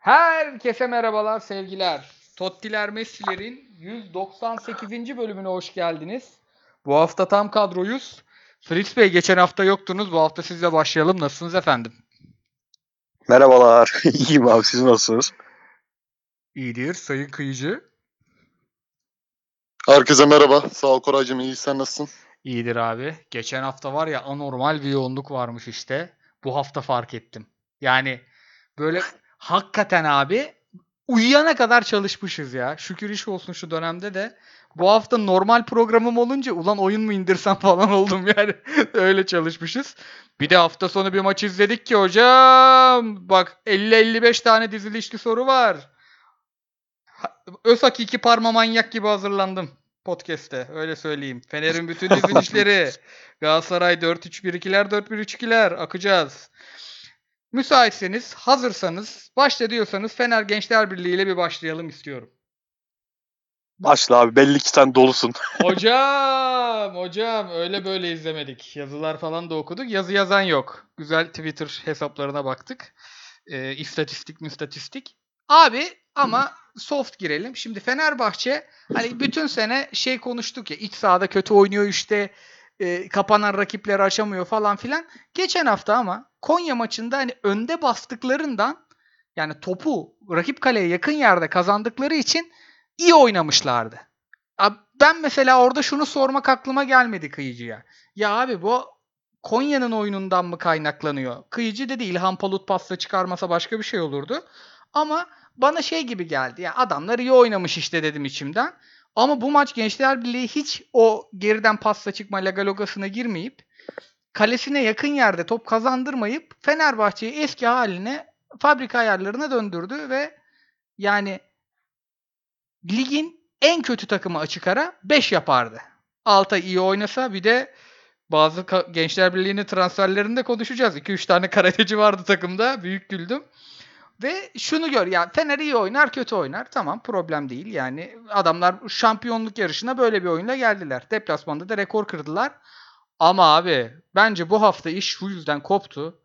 Herkese merhabalar sevgiler. Tottiler Messi'lerin 198. bölümüne hoş geldiniz. Bu hafta tam kadroyuz. Fritz Bey geçen hafta yoktunuz. Bu hafta sizle başlayalım. Nasılsınız efendim? Merhabalar. İyiyim abi siz nasılsınız? İyidir Sayın Kıyıcı. Herkese merhaba. Sağ ol Koraycığım. İyi sen nasılsın? İyidir abi. Geçen hafta var ya anormal bir yoğunluk varmış işte. Bu hafta fark ettim. Yani böyle hakikaten abi uyuyana kadar çalışmışız ya. Şükür iş olsun şu dönemde de. Bu hafta normal programım olunca ulan oyun mu indirsem falan oldum yani. Öyle çalışmışız. Bir de hafta sonu bir maç izledik ki hocam. Bak 50-55 tane dizilişli soru var. Öz hakiki parma manyak gibi hazırlandım podcast'te. Öyle söyleyeyim. Fener'in bütün dizilişleri. Galatasaray 4-3-1-2'ler 4-1-3-2'ler akacağız. Müsaitseniz, hazırsanız, başla diyorsanız Fener Gençler Birliği ile bir başlayalım istiyorum. Başla abi belli ki sen dolusun. Hocam, hocam öyle böyle izlemedik. Yazılar falan da okuduk. Yazı yazan yok. Güzel Twitter hesaplarına baktık. Ee, istatistik müstatistik. Abi ama soft girelim. Şimdi Fenerbahçe hani bütün sene şey konuştuk ya iç sahada kötü oynuyor işte e, kapanan rakipleri açamıyor falan filan. Geçen hafta ama Konya maçında hani önde bastıklarından yani topu rakip kaleye yakın yerde kazandıkları için iyi oynamışlardı. Ben mesela orada şunu sormak aklıma gelmedi Kıyıcı'ya. Ya abi bu Konya'nın oyunundan mı kaynaklanıyor? Kıyıcı dedi İlhan Palut pasta çıkarmasa başka bir şey olurdu. Ama bana şey gibi geldi. Ya adamlar iyi oynamış işte dedim içimden. Ama bu maç Gençler Birliği hiç o geriden pasta çıkma lagalogasına girmeyip kalesine yakın yerde top kazandırmayıp Fenerbahçe'yi eski haline fabrika ayarlarına döndürdü ve yani ligin en kötü takımı açık ara 5 yapardı. Altay iyi oynasa bir de bazı Gençler Birliği'nin transferlerinde konuşacağız. 2-3 tane karateci vardı takımda. Büyük güldüm. Ve şunu gör ya Fener iyi oynar kötü oynar. Tamam problem değil. Yani adamlar şampiyonluk yarışına böyle bir oyunla geldiler. Deplasmanda da rekor kırdılar. Ama abi bence bu hafta iş şu yüzden koptu.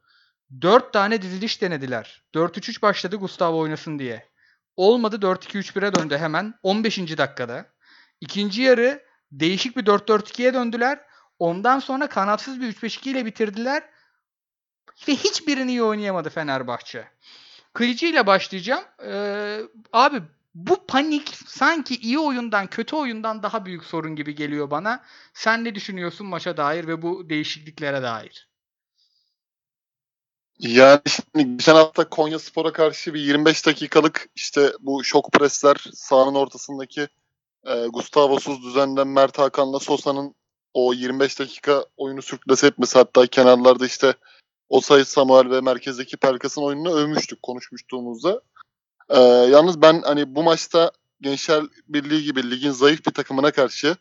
4 tane diziliş denediler. 4-3-3 başladı Gustavo oynasın diye. Olmadı 4-2-3-1'e döndü hemen 15. dakikada. İkinci yarı değişik bir 4-4-2'ye döndüler. Ondan sonra kanatsız bir 3-5-2 ile bitirdiler. Ve hiçbirini iyi oynayamadı Fenerbahçe. Kıyıcı ile başlayacağım. Ee, abi bu panik sanki iyi oyundan kötü oyundan daha büyük sorun gibi geliyor bana. Sen ne düşünüyorsun maça dair ve bu değişikliklere dair? Yani şimdi geçen hafta Konya Spor'a karşı bir 25 dakikalık işte bu şok presler sahanın ortasındaki e, Gustavo'suz düzenden Mert Hakan'la Sosa'nın o 25 dakika oyunu sürklase etmesi hatta kenarlarda işte Osay Samuel ve merkezdeki Pelkas'ın oyununu övmüştük konuşmuştuğumuzda. E, yalnız ben hani bu maçta Gençler Birliği gibi ligin zayıf bir takımına karşı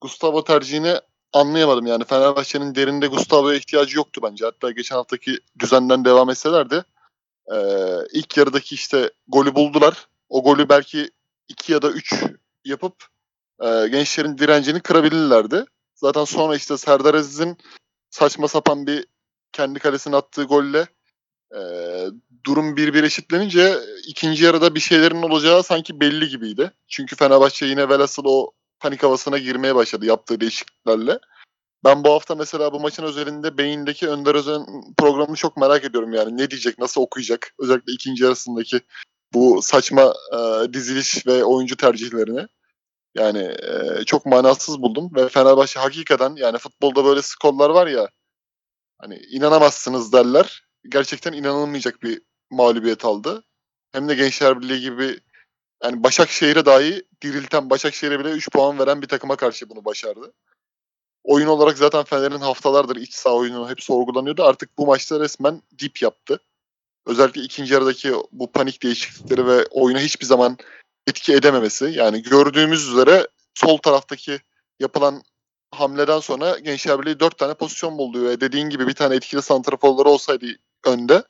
Gustavo tercihini anlayamadım. Yani Fenerbahçe'nin derinde Gustavo'ya ihtiyacı yoktu bence. Hatta geçen haftaki düzenden devam etselerdi e, ilk yarıdaki işte golü buldular. O golü belki 2 ya da 3 yapıp e, gençlerin direncini kırabilirlerdi. Zaten sonra işte Serdar Aziz'in saçma sapan bir kendi kalesine attığı golle e, durum 1-1 eşitlenince ikinci yarıda bir şeylerin olacağı sanki belli gibiydi. Çünkü Fenerbahçe yine velhasıl o panik havasına girmeye başladı yaptığı değişikliklerle. Ben bu hafta mesela bu maçın özelinde beyindeki Önder Özen programını çok merak ediyorum yani. Ne diyecek, nasıl okuyacak? Özellikle ikinci yarısındaki bu saçma e, diziliş ve oyuncu tercihlerini. Yani e, çok manasız buldum ve Fenerbahçe hakikaten yani futbolda böyle skorlar var ya hani inanamazsınız derler. Gerçekten inanılmayacak bir mağlubiyet aldı. Hem de Gençler Birliği gibi yani Başakşehir'e dahi dirilten Başakşehir'e bile 3 puan veren bir takıma karşı bunu başardı. Oyun olarak zaten Fener'in haftalardır iç saha oyunu hep sorgulanıyordu. Artık bu maçta resmen dip yaptı. Özellikle ikinci yarıdaki bu panik değişiklikleri ve oyuna hiçbir zaman etki edememesi. Yani gördüğümüz üzere sol taraftaki yapılan hamleden sonra Gençler Birliği 4 tane pozisyon buldu ve dediğin gibi bir tane etkili santraforları olsaydı önde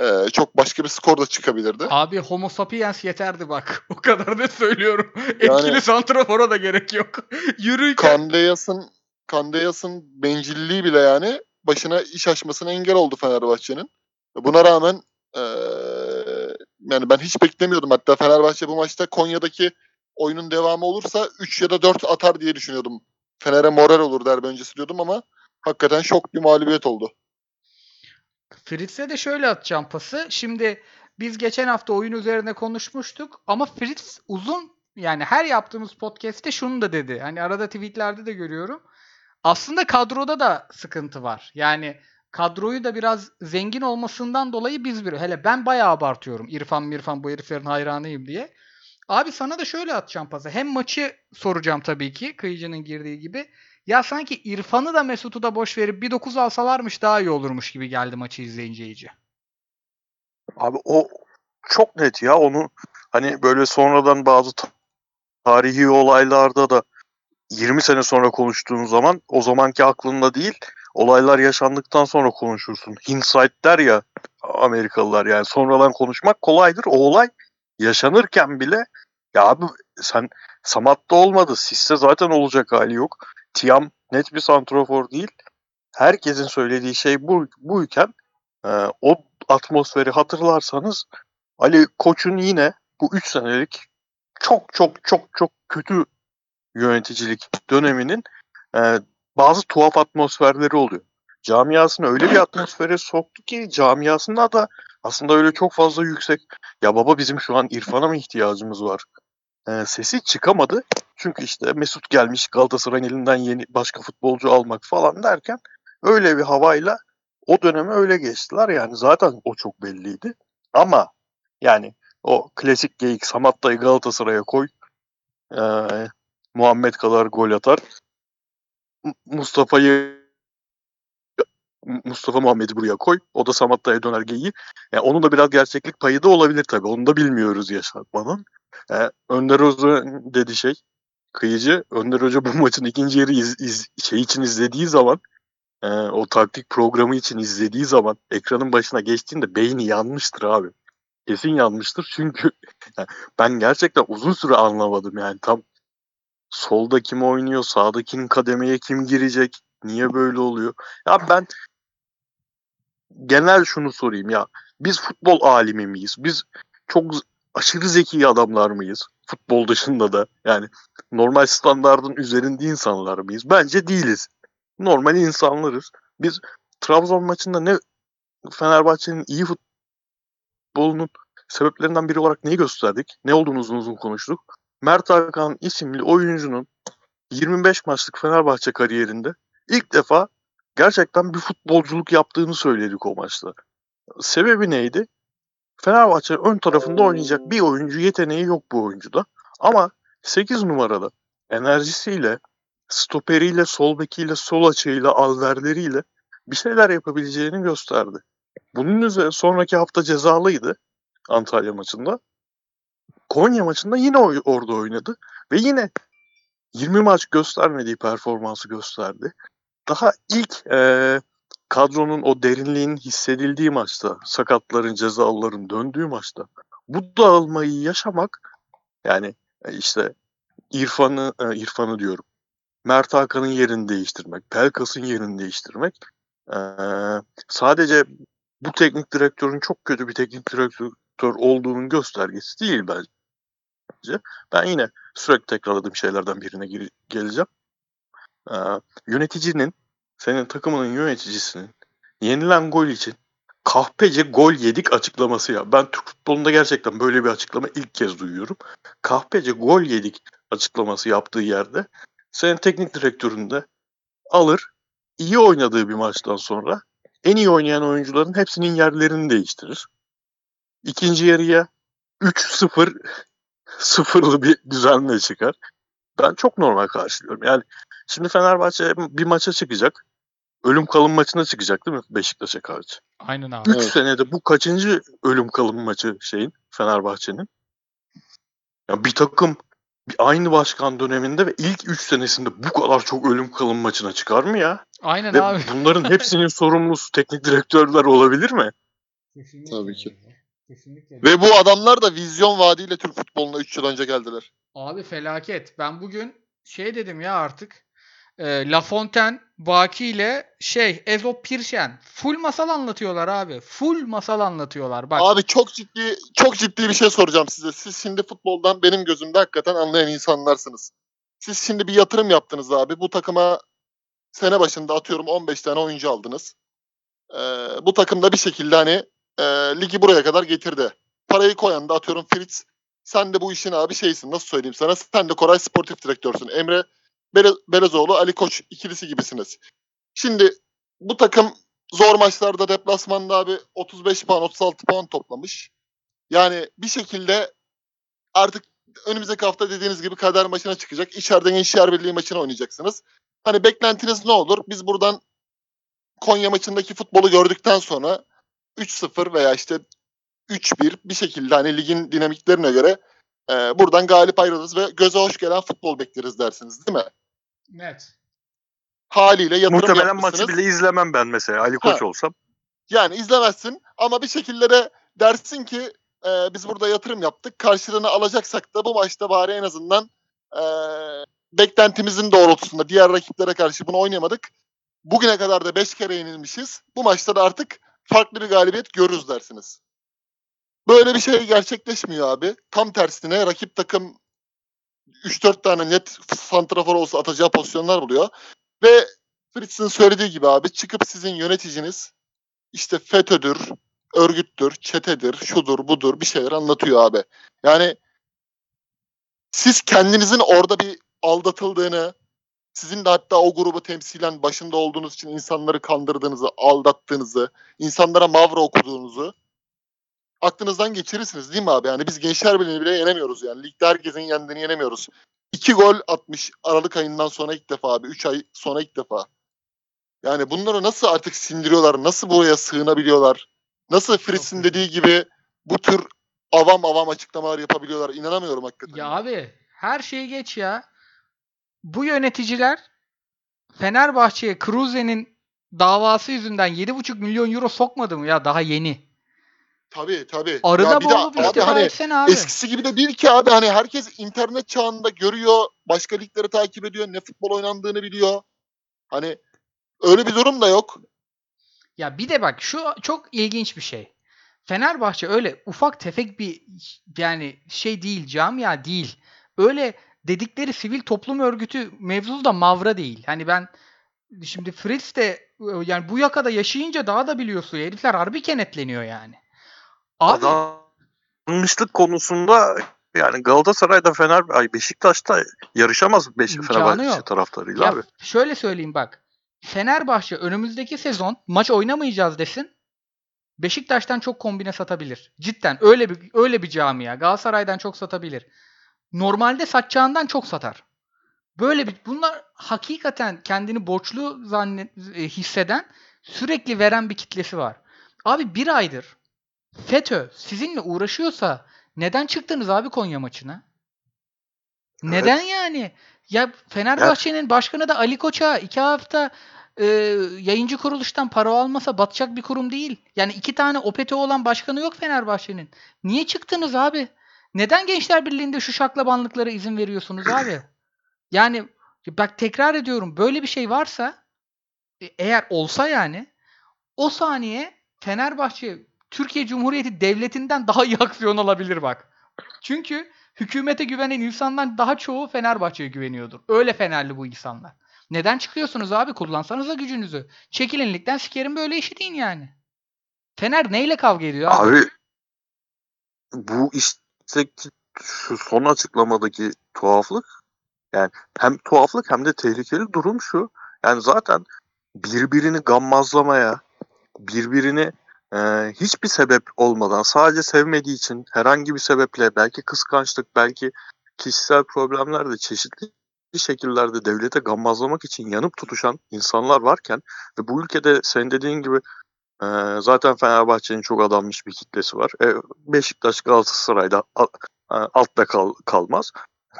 e, çok başka bir skor da çıkabilirdi. Abi homo sapiens yeterdi bak. O kadar da söylüyorum. Etkili Yani- santrafora da gerek yok. Yürürken Kandeyas'ın Kandeyas'ın bencilliği bile yani başına iş açmasına engel oldu Fenerbahçe'nin. Buna rağmen eee, Yani ben hiç beklemiyordum. Hatta Fenerbahçe bu maçta Konya'daki oyunun devamı olursa 3 ya da 4 atar diye düşünüyordum. Fener'e moral olur derbi öncesi diyordum ama hakikaten şok bir mağlubiyet oldu. Fritz'e de şöyle atacağım pası. Şimdi biz geçen hafta oyun üzerine konuşmuştuk ama Fritz uzun yani her yaptığımız podcast'te şunu da dedi. Hani arada tweetlerde de görüyorum. Aslında kadroda da sıkıntı var. Yani kadroyu da biraz zengin olmasından dolayı biz bir hele ben bayağı abartıyorum. İrfan Mirfan bu heriflerin hayranıyım diye. Abi sana da şöyle atacağım pası. Hem maçı soracağım tabii ki kıyıcının girdiği gibi. Ya sanki İrfan'ı da Mesut'u da boş verip bir 9 alsalarmış daha iyi olurmuş gibi geldi maçı izleyince iyice. Abi o çok net ya onu hani böyle sonradan bazı ta- tarihi olaylarda da 20 sene sonra konuştuğun zaman o zamanki aklında değil olaylar yaşandıktan sonra konuşursun. Hindsight der ya Amerikalılar yani sonradan konuşmak kolaydır. O olay yaşanırken bile ya abi sen Samat'ta olmadı. Sisse zaten olacak hali yok. Tiam net bir santrofor değil. Herkesin söylediği şey bu buyken e, o atmosferi hatırlarsanız Ali Koç'un yine bu 3 senelik çok çok çok çok kötü yöneticilik döneminin e, bazı tuhaf atmosferleri oluyor. Camiasını öyle bir atmosfere soktu ki camiasında da aslında öyle çok fazla yüksek ya baba bizim şu an İrfan'a mı ihtiyacımız var? E, sesi çıkamadı. Çünkü işte Mesut gelmiş Galatasaray'ın elinden yeni başka futbolcu almak falan derken öyle bir havayla o dönemi öyle geçtiler yani zaten o çok belliydi. Ama yani o klasik geyik Samatta'yı Galatasaray'a koy. Ee, Muhammed kadar gol atar. Mustafa'yı Mustafa Muhammed'i buraya koy. O da Samatta'ya döner geyiği. Yani onun da biraz gerçeklik payı da olabilir tabii. Onu da bilmiyoruz yaşatmanın. Ee, Önder Hoca dedi şey kıyıcı. Önder Hoca bu maçın ikinci yarı iz, iz- şey için izlediği zaman e, o taktik programı için izlediği zaman ekranın başına geçtiğinde beyni yanmıştır abi. Kesin yanmıştır çünkü ben gerçekten uzun süre anlamadım yani tam solda kim oynuyor, sağdakinin kademeye kim girecek, niye böyle oluyor? Ya ben genel şunu sorayım ya biz futbol alimi miyiz? Biz çok aşırı zeki adamlar mıyız? Futbol dışında da yani normal standardın üzerinde insanlar mıyız? Bence değiliz. Normal insanlarız. Biz Trabzon maçında ne Fenerbahçe'nin iyi futbolunun sebeplerinden biri olarak neyi gösterdik? Ne olduğunu uzun uzun konuştuk. Mert Hakan isimli oyuncunun 25 maçlık Fenerbahçe kariyerinde ilk defa gerçekten bir futbolculuk yaptığını söyledik o maçta. Sebebi neydi? Fenerbahçe ön tarafında oynayacak bir oyuncu yeteneği yok bu oyuncuda. Ama 8 numarada enerjisiyle, stoperiyle, sol bekiyle, sol açığıyla, alverleriyle bir şeyler yapabileceğini gösterdi. Bunun üzerine sonraki hafta cezalıydı Antalya maçında. Konya maçında yine orada oynadı ve yine 20 maç göstermediği performansı gösterdi. Daha ilk eee, kadronun o derinliğinin hissedildiği maçta, sakatların, cezalıların döndüğü maçta bu dağılmayı yaşamak yani e, işte İrfan'ı e, İrfan'ı diyorum. Mert Hakan'ın yerini değiştirmek, Pelkas'ın yerini değiştirmek eee, sadece bu teknik direktörün çok kötü bir teknik direktör olduğunun göstergesi değil bence. Ben yine sürekli tekrarladığım şeylerden birine geleceğim. Ee, yöneticinin, senin takımının yöneticisinin yenilen gol için kahpece gol yedik açıklaması ya. Ben Türk futbolunda gerçekten böyle bir açıklama ilk kez duyuyorum. Kahpece gol yedik açıklaması yaptığı yerde senin teknik direktörün de alır iyi oynadığı bir maçtan sonra en iyi oynayan oyuncuların hepsinin yerlerini değiştirir. İkinci yarıya 3-0 sıfırlı bir düzenle çıkar. Ben çok normal karşılıyorum. Yani şimdi Fenerbahçe bir maça çıkacak. Ölüm kalım maçına çıkacak değil mi Beşiktaş'a karşı? Aynen abi. 3 Evet. senede bu kaçıncı ölüm kalım maçı şeyin Fenerbahçe'nin? Ya bir takım bir aynı başkan döneminde ve ilk 3 senesinde bu kadar çok ölüm kalım maçına çıkar mı ya? Aynen Ve abi. bunların hepsinin sorumlusu teknik direktörler olabilir mi? Tabii ki. Ve bu adamlar da vizyon vaadiyle Türk futboluna 3 yıl önce geldiler. Abi felaket. Ben bugün şey dedim ya artık. E, La Fontaine, Baki ile şey Ezop Pirşen. Full masal anlatıyorlar abi. Full masal anlatıyorlar. Bak Abi çok ciddi çok ciddi bir şey soracağım size. Siz şimdi futboldan benim gözümde hakikaten anlayan insanlarsınız. Siz şimdi bir yatırım yaptınız abi. Bu takıma sene başında atıyorum 15 tane oyuncu aldınız. Ee, bu takım da bir şekilde hani e, ligi buraya kadar getirdi. Parayı koyan da atıyorum Fritz. Sen de bu işin abi şeysin nasıl söyleyeyim sana. Sen de Koray sportif direktörsün. Emre Belezoğlu, Ali Koç ikilisi gibisiniz. Şimdi bu takım zor maçlarda deplasmanda abi 35 puan 36 puan toplamış. Yani bir şekilde artık önümüzdeki hafta dediğiniz gibi kader maçına çıkacak. İçeride Gençler Birliği maçını oynayacaksınız. Hani beklentiniz ne olur? Biz buradan Konya maçındaki futbolu gördükten sonra 3-0 veya işte 3-1 bir şekilde hani ligin dinamiklerine göre e, buradan galip ayrılırız ve göze hoş gelen futbol bekleriz dersiniz değil mi? Net. Haliyle yatırım Muhtemelen yapmışsınız. maçı bile izlemem ben mesela Ali Koç Ha. olsam. Yani izlemezsin ama bir şekilde de dersin ki e, biz burada yatırım yaptık. Karşılığını alacaksak da bu maçta bari en azından e, beklentimizin doğrultusunda diğer rakiplere karşı bunu oynayamadık. Bugüne kadar da 5 kere yenilmişiz. Bu maçta da artık farklı bir galibiyet görürüz dersiniz. Böyle bir şey gerçekleşmiyor abi. Tam tersine rakip takım 3-4 tane net santrafor olsa atacağı pozisyonlar buluyor. Ve Fritz'in söylediği gibi abi çıkıp sizin yöneticiniz işte FETÖ'dür, örgüttür, çetedir, şudur, budur bir şeyler anlatıyor abi. Yani siz kendinizin orada bir aldatıldığını, sizin de hatta o grubu temsilen başında olduğunuz için insanları kandırdığınızı, aldattığınızı, insanlara mavra okuduğunuzu aklınızdan geçirirsiniz değil mi abi? Yani biz Gençler Birliği'ni bile yenemiyoruz yani. Ligde herkesin yendiğini yenemiyoruz. İki gol atmış Aralık ayından sonra ilk defa abi. Üç ay sonra ilk defa. Yani bunları nasıl artık sindiriyorlar? Nasıl buraya sığınabiliyorlar? Nasıl Fritz'in dediği gibi bu tür avam avam açıklamalar yapabiliyorlar? İnanamıyorum hakikaten. Ya abi her şeyi geç ya. Bu yöneticiler Fenerbahçe'ye Kruse'nin davası yüzünden 7,5 milyon euro sokmadı mı ya daha yeni? Tabii tabii. Arada ya bir de abi istifa hani abi. eskisi gibi de değil ki abi. Hani herkes internet çağında görüyor. Başka ligleri takip ediyor. Ne futbol oynandığını biliyor. Hani öyle bir durum da yok. Ya bir de bak şu çok ilginç bir şey. Fenerbahçe öyle ufak tefek bir yani şey değil, camia değil. Öyle dedikleri sivil toplum örgütü mevzu da mavra değil. Hani ben şimdi Fritz de yani bu yakada yaşayınca daha da biliyorsun. Herifler harbi kenetleniyor yani. Abi Adanmışlık konusunda yani Galatasaray'da Fener ay Beşiktaş'ta yarışamaz Beş Fenerbahçe taraftarıyla Ya abi. şöyle söyleyeyim bak. Fenerbahçe önümüzdeki sezon maç oynamayacağız desin. Beşiktaş'tan çok kombine satabilir. Cidden öyle bir öyle bir camia. Galatasaray'dan çok satabilir. Normalde satacağından çok satar. Böyle bir bunlar hakikaten kendini borçlu zannet e, hisseden sürekli veren bir kitlesi var. Abi bir aydır FETÖ sizinle uğraşıyorsa neden çıktınız abi Konya maçına? Neden yani? Ya Fenerbahçe'nin başkanı da Ali Koç'a iki hafta e, yayıncı kuruluştan para almasa batacak bir kurum değil. Yani iki tane OPT olan başkanı yok Fenerbahçe'nin. Niye çıktınız abi? Neden Gençler Birliği'nde şu şaklabanlıklara izin veriyorsunuz abi? Yani bak tekrar ediyorum böyle bir şey varsa e, eğer olsa yani o saniye Fenerbahçe Türkiye Cumhuriyeti Devleti'nden daha iyi aksiyon alabilir bak. Çünkü hükümete güvenen insandan daha çoğu Fenerbahçe'ye güveniyordur. Öyle Fenerli bu insanlar. Neden çıkıyorsunuz abi? Kullansanıza gücünüzü. Çekilin sikerim böyle işi deyin yani. Fener neyle kavga ediyor abi? Abi bu işteki şu son açıklamadaki tuhaflık yani hem tuhaflık hem de tehlikeli durum şu. Yani zaten birbirini gammazlamaya, birbirini e, hiçbir sebep olmadan sadece sevmediği için herhangi bir sebeple belki kıskançlık, belki kişisel problemlerle çeşitli şekillerde devlete gammazlamak için yanıp tutuşan insanlar varken ve bu ülkede senin dediğin gibi e, zaten Fenerbahçe'nin çok adanmış bir kitlesi var. E, Beşiktaş Galatasaray'da a- a- altta kal- kalmaz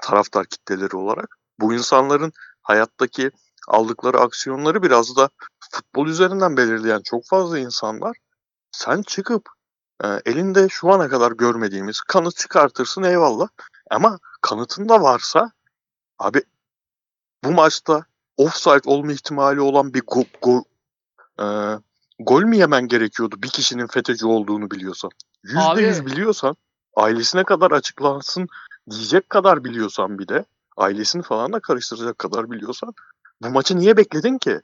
taraftar kitleleri olarak. Bu insanların hayattaki aldıkları aksiyonları biraz da futbol üzerinden belirleyen çok fazla insan var. Sen çıkıp e, elinde şu ana kadar görmediğimiz kanıt çıkartırsın eyvallah. Ama kanıtın da varsa abi bu maçta offside olma ihtimali olan bir go- go- e, gol mü yemen gerekiyordu bir kişinin FETÖ'cü olduğunu biliyorsan? Yüzde yüz biliyorsan ailesine kadar açıklansın diyecek kadar biliyorsan bir de ailesini falan da karıştıracak kadar biliyorsan bu maçı niye bekledin ki?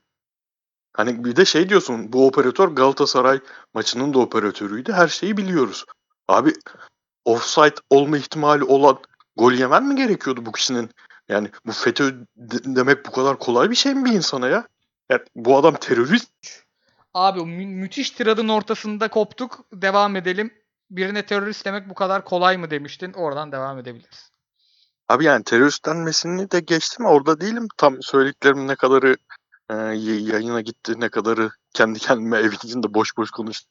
Hani bir de şey diyorsun bu operatör Galatasaray maçının da operatörüydü. Her şeyi biliyoruz. Abi offside olma ihtimali olan gol yemen mi gerekiyordu bu kişinin? Yani bu FETÖ de- demek bu kadar kolay bir şey mi bir insana ya? Yani bu adam terörist. Abi mü- müthiş tiradın ortasında koptuk. Devam edelim. Birine terörist demek bu kadar kolay mı demiştin. Oradan devam edebiliriz. Abi yani terörist denmesini de geçtim. Orada değilim. Tam söylediklerimin ne kadarı e, yayına gitti, ne kadarı kendi kendime evin içinde boş boş konuştum.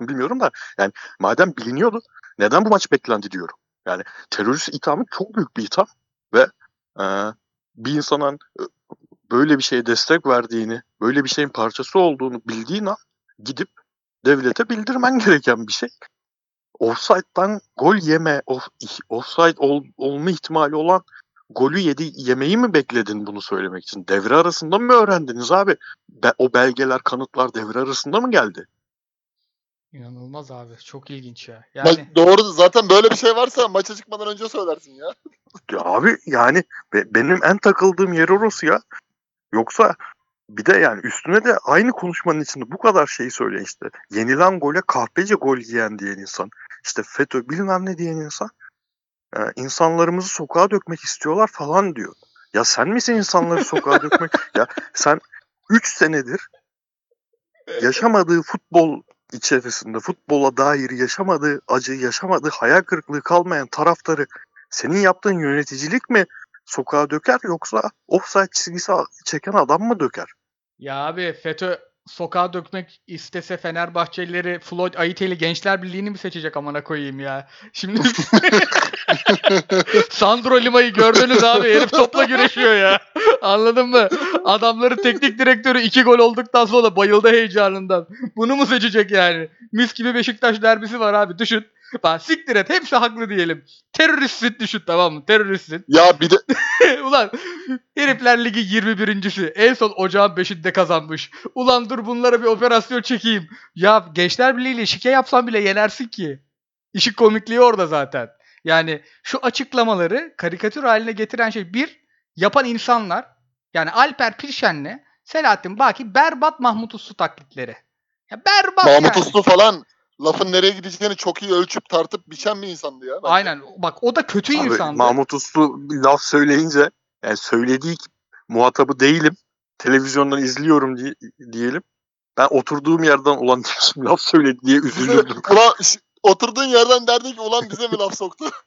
Bilmiyorum da yani madem biliniyordu neden bu maç beklendi diyorum. Yani terörist ithamı çok büyük bir itham ve e, bir insanın e, böyle bir şeye destek verdiğini, böyle bir şeyin parçası olduğunu bildiğin an gidip devlete bildirmen gereken bir şey. Offside'dan gol yeme, off, offside ol- olma ihtimali olan golü yedi yemeyi mi bekledin bunu söylemek için? Devre arasında mı öğrendiniz abi? Be- o belgeler, kanıtlar devre arasında mı geldi? İnanılmaz abi. Çok ilginç ya. Ma- Yani Doğru zaten böyle bir şey varsa maça çıkmadan önce söylersin ya. Ya abi yani be- benim en takıldığım yer orası ya. Yoksa bir de yani üstüne de aynı konuşmanın içinde bu kadar şeyi söyle işte. Yenilen gole kahpece gol yiyen diyen insan. işte FETÖ bilmem ne diyen insan. E, insanlarımızı sokağa dökmek istiyorlar falan diyor. Ya sen misin insanları sokağa dökmek? Ya sen 3 senedir yaşamadığı futbol içerisinde futbola dair yaşamadığı acı, yaşamadığı hayal kırıklığı kalmayan taraftarı senin yaptığın yöneticilik mi sokağa döker yoksa offside çizgisi çeken adam mı döker? ya abi FETÖ sokağa dökmek istese Fenerbahçelileri Floyd Ayiteli Gençler Birliği'ni mi seçecek amına koyayım ya. Şimdi Sandro Lima'yı gördünüz abi herif topla güreşiyor ya. Anladın mı? Adamların teknik direktörü iki gol olduktan sonra bayıldı heyecanından. Bunu mu seçecek yani? Mis gibi Beşiktaş derbisi var abi düşün. Bak siktir et hepsi haklı diyelim. Teröristsin düşün tamam mı? Teröristsin. Ya bir de Ulan herifler ligi 21.si. En son ocağın 5'inde kazanmış. Ulan dur bunlara bir operasyon çekeyim. Ya Gençler Birliği ile şike yapsan bile yenersin ki. İşin komikliği orada zaten. Yani şu açıklamaları karikatür haline getiren şey bir, yapan insanlar yani Alper Pirşen'le Selahattin Baki berbat Mahmut Uslu taklitleri. Ya berbat Mahmut yani. Uslu falan lafın nereye gideceğini çok iyi ölçüp tartıp biçen bir insandı ya. bence. Aynen. Bak o da kötü Abi, insandı. Mahmut Uslu bir laf söyleyince yani söylediği muhatabı değilim. Televizyondan izliyorum diye, diyelim. Ben oturduğum yerden olan laf söyledi diye üzülürdüm. Ulan oturduğun yerden derdi ki ulan bize mi laf soktu?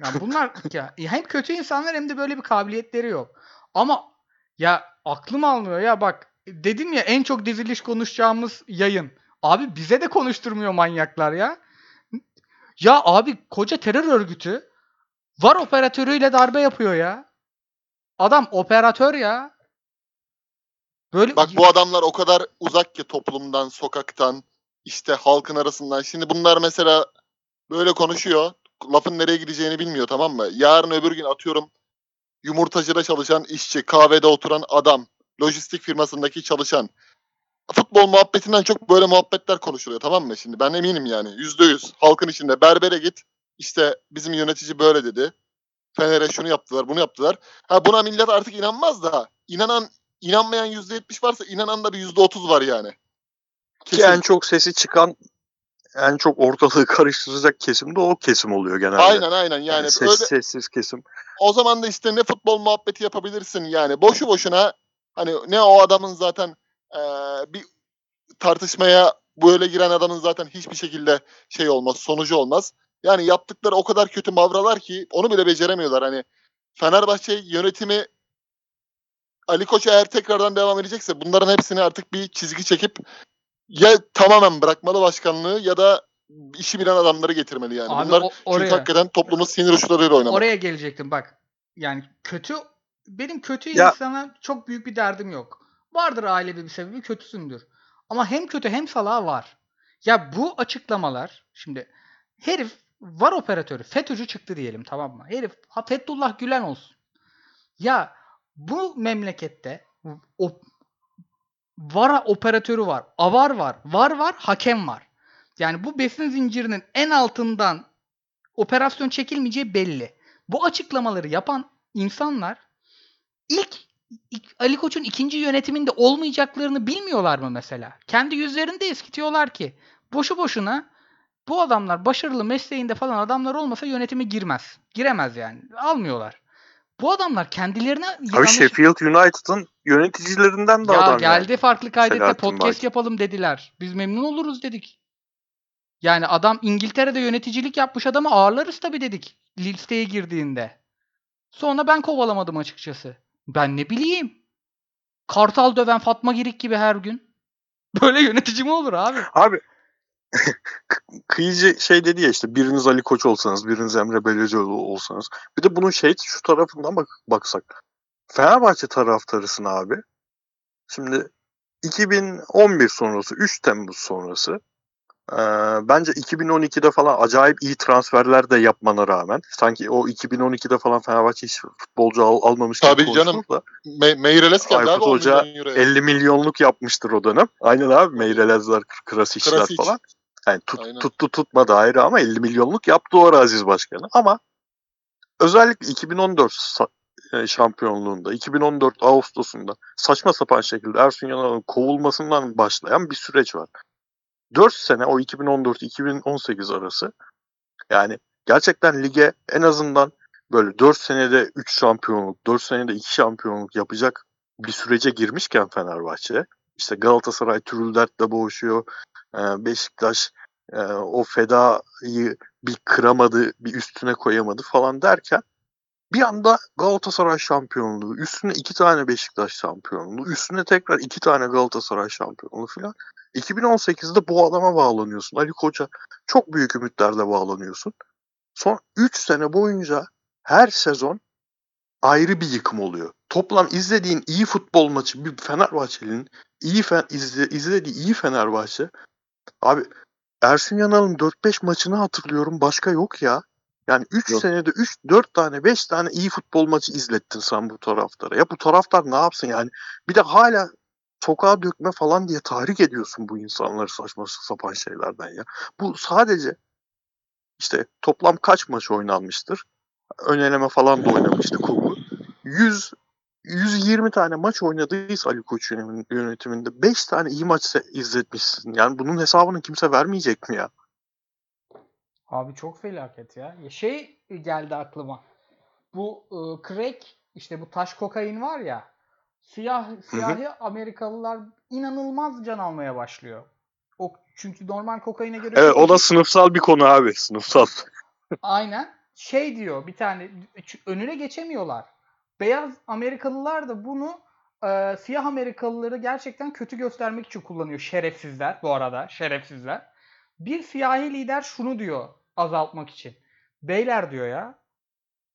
Ya bunlar ya hem kötü insanlar hem de böyle bir kabiliyetleri yok. Ama ya aklım almıyor ya bak dedim ya en çok diziliş konuşacağımız yayın. Abi bize de konuşturmuyor manyaklar ya. Ya abi koca terör örgütü var operatörüyle darbe yapıyor ya. Adam operatör ya. Böyle Bak bu adamlar o kadar uzak ki toplumdan, sokaktan, işte halkın arasından. Şimdi bunlar mesela böyle konuşuyor. Lafın nereye gideceğini bilmiyor tamam mı? Yarın öbür gün atıyorum yumurtacıda çalışan işçi, kahvede oturan adam, lojistik firmasındaki çalışan. Futbol muhabbetinden çok böyle muhabbetler konuşuluyor tamam mı? Şimdi ben eminim yani yüzde yüz halkın içinde berbere git işte bizim yönetici böyle dedi. Fener'e şunu yaptılar bunu yaptılar. Ha buna millet artık inanmaz da inanan inanmayan yüzde yetmiş varsa inanan da bir yüzde otuz var yani. Ki en çok sesi çıkan en çok ortalığı karıştıracak kesim de o kesim oluyor genelde. Aynen aynen yani Yani öyle ses, sessiz kesim. o zaman da işte ne futbol muhabbeti yapabilirsin yani boşu boşuna hani ne o adamın zaten eee, bir tartışmaya böyle giren adamın zaten hiçbir şekilde şey olmaz sonucu olmaz. Yani yaptıkları o kadar kötü mavralar ki onu bile beceremiyorlar hani Fenerbahçe yönetimi Ali Koç eğer tekrardan devam edecekse bunların hepsini artık bir çizgi çekip ya tamamen bırakmalı başkanlığı ya da işi bilen adamları getirmeli yani. Abi Bunlar o- çünkü oraya- hakikaten toplumun sinir uçlarıyla oynamak. Oraya gelecektim bak. Yani kötü benim kötü Ya- insana çok büyük bir derdim yok. Vardır ailevi bir sebebi kötüsündür. Ama hem kötü hem salağı var. Ya bu açıklamalar şimdi herif var operatörü FETÖ'cü çıktı diyelim tamam mı? Herif ha Fethullah Gülen olsun. Ya Bu memlekette o VAR operatörü var. AVAR var. VAR var. Hakem var. Yani bu besin zincirinin en altından operasyon çekilmeyeceği belli. Bu açıklamaları yapan insanlar ilk Ali Koç'un ikinci yönetiminde olmayacaklarını bilmiyorlar mı mesela? Kendi yüzlerinde eskitiyorlar ki boşu boşuna bu adamlar başarılı mesleğinde falan adamlar olmasa yönetime girmez. Giremez yani. Almıyorlar. Bu adamlar kendilerine Abi yanlış- Sheffield United'ın yöneticilerinden de ya adam geldi yani. farklı kaydette Selahattin podcast Baki. yapalım dediler. Biz memnun oluruz dedik. Yani adam İngiltere'de yöneticilik yapmış adamı ağırlarız tabii dedik. Listeye girdiğinde. Sonra ben kovalamadım açıkçası. Ben ne bileyim. Kartal döven Fatma Girik gibi her gün. Böyle yönetici mi olur abi? Abi kıyıcı şey dedi ya işte biriniz Ali Koç olsanız, biriniz Emre Belözoğlu olsanız. Bir de bunun şey şu tarafından bak baksak. Fenerbahçe taraftarısın abi. Şimdi 2011 sonrası, 3 Temmuz sonrası eee, bence 2012'de falan acayip iyi transferler de yapmana rağmen sanki o 2012'de falan Fenerbahçe hiç futbolcu al, almamış gibi Tabii canım. konuşulur da Me Meireles geldi Aykut abi 10 Hoca milyon euroya. 50 milyonluk yapmıştır o dönem. Aynen abi Meyrelezler, Krasic'ler Krasic. falan. Yani tut, Aynen. tuttu tutmadı ayrı ama 50 milyonluk yaptı o Aziz Başkanı. Ama özellikle 2014 sa- e, şampiyonluğunda, 2014 Ağustos'unda saçma sapan şekilde Ersun Yanal'ın kovulmasından başlayan bir süreç var. 4 sene o 2014-2018 arası yani gerçekten lige en azından böyle 4 senede 3 şampiyonluk, 4 senede 2 şampiyonluk yapacak bir sürece girmişken Fenerbahçe işte Galatasaray türül dertle boğuşuyor. Ee, Beşiktaş e, o fedayı bir kıramadı, bir üstüne koyamadı falan derken bir anda Galatasaray şampiyonluğu, üstüne iki tane Beşiktaş şampiyonluğu, üstüne tekrar iki tane Galatasaray şampiyonluğu falan. 2018'de bu adama bağlanıyorsun. Ali Koç'a çok büyük ümitlerle bağlanıyorsun. Son 3 sene boyunca her sezon ayrı bir yıkım oluyor. Toplam izlediğin iyi futbol maçı bir Fenerbahçeli'nin iyi fe, izle, izlediği iyi Fenerbahçe. Abi Ersun Yanal'ın 4-5 maçını hatırlıyorum. Başka yok ya. Yani 3 Yok. senede 3 4 tane 5 tane iyi futbol maçı izlettin sen bu taraftara. Ya bu taraftar ne yapsın yani? Bir de hala sokağa dökme falan diye tahrik ediyorsun bu insanları saçma sapan şeylerden ya. Bu sadece işte toplam kaç maç oynanmıştır? Öneleme falan da oynamıştı Kubu. 100 120 tane maç oynadıysa Ali Koç yönetim- yönetiminde 5 tane iyi maç izletmişsin. Yani bunun hesabını kimse vermeyecek mi ya? Abi çok felaket ya. Şey geldi aklıma. Bu e, crack işte bu taş kokain var ya. Siyah siyahi Amerikalılar inanılmaz can almaya başlıyor. O çünkü normal kokaine göre Evet o da sınıfsal bir konu abi. Sınıfsal. Aynen. Şey diyor bir tane önüne geçemiyorlar. Beyaz Amerikalılar da bunu e, siyah Amerikalıları gerçekten kötü göstermek için kullanıyor. Şerefsizler bu arada. Şerefsizler. Bir siyahi lider şunu diyor azaltmak için. Beyler diyor ya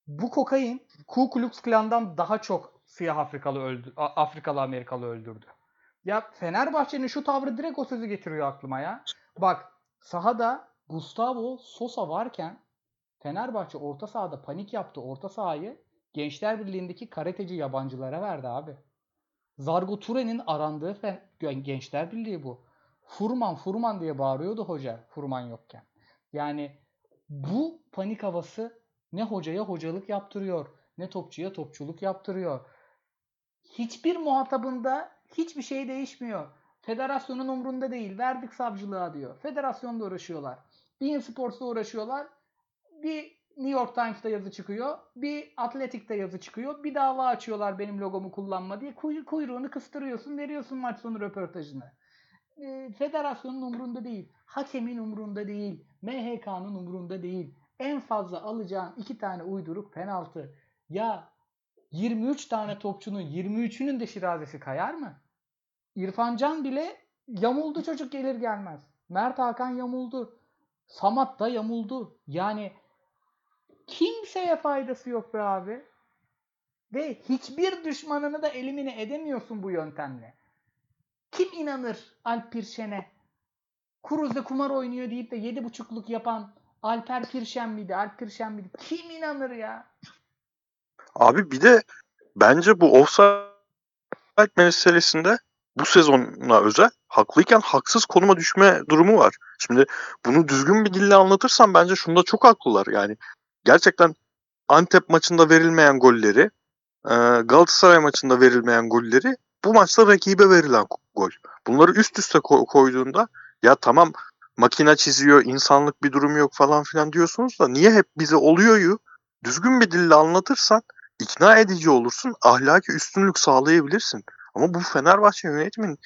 bu kokain Ku Klux Klan'dan daha çok siyah Afrikalı öldü, Afrikalı Amerikalı öldürdü. Ya Fenerbahçe'nin şu tavrı direkt o sözü getiriyor aklıma ya. Bak sahada Gustavo Sosa varken Fenerbahçe orta sahada panik yaptı. Orta sahayı Gençler Birliği'ndeki karateci yabancılara verdi abi. Zargo Ture'nin arandığı Gençler Birliği bu. Furman Furman diye bağırıyordu hoca Furman yokken. Yani bu panik havası ne hocaya hocalık yaptırıyor, ne topçuya topçuluk yaptırıyor. Hiçbir muhatabında hiçbir şey değişmiyor. Federasyonun umrunda değil. Verdik savcılığa diyor. Federasyonda uğraşıyorlar. Bein Sports'ta uğraşıyorlar. Bir New York Times'ta yazı çıkıyor. Bir Atletik'te yazı çıkıyor. Bir dava açıyorlar benim logomu kullanma diye. Kuy- kuyruğunu kıstırıyorsun. Veriyorsun maç sonu röportajını. Federasyonun umrunda değil. Hakemin umrunda değil. MHK'nın umrunda değil. En fazla alacağın iki tane uyduruk penaltı. Ya 23 tane topçunun 23'ünün de şirazesi kayar mı? İrfan Can bile yamuldu çocuk gelir gelmez. Mert Hakan yamuldu. Samat da yamuldu. Yani kimseye faydası yok be abi. Ve hiçbir düşmanını da elimine edemiyorsun bu yöntemle. Kim inanır Alp Pirşen'e? Kuruz'da kumar oynuyor deyip de 7.5'luk yapan Alper Pirşen miydi? Alp Pirşen miydi? Kim inanır ya? Abi bir de bence bu offside meselesinde bu sezona özel haklıyken haksız konuma düşme durumu var. Şimdi bunu düzgün bir dille anlatırsam bence şunda çok haklılar. Yani gerçekten Antep maçında verilmeyen golleri, e, Galatasaray maçında verilmeyen golleri bu maçta rakibe verilen gol. Bunları üst üste ko- koyduğunda ya tamam makine çiziyor, insanlık bir durum yok falan filan diyorsunuz da niye hep bize oluyoryu düzgün bir dille anlatırsan ikna edici olursun, ahlaki üstünlük sağlayabilirsin. Ama bu Fenerbahçe yönetimin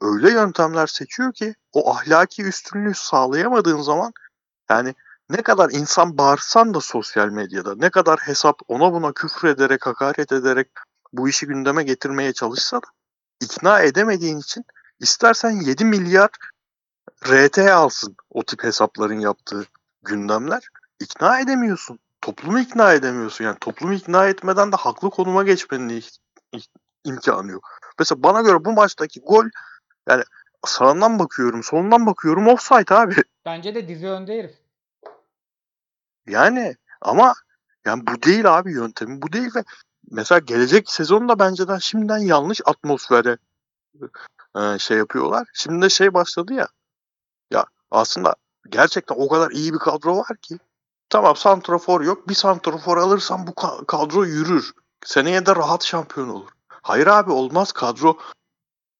öyle yöntemler seçiyor ki o ahlaki üstünlüğü sağlayamadığın zaman yani ne kadar insan bağırsan da sosyal medyada, ne kadar hesap ona buna küfür ederek, hakaret ederek bu işi gündeme getirmeye çalışsa da ikna edemediğin için istersen 7 milyar RT alsın o tip hesapların yaptığı gündemler. ikna edemiyorsun. Toplumu ikna edemiyorsun. Yani toplumu ikna etmeden de haklı konuma geçmenin imkanı yok. Mesela bana göre bu maçtaki gol yani sağından bakıyorum, solundan bakıyorum offside abi. Bence de dizi önde herif. Yani ama yani bu değil abi yöntemi bu değil ve mesela gelecek sezonda benceden şimdiden yanlış atmosfere şey yapıyorlar. Şimdi de şey başladı ya aslında gerçekten o kadar iyi bir kadro var ki tamam santrafor yok bir santrafor alırsan bu ka- kadro yürür. Seneye de rahat şampiyon olur. Hayır abi olmaz kadro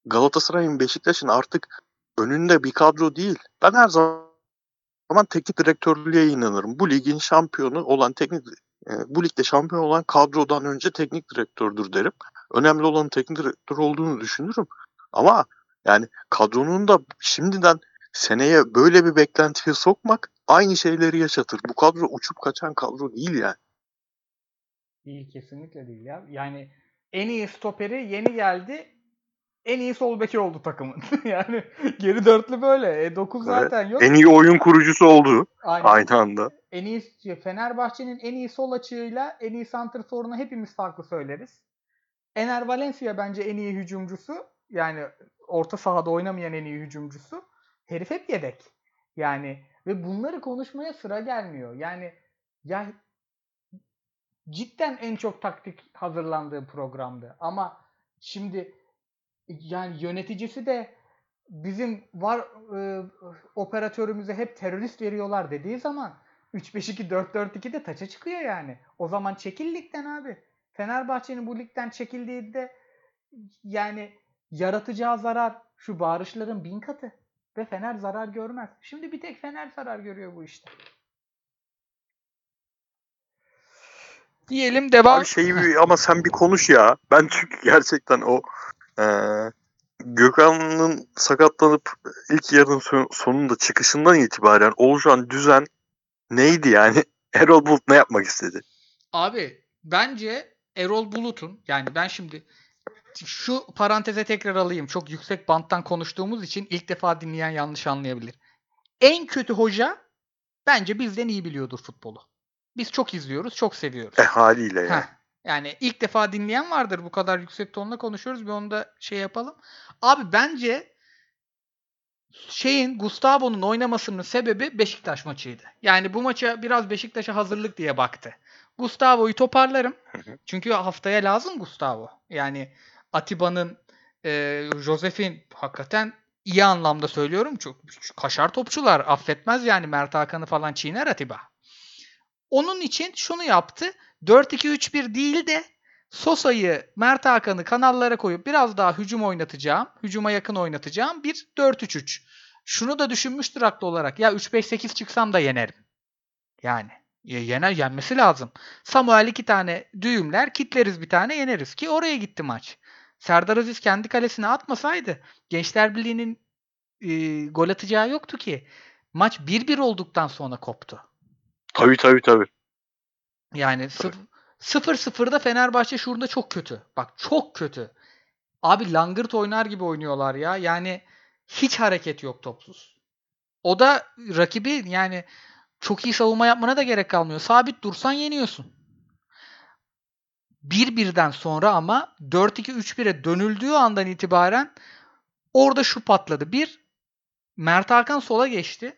Galatasaray'ın Beşiktaş'ın artık önünde bir kadro değil. Ben her zaman zaman teknik direktörlüğe inanırım. Bu ligin şampiyonu olan teknik e, bu ligde şampiyon olan kadrodan önce teknik direktördür derim. Önemli olan teknik direktör olduğunu düşünürüm. Ama yani kadronun da şimdiden seneye böyle bir beklentiye sokmak aynı şeyleri yaşatır. Bu kadro uçup kaçan kadro değil yani. Değil kesinlikle değil ya. Yani en iyi stoperi yeni geldi. En iyi sol beki oldu takımın. yani geri dörtlü böyle. E 9 Evet. zaten yok. En iyi oyun kurucusu oldu Aynen. aynı anda. En iyi Fenerbahçe'nin en iyi sol açığıyla en iyi santrforunu hepimiz farklı söyleriz. Ener Valencia bence en iyi hücumcusu. Yani orta sahada oynamayan en iyi hücumcusu. Herif hep yedek. Yani ve bunları konuşmaya sıra gelmiyor. Yani ya cidden en çok taktik hazırlandığı programdı. Ama şimdi yani yöneticisi de bizim var e, operatörümüze hep terörist veriyorlar dediği zaman 3-5-2 4-4-2 de taça çıkıyor yani. O zaman çekil ligden abi. Fenerbahçe'nin bu ligden çekildiğinde yani yaratacağı zarar şu bağırışların bin katı. Ve Fener zarar görmez. Şimdi bir tek Fener zarar görüyor bu işte. Diyelim devam. Abi şeyi ama sen bir konuş ya. Ben çünkü gerçekten o e, Gökhan'ın sakatlanıp ilk yarının son- sonunda çıkışından itibaren oluşan düzen neydi yani? Erol Bulut ne yapmak istedi? Abi bence Erol Bulut'un yani ben şimdi şu paranteze tekrar alayım. Çok yüksek banttan konuştuğumuz için ilk defa dinleyen yanlış anlayabilir. En kötü hoca bence bizden iyi biliyordur futbolu. Biz çok izliyoruz, çok seviyoruz. E haliyle ya. Heh. Yani ilk defa dinleyen vardır. Bu kadar yüksek tonla konuşuyoruz. Bir onu da şey yapalım. Abi bence şeyin Gustavo'nun oynamasının sebebi Beşiktaş maçıydı. Yani bu maça biraz Beşiktaş'a hazırlık diye baktı. Gustavo'yu toparlarım. Çünkü haftaya lazım Gustavo. Yani Atiba'nın e, Josef'in hakikaten iyi anlamda söylüyorum. Çok kaşar topçular affetmez yani Mert Hakan'ı falan çiğner Atiba. Onun için şunu yaptı. 4-2-3-1 değil de Sosa'yı, Mert Hakan'ı kanallara koyup biraz daha hücum oynatacağım. Hücuma yakın oynatacağım. Bir 4-3-3. Şunu da düşünmüştür haklı olarak. Ya 3-5-8 çıksam da yenerim. Yani ya yener yenmesi lazım. Samuel iki tane düğümler kitleriz bir tane yeneriz ki oraya gitti maç. Serdar Aziz kendi kalesine atmasaydı Gençler Birliği'nin e, gol atacağı yoktu ki. Maç 1-1 olduktan sonra koptu. Tabii tabii tabii. Yani 0-0'da Fenerbahçe şurada çok kötü. Bak çok kötü. Abi langırt oynar gibi oynuyorlar ya. Yani hiç hareket yok topsuz. O da rakibi yani çok iyi savunma yapmana da gerek kalmıyor. Sabit dursan yeniyorsun. 1-1'den sonra ama 4-2-3-1'e dönüldüğü andan itibaren orada şu patladı. Bir, Mert Hakan sola geçti.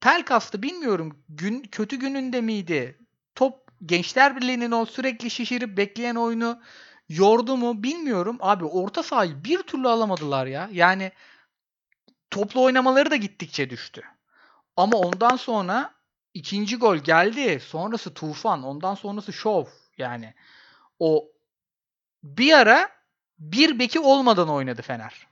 Pelkas'tı bilmiyorum. Gün kötü gününde miydi? Top Gençler Birliği'nin o sürekli şişirip bekleyen oyunu yordu mu bilmiyorum. Abi orta sahayı bir türlü alamadılar ya. Yani toplu oynamaları da gittikçe düştü. Ama ondan sonra ikinci gol geldi. Sonrası tufan. Ondan sonrası şov. Yani o bir ara bir beki olmadan oynadı Fener.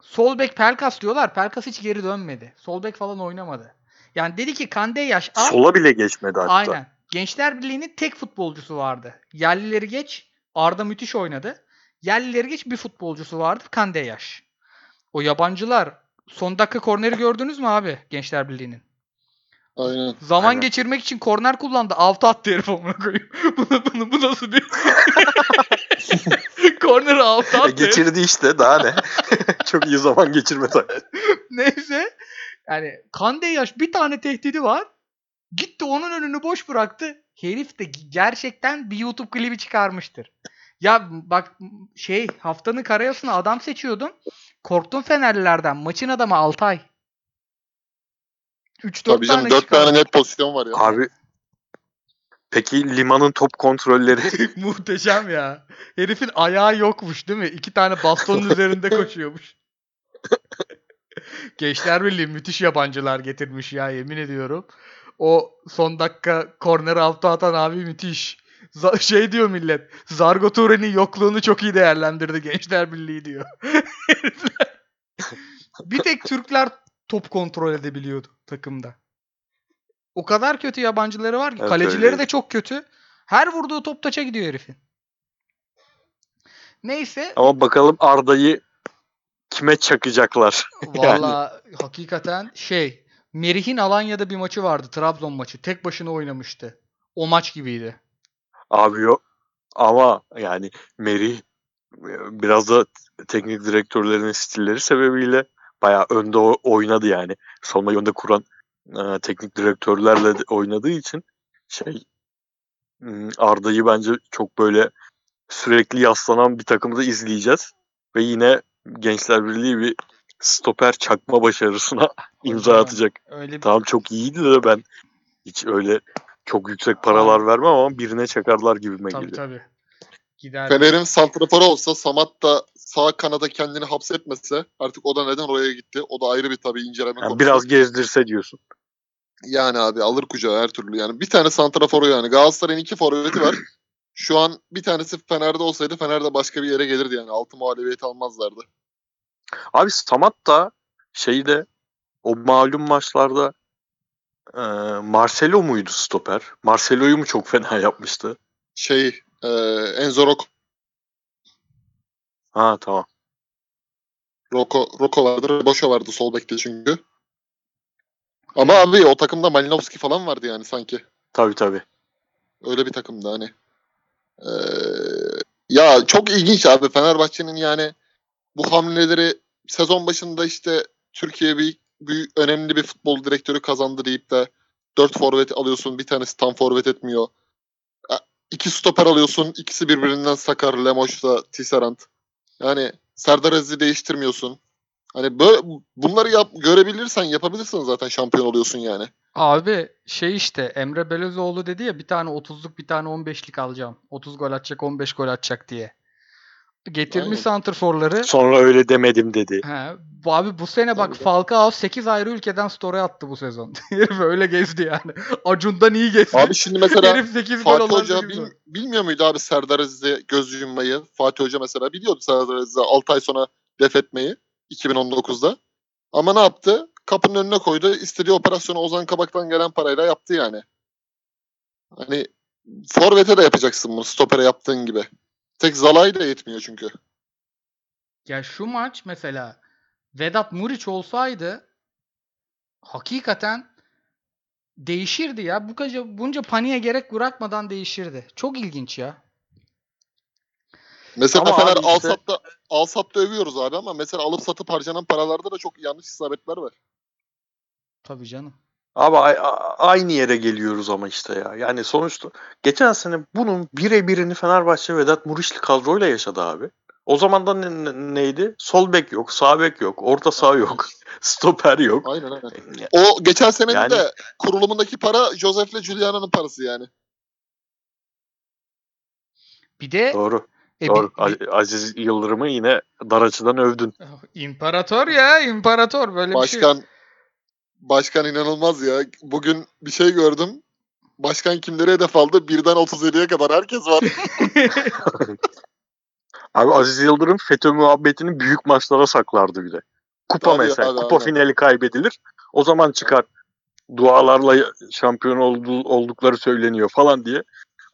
Sol bek Pelkas diyorlar. Pelkas hiç geri dönmedi. Sol bek falan oynamadı. Yani dedi ki Kande yaş al. Sola bile geçmedi hatta. Aynen. Gençler Birliği'nin tek futbolcusu vardı. Yerlileri geç. Arda müthiş oynadı. Yerlileri geç bir futbolcusu vardı. Kande yaş. O yabancılar son dakika korneri gördünüz mü abi Gençler Birliği'nin? Aynen. Zaman Aynen. geçirmek için korner kullandı. Altı attı herif amına koyayım. bunu, bunu, bu nasıl bir... Korneri altı E, attı. herif. geçirdi işte daha ne. Çok iyi zaman geçirmedi. Neyse. Yani Kande yaş bir tane tehdidi var. Gitti onun önünü boş bıraktı. Herif de gerçekten bir YouTube klibi çıkarmıştır. Ya bak şey haftanın karayasına adam seçiyordum. Korktum Fenerlilerden. Maçın adamı Altay. 3-4 Tabii canım tane 4 çıkardı. tane net pozisyon var ya. Abi peki Liman'ın top kontrolleri Muhteşem ya. Herifin ayağı yokmuş değil mi? İki tane bastonun üzerinde koşuyormuş. Gençler Birliği müthiş yabancılar getirmiş ya yemin ediyorum. O son dakika korner altı atan abi müthiş. Za- şey diyor millet. Zargo Ture'nin yokluğunu çok iyi değerlendirdi Gençler Birliği diyor. Bir tek Türkler top kontrol edebiliyordu takımda. O kadar kötü yabancıları var ki. Evet, kalecileri öyleydi. de çok kötü. Her vurduğu top taça gidiyor herifin. Neyse. ama bakalım Arda'yı kime çakacaklar? Valla hakikaten şey. Merih'in Alanya'da bir maçı vardı. Trabzon maçı. Tek başına oynamıştı. O maç gibiydi. Abi yok. Ama yani Merih e, biraz da teknik direktörlerin stilleri sebebiyle bayağı önde oynadı yani. Savunmayı önde kuran e, teknik direktörlerle oynadığı için şey hmm, Arda'yı bence çok böyle sürekli yaslanan bir takımı da izleyeceğiz. Ve yine Gençler Birliği bir stoper çakma başarısına imza Hocam, atacak. Öyle bir Tamam çok iyiydi de ben hiç öyle çok yüksek paralar vermem ama birine çakarlar gibime tabii geliyor. tabii. Gider. Fener'in santraforu olsa Samat da sağ kanada kendini hapsetmese artık o da neden oraya gitti? O da ayrı bir tabii inceleme Yani konusu. biraz gezdirse diyorsun. Yani abi alır kucağı her türlü yani. Bir tane santraforu yani. Galatasaray'ın iki forveti var. Şu an bir tanesi Fener'de olsaydı Fener'de başka bir yere gelirdi yani. Altı muhalefet almazlardı. Abi Samat da şeyde o malum maçlarda e, Marcelo muydu stoper? Marcelo'yu mu çok fena yapmıştı? Şey e, Enzo Rocco, Ha tamam. Rocco, Rocco vardı. Boşa vardı sol bekte çünkü. Ama abi o takımda Malinowski falan vardı yani sanki. Tabii tabii. Öyle bir takımda hani. Ee, ya çok ilginç abi Fenerbahçe'nin yani bu hamleleri sezon başında işte Türkiye bir, bir önemli bir futbol direktörü kazandı deyip de 4 forvet alıyorsun bir tanesi tam forvet etmiyor. İki stoper alıyorsun ikisi birbirinden sakar Lemoş'la Tisserand. Yani Serdar Aziz'i değiştirmiyorsun. Hani böyle bunları yap, görebilirsen yapabilirsen zaten şampiyon oluyorsun yani. Abi şey işte Emre Belözoğlu dedi ya bir tane 30'luk bir tane 15'lik alacağım. 30 gol atacak 15 gol atacak diye. Getirmiş Aynen. santrforları. Sonra öyle demedim dedi. He, abi bu sene bak Tabii. Falcao 8 ayrı ülkeden story attı bu sezon. Herif öyle gezdi yani. Acun'dan iyi gezdi. Abi şimdi mesela Herif 8 gol Fatih Hoca 8 gol. bil- bilmiyor muydu abi Serdar Aziz'e göz yummayı? Fatih Hoca mesela biliyordu Serdar Aziz'e 6 ay sonra def etmeyi 2019'da. Ama ne yaptı? Kapının önüne koydu. İstediği operasyonu Ozan Kabak'tan gelen parayla yaptı yani. Hani Forvet'e de yapacaksın bunu stopere yaptığın gibi. Tek Zalai da yetmiyor çünkü. Ya şu maç mesela Vedat Muriç olsaydı hakikaten değişirdi ya. Bu kadar bunca paniğe gerek bırakmadan değişirdi. Çok ilginç ya. Mesela Ama Fener işte- Alsat'ta Alsat'ta övüyoruz abi ama mesela alıp satıp harcanan paralarda da çok yanlış isabetler var. Tabii canım. Abi aynı yere geliyoruz ama işte ya. Yani sonuçta geçen sene bunun birebirini Fenerbahçe Vedat Muriçli kadroyla yaşadı abi. O zaman da ne- ne- neydi? Sol bek yok, sağ bek yok, orta saha yok, stoper yok. Aynen aynen. O geçen senenin Yani- de kurulumundaki para Josef'le Giuliano'nun parası yani. Bir de Doğru. E, Doğru. bir- bir- Aziz Yıldırım'ı yine dar açıdan övdün. İmparator ya, imparator böyle bir şey. Başkan Başkan inanılmaz ya. Bugün bir şey gördüm. Başkan kimleri hedef aldı? Birden 37'ye kadar herkes var. Abi Aziz Yıldırım FETÖ muhabbetini büyük maçlara saklardı bir de. Kupa Tabii mesela. abi, kupa aynen. finali kaybedilir. O zaman çıkar. Dualarla şampiyon oldu, oldukları söyleniyor falan diye.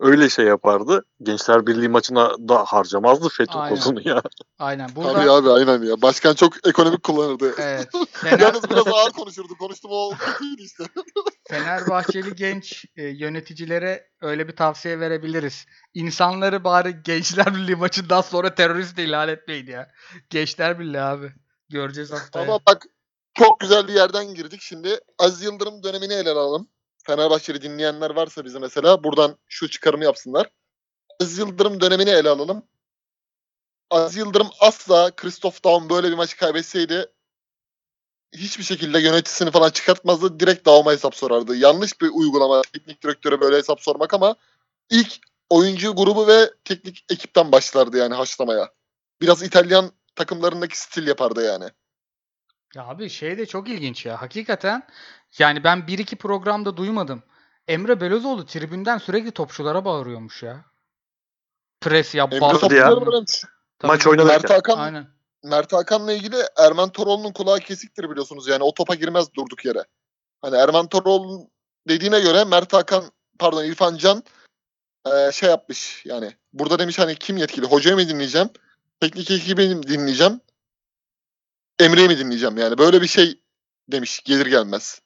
Öyle şey yapardı. Gençler Birliği maçına da harcamazdı FETÖ Aynen. kozunu ya. Aynen. Burada Tabii abi aynen ya. Başkan çok ekonomik kullanırdı. evet. Fener, Yalnız biraz ağır konuşurdu. Konuştum o kötüydü işte. Fenerbahçeli genç e, yöneticilere öyle bir tavsiye verebiliriz. İnsanları bari Gençler Birliği maçından sonra terörist ilan etmeyin ya. Gençler Birliği abi. Göreceğiz haftaya. Ama bak çok güzel bir yerden girdik. Şimdi Aziz Yıldırım dönemini ele alalım. Fenerbahçeli dinleyenler varsa bize mesela buradan şu çıkarımı yapsınlar. Aziz Yıldırım dönemini ele alalım. Aziz Yıldırım asla Christoph Daum böyle bir maçı kaybetseydi hiçbir şekilde yöneticisini falan çıkartmazdı. Direkt Daum'a hesap sorardı. Yanlış bir uygulama teknik direktöre böyle hesap sormak ama ilk oyuncu grubu ve teknik ekipten başlardı yani haşlamaya. Biraz İtalyan takımlarındaki stil yapardı yani. Ya abi şey de çok ilginç ya. Hakikaten yani ben bir iki programda duymadım. Emre Belözoğlu tribünden sürekli topçulara bağırıyormuş ya. Pres yap, Emre bas. Tabii Maç oynanırken. Mert Hakan, Aynen. Mert Hakan'la ilgili Erman Toroğlu'nun kulağı kesiktir biliyorsunuz. Yani o topa girmez durduk yere. Hani Erman Toroğlu'nun dediğine göre Mert Hakan pardon İrfan Can eee, şey yapmış yani. Burada demiş hani kim yetkili? Hocayı mı dinleyeceğim? Teknik ekibi mi dinleyeceğim? Emre'yi mi dinleyeceğim? Yani böyle bir şey demiş gelir gelmez.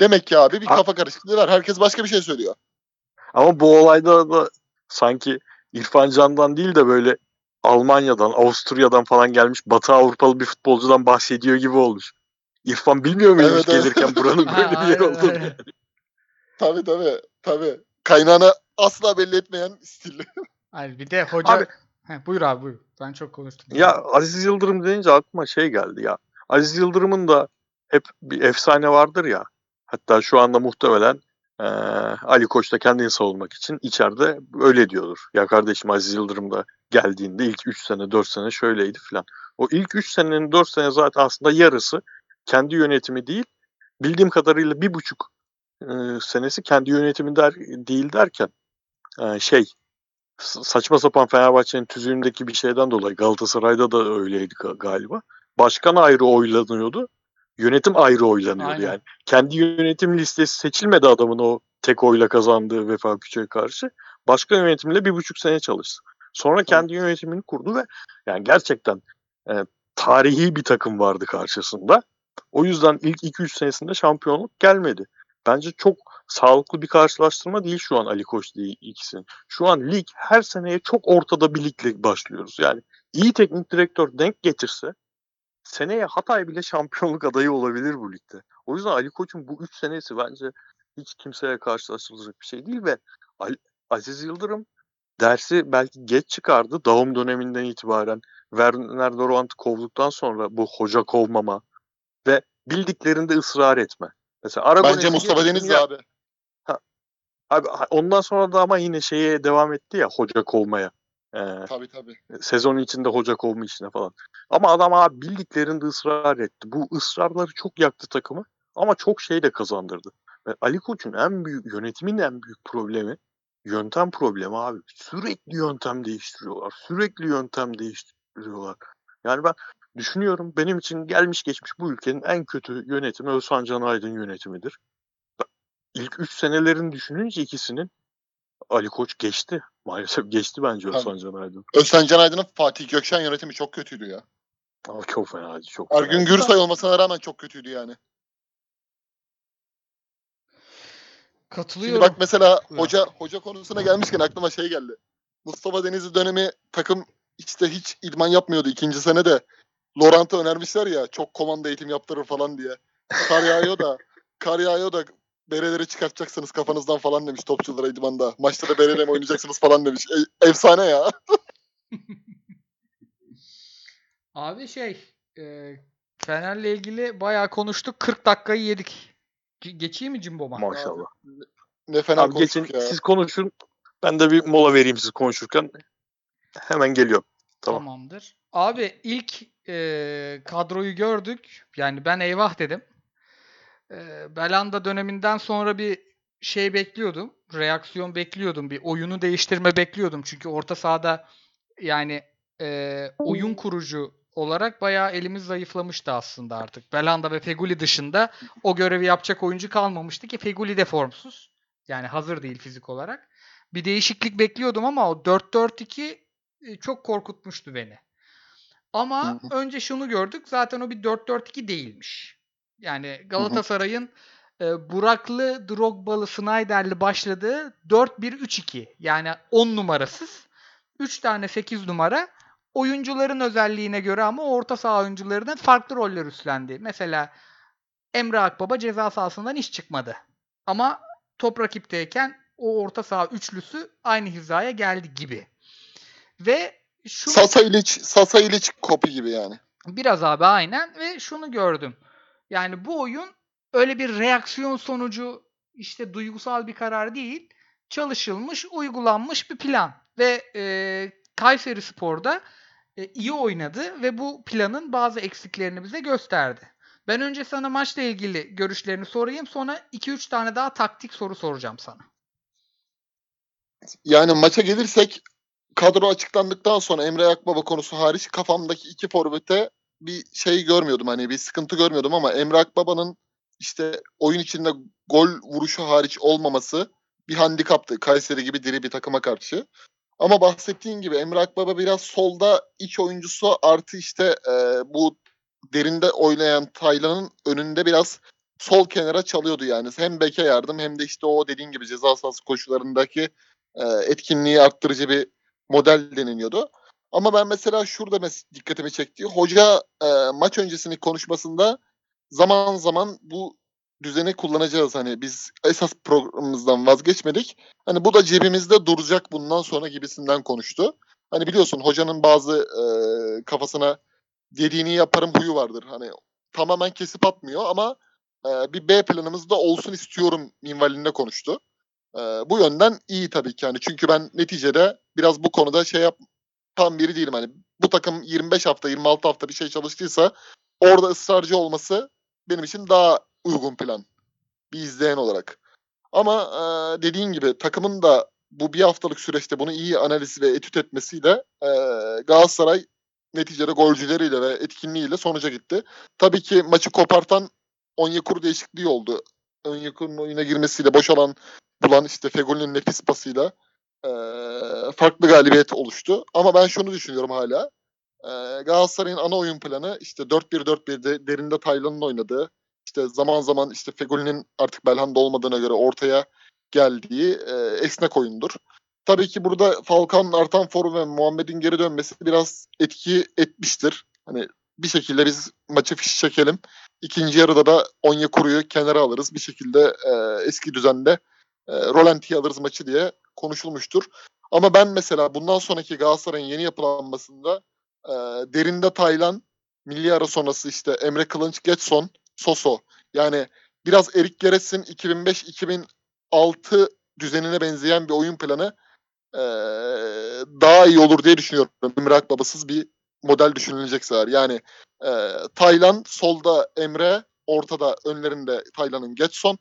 Demek ki abi bir Ha- kafa karışıklığı var. Herkes başka bir şey söylüyor. Ama bu olayda da sanki İrfan Can'dan değil de böyle Almanya'dan, Avusturya'dan falan gelmiş Batı Avrupalı bir futbolcudan bahsediyor gibi olmuş. İrfan bilmiyor muymuş Evet, evet. gelirken buranın böyle bir yer olduğunu? Tabii tabii. Tabii. Kaynağını asla belli etmeyen stil. Ay bir de hoca Abi- Heh, buyur abi buyur. Ben çok konuştum. Ya Aziz Yıldırım deyince aklıma şey geldi ya. Aziz Yıldırım'ın da hep bir efsane vardır ya. Hatta şu anda muhtemelen eee, Ali Koç da kendini savunmak için içeride öyle diyordur. Ya kardeşim Aziz Yıldırım da geldiğinde ilk 3 sene 4 sene şöyleydi falan. O ilk 3 senenin 4 sene zaten aslında yarısı kendi yönetimi değil. Bildiğim kadarıyla bir buçuk eee, senesi kendi yönetimi der, değil derken eee, şey saçma sapan Fenerbahçe'nin tüzüğündeki bir şeyden dolayı Galatasaray'da da öyleydi ga- galiba. Başkan ayrı oylanıyordu. Yönetim ayrı oylanıyordu Aynen. yani. Kendi yönetim listesi seçilmedi adamın o tek oyla kazandığı Vefa Küçük'e karşı. Başka yönetimle bir buçuk sene çalıştı. Sonra kendi yönetimini kurdu ve yani gerçekten e, tarihi bir takım vardı karşısında. O yüzden ilk 2-3 senesinde şampiyonluk gelmedi. Bence çok sağlıklı bir karşılaştırma değil şu an Ali Koç değil ikisinin. Şu an lig her seneye çok ortada bir ligle başlıyoruz. Yani iyi teknik direktör denk getirse seneye Hatay bile şampiyonluk adayı olabilir bu ligde. O yüzden Ali Koç'un bu 3 senesi bence hiç kimseye karşılaştırılacak bir şey değil ve Aziz Yıldırım dersi belki geç çıkardı. Dağım döneminden itibaren Werner Dorant'ı kovduktan sonra bu hoca kovmama ve bildiklerinde ısrar etme. Mesela Aragones'i Bence Mustafa ya- abi. Abi ondan sonra da ama yine şeye devam etti ya hoca kovmaya. Ee, Tabii tabii. sezon içinde hoca kovma işine falan. Ama adam abi bildiklerinde ısrar etti. Bu ısrarları çok yaktı takımı ama çok şey de kazandırdı. Ve Ali Koç'un en büyük yönetimin en büyük problemi yöntem problemi abi. Sürekli yöntem değiştiriyorlar. Sürekli yöntem değiştiriyorlar. Yani ben düşünüyorum benim için gelmiş geçmiş bu ülkenin en kötü yönetimi Özhan Can Aydın yönetimidir. İlk 3 senelerini düşününce ikisinin Ali Koç geçti. Maalesef geçti bence. Özhan Can Aydın. Özcan Can Aydın'ın Fatih Gökşen yönetimi çok kötüydü ya. Ama çok fenaydı. Çok Ergün fenaydı. Gürsay olmasına rağmen çok kötüydü yani. Şimdi Katılıyorum. bak mesela hoca hoca konusuna gelmişken aklıma şey geldi. Mustafa Denizli dönemi takım işte hiç idman yapmıyordu ikinci sene de. Laurent'ı önermişler ya çok komanda eğitim yaptırır falan diye. Kar yağıyor da kar yağıyor da bereleri çıkartacaksınız kafanızdan falan demiş topçulara idmanda. Maçta da bereyle mi oynayacaksınız falan demiş. E- efsane ya. Abi şey e, Fener'le ilgili bayağı konuştuk. 40 dakikayı yedik. Ge- geçeyim mi Cimbom'a? Maşallah. Ne fena Abi geçin ya. siz konuşun. Ben de bir mola vereyim siz konuşurken. Hemen geliyorum. Tamam. Tamamdır. Abi ilk e, kadroyu gördük. Yani ben eyvah dedim. E, Belanda döneminden sonra bir şey bekliyordum. Reaksiyon bekliyordum. Bir oyunu değiştirme bekliyordum. Çünkü orta sahada yani e, oyun kurucu olarak bayağı elimiz zayıflamıştı aslında artık. Belanda ve Feguli dışında o görevi yapacak oyuncu kalmamıştı ki Feguli de formsuz. Yani hazır değil fizik olarak. Bir değişiklik bekliyordum ama o 4-4-2 e, çok korkutmuştu beni. Ama önce şunu gördük. Zaten o bir 4-4-2 değilmiş. Yani Galatasaray'ın e, Buraklı, Drogba'lı, Snyder'li başladığı 4-1-3-2. Yani 10 numarasız. 3 tane 8 numara. Oyuncuların özelliğine göre ama orta saha oyuncularının farklı roller üstlendi. Mesela Emre Akbaba ceza sahasından hiç çıkmadı. Ama top rakipteyken o orta saha üçlüsü aynı hizaya geldi gibi. Ve şu Sasa İliç, Sasa İliç kopi gibi yani. Biraz abi aynen ve şunu gördüm. Yani bu oyun öyle bir reaksiyon sonucu işte duygusal bir karar değil. Çalışılmış, uygulanmış bir plan. Ve e, Kayseri Spor'da e, iyi oynadı ve bu planın bazı eksiklerini bize gösterdi. Ben önce sana maçla ilgili görüşlerini sorayım. Sonra 2-3 tane daha taktik soru soracağım sana. Yani maça gelirsek kadro açıklandıktan sonra Emre Akbaba konusu hariç kafamdaki iki forvete bir şey görmüyordum. Hani bir sıkıntı görmüyordum ama Emre Akbaba'nın işte oyun içinde gol vuruşu hariç olmaması bir handikaptı. Kayseri gibi diri bir takıma karşı. Ama bahsettiğin gibi Emre Akbaba biraz solda iç oyuncusu artı işte e, bu derinde oynayan Taylan'ın önünde biraz sol kenara çalıyordu yani. Hem beke yardım hem de işte o dediğin gibi ceza sahası koşularındaki e, etkinliği arttırıcı bir model deniliyordu. Ama ben mesela şurada mes- dikkatimi çekti. Hoca e, maç öncesinin konuşmasında zaman zaman bu düzeni kullanacağız. Hani biz esas programımızdan vazgeçmedik. Hani bu da cebimizde duracak bundan sonra gibisinden konuştu. Hani biliyorsun hocanın bazı e, kafasına dediğini yaparım huyu vardır. Hani tamamen kesip atmıyor ama e, bir B planımız da olsun istiyorum minvalinde konuştu. E, bu yönden iyi tabii ki. Yani çünkü ben neticede biraz bu konuda şey yap tam biri değilim. Hani bu takım 25 hafta 26 hafta bir şey çalıştıysa orada ısrarcı olması benim için daha uygun plan. Bir izleyen olarak. Ama e, dediğin gibi takımın da bu bir haftalık süreçte bunu iyi analiz ve etüt etmesiyle e, Galatasaray neticede golcüleriyle ve etkinliğiyle sonuca gitti. Tabii ki maçı kopartan Onyekuru değişikliği oldu. Onyekuru'nun oyuna girmesiyle boşalan bulan işte Fegoli'nin nefis pasıyla farklı galibiyet oluştu. Ama ben şunu düşünüyorum hala. Galatasaray'ın ana oyun planı işte 4-1-4-1'de derinde Taylan'ın oynadığı işte zaman zaman işte Fegoli'nin artık Belhanda olmadığına göre ortaya geldiği esnek oyundur. Tabii ki burada Falcao'nun artan formu ve Muhammed'in geri dönmesi biraz etki etmiştir. Hani bir şekilde biz maçı fiş çekelim. İkinci yarıda da Onyekuru'yu kenara alırız. Bir şekilde e, eski düzende e, Rolanti'yi alırız maçı diye konuşulmuştur. Ama ben mesela bundan sonraki Galatasaray'ın yeni yapılanmasında e, derinde Taylan, milli ara sonrası işte Emre Kılınç, Getson, Soso. Yani biraz Erik Geres'in 2005-2006 düzenine benzeyen bir oyun planı e, daha iyi olur diye düşünüyorum. Emre Akbaba'sız bir model düşünülecekse eğer. Yani e, Taylan, solda Emre, ortada önlerinde Taylan'ın Getson,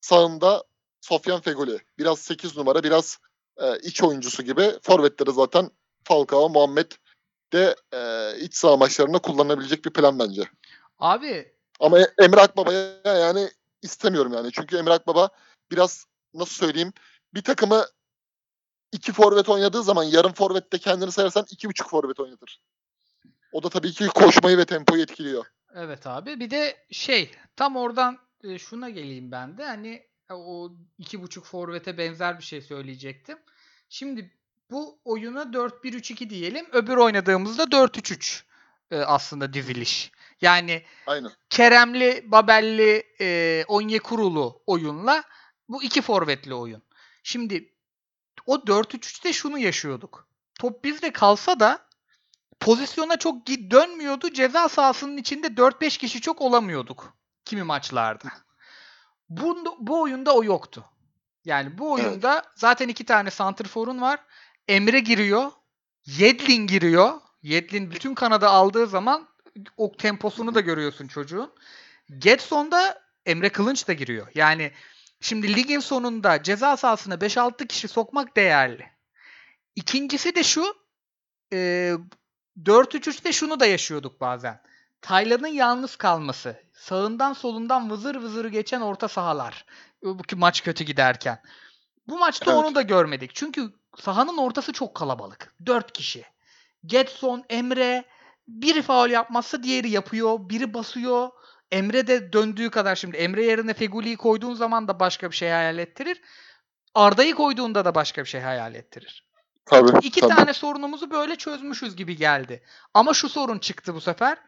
sağında Sofyan Fegoli. Biraz 8 numara, biraz e, iç oyuncusu gibi. Forvetleri zaten Falcao, Muhammed de e, iç saha maçlarında kullanabilecek bir plan bence. Abi Ama E- Emre Akbaba'ya yani istemiyorum yani. Çünkü Emre Akbaba biraz nasıl söyleyeyim bir takımı iki forvet oynadığı zaman yarım forvette kendini sayarsan iki buçuk forvet oynatır. O da tabii ki koşmayı ve tempoyu etkiliyor. Evet abi. Bir de şey tam oradan e, şuna geleyim ben de. Hani o iki buçuk forvete benzer bir şey söyleyecektim. Şimdi bu oyuna 4-1-3-2 diyelim. Öbür oynadığımızda 4-3-3 e, aslında diziliş. Yani Aynen. Keremli, Babelli, e, Onyekuru'lu oyunla bu iki forvetli oyun. Şimdi o 4-3-3'te şunu yaşıyorduk. Top bizde kalsa da pozisyona çok dönmüyordu. Ceza sahasının içinde 4-5 kişi çok olamıyorduk kimi maçlarda. Bu, bu oyunda o yoktu. Yani bu oyunda zaten iki tane santrforun var. Emre giriyor. Yedlin giriyor. Yedlin bütün kanadı aldığı zaman o temposunu da görüyorsun çocuğun. Getson'da Emre Kılınç da giriyor. Yani şimdi ligin sonunda ceza sahasına 5-6 kişi sokmak değerli. İkincisi de şu e, 4-3-3'te şunu da yaşıyorduk bazen. Taylan'ın yalnız kalması. Sağından solundan vızır vızır geçen orta sahalar. Bu maç kötü giderken. Bu maçta Evet. onu da görmedik. Çünkü sahanın ortası çok kalabalık. 4 kişi. Getson, Emre biri faul yapmazsa diğeri yapıyor. Biri basıyor. Emre de döndüğü kadar şimdi Emre yerine Feguli'yi koyduğun zaman da başka bir şey hayal ettirir. Arda'yı koyduğunda da başka bir şey hayal ettirir. Tabii. İki tabii. tane sorunumuzu böyle çözmüşüz gibi geldi. Ama şu sorun çıktı bu sefer.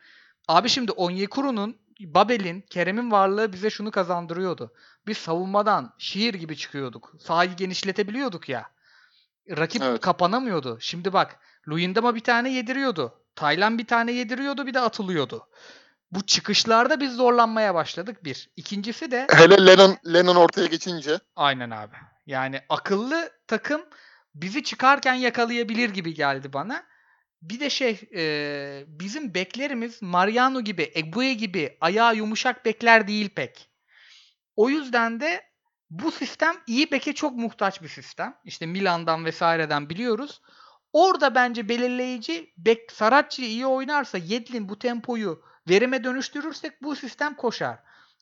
Abi şimdi Onyekuru'nun, Babel'in, Kerem'in varlığı bize şunu kazandırıyordu. Biz savunmadan şiir gibi çıkıyorduk. Sahayı genişletebiliyorduk ya. Rakip Evet. kapanamıyordu. Şimdi bak Luyendam'a bir tane yediriyordu. Taylan bir tane yediriyordu bir de atılıyordu. Bu çıkışlarda biz zorlanmaya başladık bir. İkincisi de Hele Lennon, Lennon ortaya geçince Aynen abi. Yani akıllı takım bizi çıkarken yakalayabilir gibi geldi bana. Bir de şey e, bizim beklerimiz Mariano gibi, Egbue gibi ayağı yumuşak bekler değil pek. O yüzden de bu sistem iyi beke çok muhtaç bir sistem. İşte Milan'dan vesaireden biliyoruz. Orada bence belirleyici bek Saracchi iyi oynarsa Yedlin bu tempoyu verime dönüştürürsek bu sistem koşar.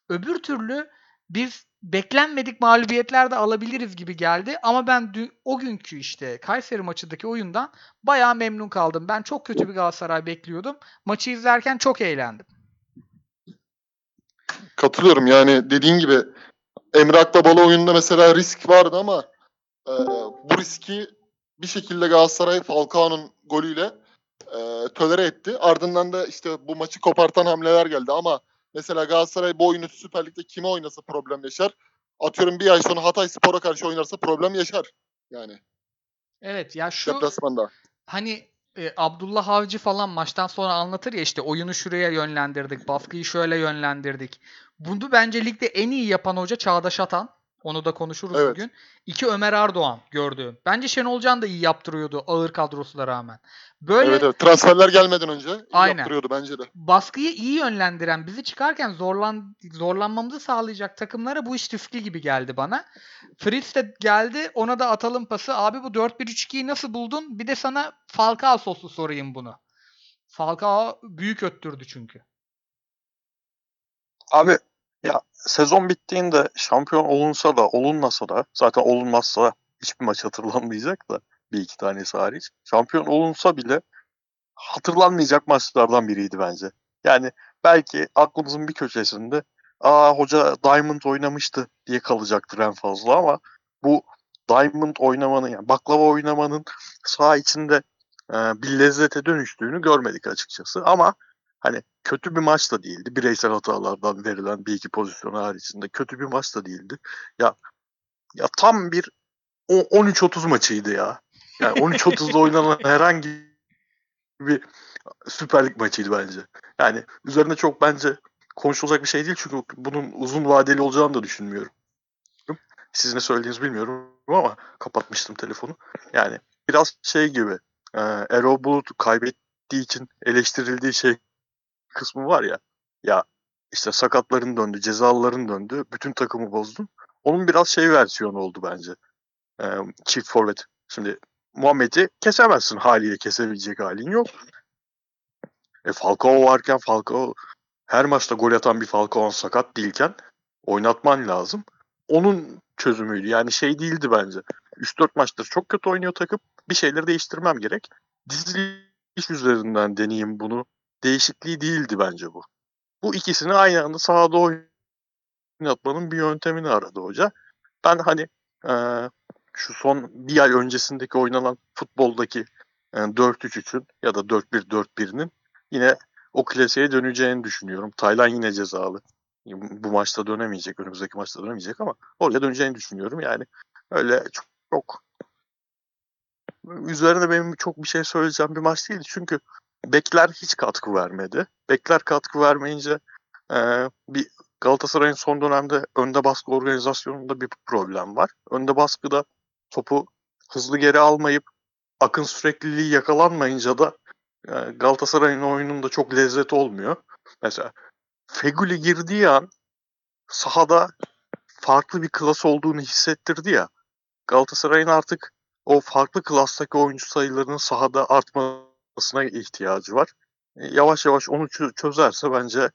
Öbür türlü biz beklenmedik mağlubiyetler de alabiliriz gibi geldi. Ama ben dü- o günkü işte Kayseri maçındaki oyundan bayağı memnun kaldım. Ben çok kötü bir Galatasaray bekliyordum. Maçı izlerken çok eğlendim. katılıyorum. Yani dediğin gibi Emre Akbabala oyununda mesela risk vardı ama e, bu riski bir şekilde Galatasaray Falcao'nun golüyle e, tolere etti. Ardından da işte bu maçı kopartan hamleler geldi ama mesela Galatasaray bu oyunu Süper Lig'de kime oynasa problem yaşar. Atıyorum bir ay sonra Hatay Spor'a karşı oynarsa problem yaşar. Yani Evet ya şu deplasmanda. hani e, Abdullah Avcı falan maçtan sonra anlatır ya işte oyunu şuraya yönlendirdik, baskıyı şöyle yönlendirdik. Bunu bence ligde en iyi yapan hoca Çağdaş Atan. Onu da konuşuruz Evet. bugün. İki Ömer Erdoğan gördüğüm. Bence Şenol Can da iyi yaptırıyordu ağır kadrosuna rağmen. Böyle Evet evet. Transferler gelmeden önce iyi Aynen. yaptırıyordu bence de. baskıyı iyi yönlendiren, bizi çıkarken zorlan zorlanmamızı sağlayacak takımlara bu iş riskli gibi geldi bana. Fritz de geldi, ona da atalım pası. Abi bu 4-1-3-2'yi nasıl buldun? Bir de sana Falcao soslu sorayım bunu. Falcao büyük öttürdü çünkü. Abi ya sezon bittiğinde şampiyon olunsa da olunmasa da zaten olunmazsa hiçbir maç hatırlanmayacak da bir iki tanesi hariç. Şampiyon olunsa bile hatırlanmayacak maçlardan biriydi bence. Yani belki aklımızın bir köşesinde aa hoca Diamond oynamıştı diye kalacaktır en fazla ama bu Diamond oynamanın yani baklava oynamanın saha içinde e, bir lezzete dönüştüğünü görmedik açıkçası ama hani kötü bir maç da değildi. Bireysel hatalardan verilen bir iki pozisyon haricinde kötü bir maç da değildi. Ya ya tam bir o 13-30 maçıydı ya. Yani 13-30'da oynanan herhangi bir Süper Lig maçıydı bence. Yani üzerine çok bence konuşulacak bir şey değil çünkü bunun uzun vadeli olacağını da düşünmüyorum. Siz ne söylediğinizi bilmiyorum ama kapatmıştım telefonu. Yani biraz şey gibi e, Erol Bulut kaybettiği için eleştirildiği şey kısmı var ya. Ya işte sakatların döndü, cezaların döndü, bütün takımı bozdun. Onun biraz şey versiyonu oldu bence. E, çift forvet. Şimdi Muhammed'i kesemezsin haliyle kesebilecek halin yok. E Falcao varken Falcao her maçta gol atan bir Falcao sakat değilken oynatman lazım. Onun çözümüydü. Yani şey değildi bence. 3-4 maçtır çok kötü oynuyor takım. Bir şeyleri değiştirmem gerek. Diziliş üzerinden deneyeyim bunu. Değişikliği değildi bence bu. Bu ikisini aynı anda sahada oynatmanın bir yöntemini aradı hoca. Ben hani eee, şu son bir ay öncesindeki oynanan futboldaki e, 4-3-3'ün ya da 4-1-4-1'nin yine o klasiğe döneceğini düşünüyorum. Taylan yine cezalı. Bu maçta dönemeyecek, önümüzdeki maçta dönemeyecek ama oraya döneceğini düşünüyorum. Yani öyle çok, çok üzerine benim çok bir şey söyleyeceğim bir maç değildi. Çünkü bekler hiç katkı vermedi. Bekler katkı vermeyince e, bir Galatasaray'ın son dönemde önde baskı organizasyonunda bir problem var. Önde baskıda topu hızlı geri almayıp akın sürekliliği yakalanmayınca da e, Galatasaray'ın oyununda çok lezzet olmuyor. Mesela Feguli girdiği an sahada farklı bir klas olduğunu hissettirdi ya. Galatasaray'ın artık o farklı klastaki oyuncu sayılarının sahada artmasına ihtiyacı var. E, Yavaş yavaş onu çö- çözerse bence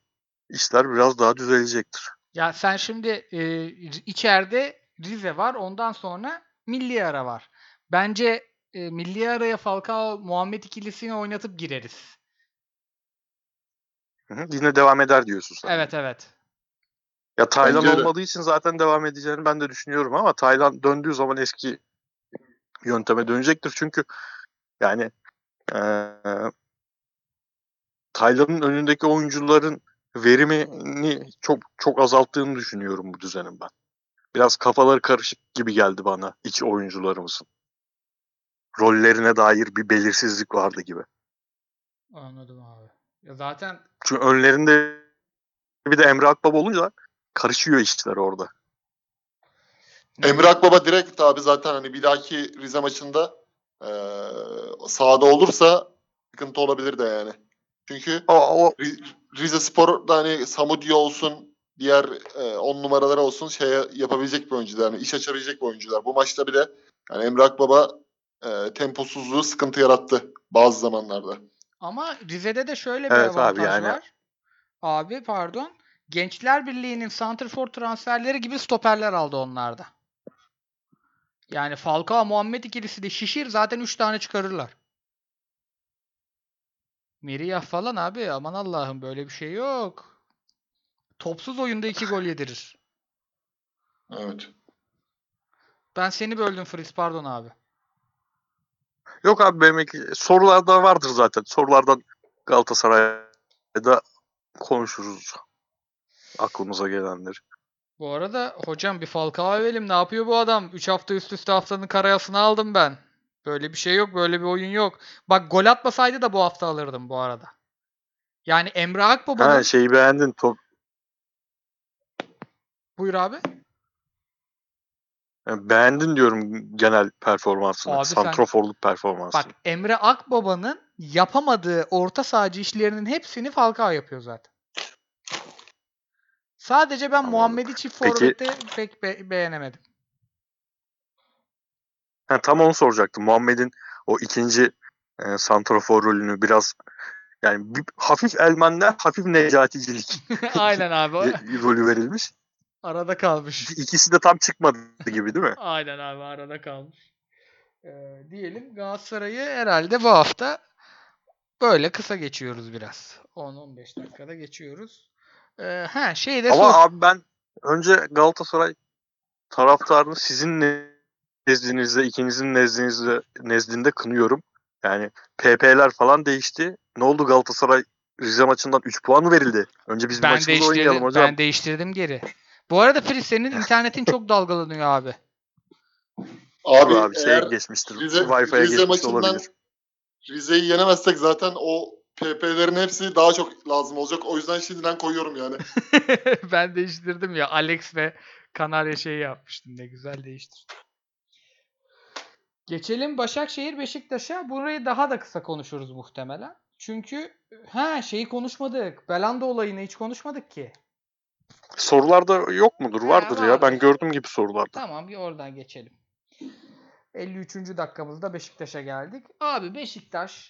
işler biraz daha düzelecektir. Ya sen şimdi e, içeride Rize var. Ondan sonra milli ara var. Bence e, milli araya Falcao Muhammed ikilisini oynatıp gireriz. Hı hı. Yine devam eder diyorsun sen. Evet evet. Ya Taylan Bence olmadığı için zaten devam edeceğini ben de düşünüyorum ama Taylan döndüğü zaman eski yönteme dönecektir. Çünkü yani eee Taylan'ın önündeki oyuncuların verimini çok çok azalttığını düşünüyorum bu düzenin ben. Biraz kafaları karışık gibi geldi bana iç oyuncularımızın. Rollerine dair bir belirsizlik vardı gibi. Anladım abi. Ya zaten Çünkü önlerinde bir de Emre Akbaba olunca karışıyor işler orada. Emre Akbaba direkt abi zaten hani bir dahaki Rize maçında eee sahada olursa sıkıntı olabilir de yani. Çünkü O, o Ri- Rize Spor'da hani Samudio olsun diğer 10 numaralar olsun şey yapabilecek bir oyuncular. Yani iş açabilecek bir oyuncular. Bu maçta bile yani Emre Akbaba e, temposuzluğu sıkıntı yarattı bazı zamanlarda. Ama Rize'de de şöyle bir Evet abi, avantaj yani- var. Abi pardon. Gençler Birliği'nin santrfor transferleri gibi stoperler aldı onlarda. Yani Falcao Muhammed ikilisi de şişir zaten 3 tane çıkarırlar. Meriyah falan abi aman Allah'ım böyle bir şey yok. Topsuz oyunda 2 gol yedirir. Evet. Ben seni böldüm Fritz pardon abi. Yok abi benim sorularda vardır zaten. Sorulardan Galatasaray'da konuşuruz. Aklımıza gelenleri. Bu arada hocam bir Falcao verelim. Ne yapıyor bu adam? 3 hafta üst üste haftanın karayasını aldım ben. Böyle bir şey yok. Böyle bir oyun yok. Bak gol atmasaydı da bu hafta alırdım bu arada. Yani Emre Akbaba'nın... Ha şeyi beğendin. Top, Buyur abi. beğendin diyorum genel performansını. Abi sen- Santroforluk performansını. Bak Emre Akbaba'nın yapamadığı orta sahacı işlerinin hepsini Falcao yapıyor zaten. Sadece ben Anladım. Muhammed'i çift forvette pek be- beğenemedim. Ha, tam onu soracaktım. Muhammed'in o ikinci e, santrofor rolünü biraz yani bir, hafif Elman'la hafif Necati'cilik Aynen abi. rolü verilmiş. Arada kalmış. İkisi de tam çıkmadı gibi değil mi? Aynen abi arada kalmış. Ee, diyelim Galatasaray'ı herhalde bu hafta böyle kısa geçiyoruz biraz. 10-15 dakikada geçiyoruz. Ee, ha şey de Ama sor. abi ben önce Galatasaray taraftarını sizin nezdinizde, ikinizin nezdinizde, nezdinde kınıyorum. Yani PP'ler falan değişti. Ne oldu Galatasaray Rize maçından 3 puan mı verildi? Önce biz Ben maçımızı oynayalım değiştirdim, hocam. ben değiştirdim geri. Bu arada Filiz senin internetin çok dalgalanıyor abi. Abi, Abi, abi şeye geçmiştir. Rize, Wi-Fi'ye Rize geçmiş maçından olabilir. Rize'yi yenemezsek zaten o PP'lerin hepsi daha çok lazım olacak. O yüzden şimdiden koyuyorum yani. ben değiştirdim ya. Alex ve Kanarya şeyi yapmıştım. Ne güzel değiştirdim. Geçelim Başakşehir Beşiktaş'a. Burayı daha da kısa konuşuruz muhtemelen. Çünkü ha şeyi konuşmadık. Belanda olayını hiç konuşmadık ki. Sorularda yok mudur? Vardır ya. vardır. Ben gördüm gibi sorularda. Tamam bir oradan geçelim. 53. dakikamızda Beşiktaş'a geldik. Abi Beşiktaş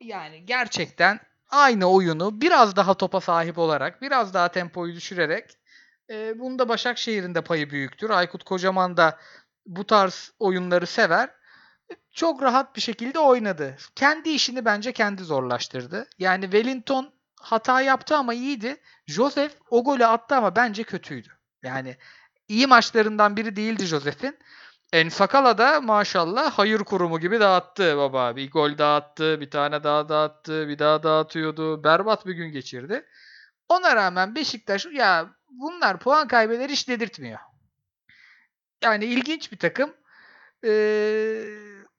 yani gerçekten aynı oyunu biraz daha topa sahip olarak, biraz daha tempoyu düşürerek e, bunda Başakşehir'in de payı büyüktür. Aykut Kocaman da bu tarz oyunları sever. Çok rahat bir şekilde oynadı. Kendi işini bence kendi zorlaştırdı. Yani Wellington hata yaptı ama iyiydi. Joseph o golü attı ama bence kötüydü. Yani iyi maçlarından biri değildi Joseph'in. En Sakala da maşallah hayır kurumu gibi dağıttı baba. Bir gol dağıttı, bir tane daha dağıttı, bir daha dağıtıyordu. Berbat bir gün geçirdi. Ona rağmen Beşiktaş ya bunlar puan kaybeder hiç dedirtmiyor. Yani ilginç bir takım. Ee,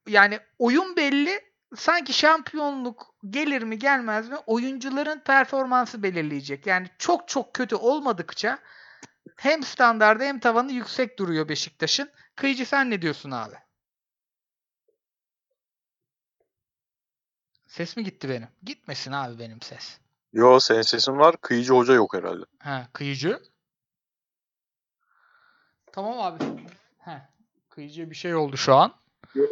yani oyun belli. Sanki şampiyonluk gelir mi gelmez mi oyuncuların performansı belirleyecek. Yani çok çok kötü olmadıkça hem standardı hem tavanı yüksek duruyor Beşiktaş'ın. Kıyıcı sen ne diyorsun abi? Ses mi gitti benim? Gitmesin abi benim ses. Yo senin sesin var. Kıyıcı hoca yok herhalde. Ha, kıyıcı. Tamam abi. He. Kıyıcıya bir şey oldu şu an.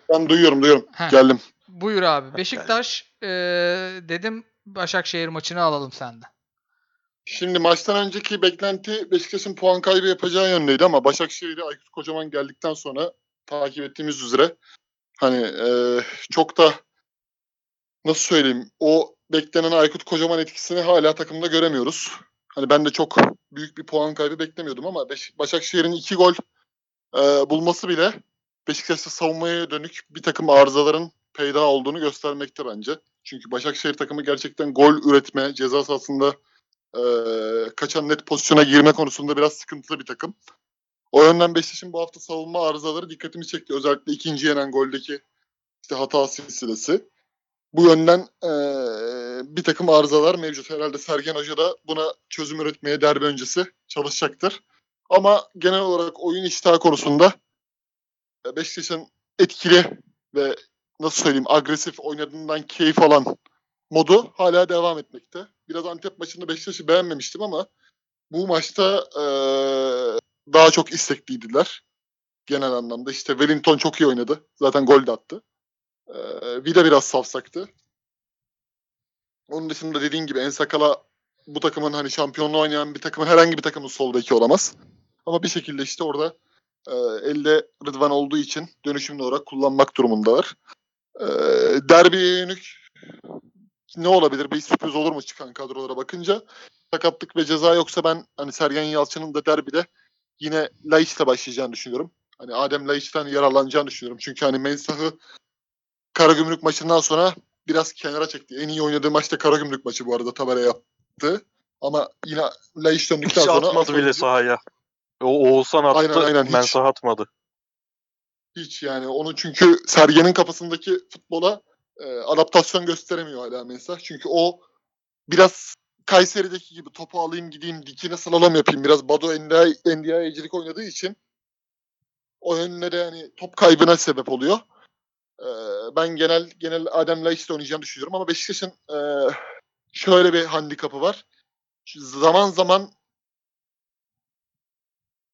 Ben duyuyorum duyuyorum. Heh. Geldim. Buyur abi. Beşiktaş eee, dedim Başakşehir maçını alalım senden. Şimdi maçtan önceki beklenti Beşiktaş'ın puan kaybı yapacağı yönündeydi ama Başakşehir'i Aykut Kocaman geldikten sonra takip ettiğimiz üzere hani e, çok da nasıl söyleyeyim o beklenen Aykut Kocaman etkisini hala takımda göremiyoruz. Hani ben de çok büyük bir puan kaybı beklemiyordum ama Beş- Başakşehir'in iki gol e, bulması bile Beşiktaş'ta savunmaya dönük bir takım arızaların peyda olduğunu göstermekte bence. Çünkü Başakşehir takımı gerçekten gol üretme, ceza sahasında e, kaçan net pozisyona girme konusunda biraz sıkıntılı bir takım. O yönden Beşiktaş'ın bu hafta savunma arızaları dikkatimi çekti. Özellikle ikinci yenen goldeki işte hata silsilesi. Bu yönden e, bir takım arızalar mevcut. Herhalde Sergen Hoca da buna çözüm üretmeye derbi öncesi çalışacaktır. Ama genel olarak oyun iştahı konusunda Beşiktaş'ın etkili ve nasıl söyleyeyim agresif oynadığından keyif alan modu hala devam etmekte. Biraz Antep maçında Beşiktaş'ı beğenmemiştim ama bu maçta eee, daha çok istekliydiler. Genel anlamda. İşte Wellington çok iyi oynadı. Zaten gol de attı. Eee Vida biraz safsaktı. Onun dışında dediğin gibi Ensakala bu takımın hani şampiyonluğu oynayan bir takımın herhangi bir takımın sol olamaz. Ama bir şekilde işte orada eee, elde Rıdvan olduğu için dönüşümlü olarak kullanmak durumundalar. Eee derbiye yönelik ne olabilir? Bir sürpriz olur mu çıkan kadrolara bakınca? Sakatlık ve ceza yoksa ben hani Sergen Yalçın'ın da derbide yine Laiç'le başlayacağını düşünüyorum. Hani Adem Laiç'ten yararlanacağını düşünüyorum. Çünkü hani Mensah'ı Karagümrük maçından sonra biraz kenara çekti. En iyi oynadığı maçta Karagümrük maçı bu arada tabela yaptı. Ama yine Laiç Hiç döndükten sonra atmadı bile sahaya. O Oğuzhan attı. Aynen, aynen, hiç. Mensah atmadı. Hiç yani onu çünkü Sergen'in kafasındaki futbola e, adaptasyon gösteremiyor hala Mensah. Çünkü o biraz Kayseri'deki gibi topu alayım gideyim dikine slalom yapayım. Biraz Bado NDI'cilik oynadığı için o yönüne de yani top kaybına sebep oluyor. E, ben genel genel Adem Laiç'le oynayacağını düşünüyorum ama Beşiktaş'ın e, şöyle bir handikapı var. Zaman zaman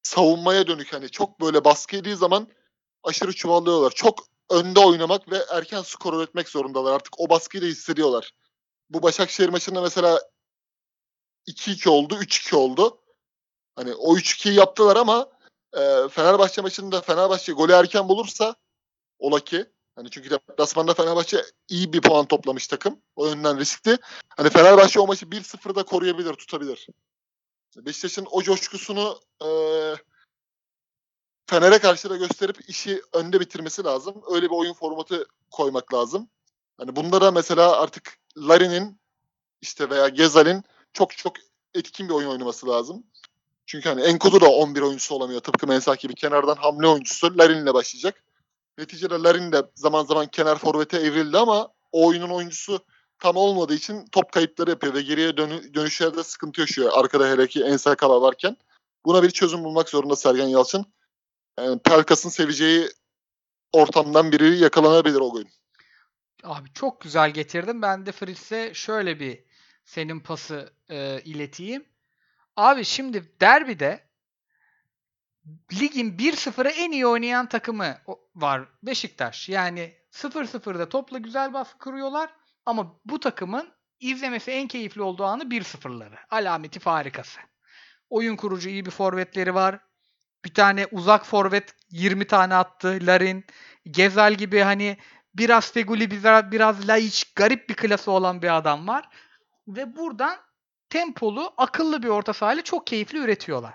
savunmaya dönük hani çok böyle baskı yediği zaman aşırı çuvallıyorlar. Çok önde oynamak ve erken skor üretmek zorundalar. Artık o baskıyı da hissediyorlar. Bu Başakşehir maçında mesela 2-2 oldu, 3-2 oldu. Hani o 3-2'yi yaptılar ama e, Fenerbahçe maçında Fenerbahçe golü erken bulursa ola ki hani çünkü deplasmanda Fenerbahçe iyi bir puan toplamış takım. O yönden riskli. Hani Fenerbahçe o maçı 1-0'da koruyabilir, tutabilir. Beşiktaş'ın o coşkusunu e, Fener'e karşı da gösterip işi önde bitirmesi lazım. Öyle bir oyun formatı koymak lazım. Hani bunda da mesela artık Larin'in işte veya Gezal'in çok çok etkin bir oyun oynaması lazım. Çünkü hani Enkudu da 11 oyuncusu olamıyor. Tıpkı Mensah gibi kenardan hamle oyuncusu Larin'le başlayacak. Neticede Larin de zaman zaman kenar forvete evrildi ama o oyunun oyuncusu tam olmadığı için top kayıpları yapıyor ve geriye dönü- dönüşlerde sıkıntı yaşıyor. Arkada hele ki Ensakala varken. Buna bir çözüm bulmak zorunda Sergen Yalçın. Yani Pelkas'ın seveceği ortamdan biri yakalanabilir o gün. Abi çok güzel getirdin. Ben de Fritz'e şöyle bir senin pası e, ileteyim. Abi şimdi derbide ligin 1-0'a en iyi oynayan takımı var Beşiktaş. Yani 0-0'da topla güzel baskı kuruyorlar ama bu takımın izlemesi en keyifli olduğu anı 1-0'ları. Alameti farikası. Oyun kurucu iyi bir forvetleri var. Bir tane uzak forvet 20 tane attı. Larin, Gezal gibi hani biraz Feguli, biraz, biraz Laiç, garip bir klası olan bir adam var. Ve buradan tempolu, akıllı bir orta sahayla çok keyifli üretiyorlar.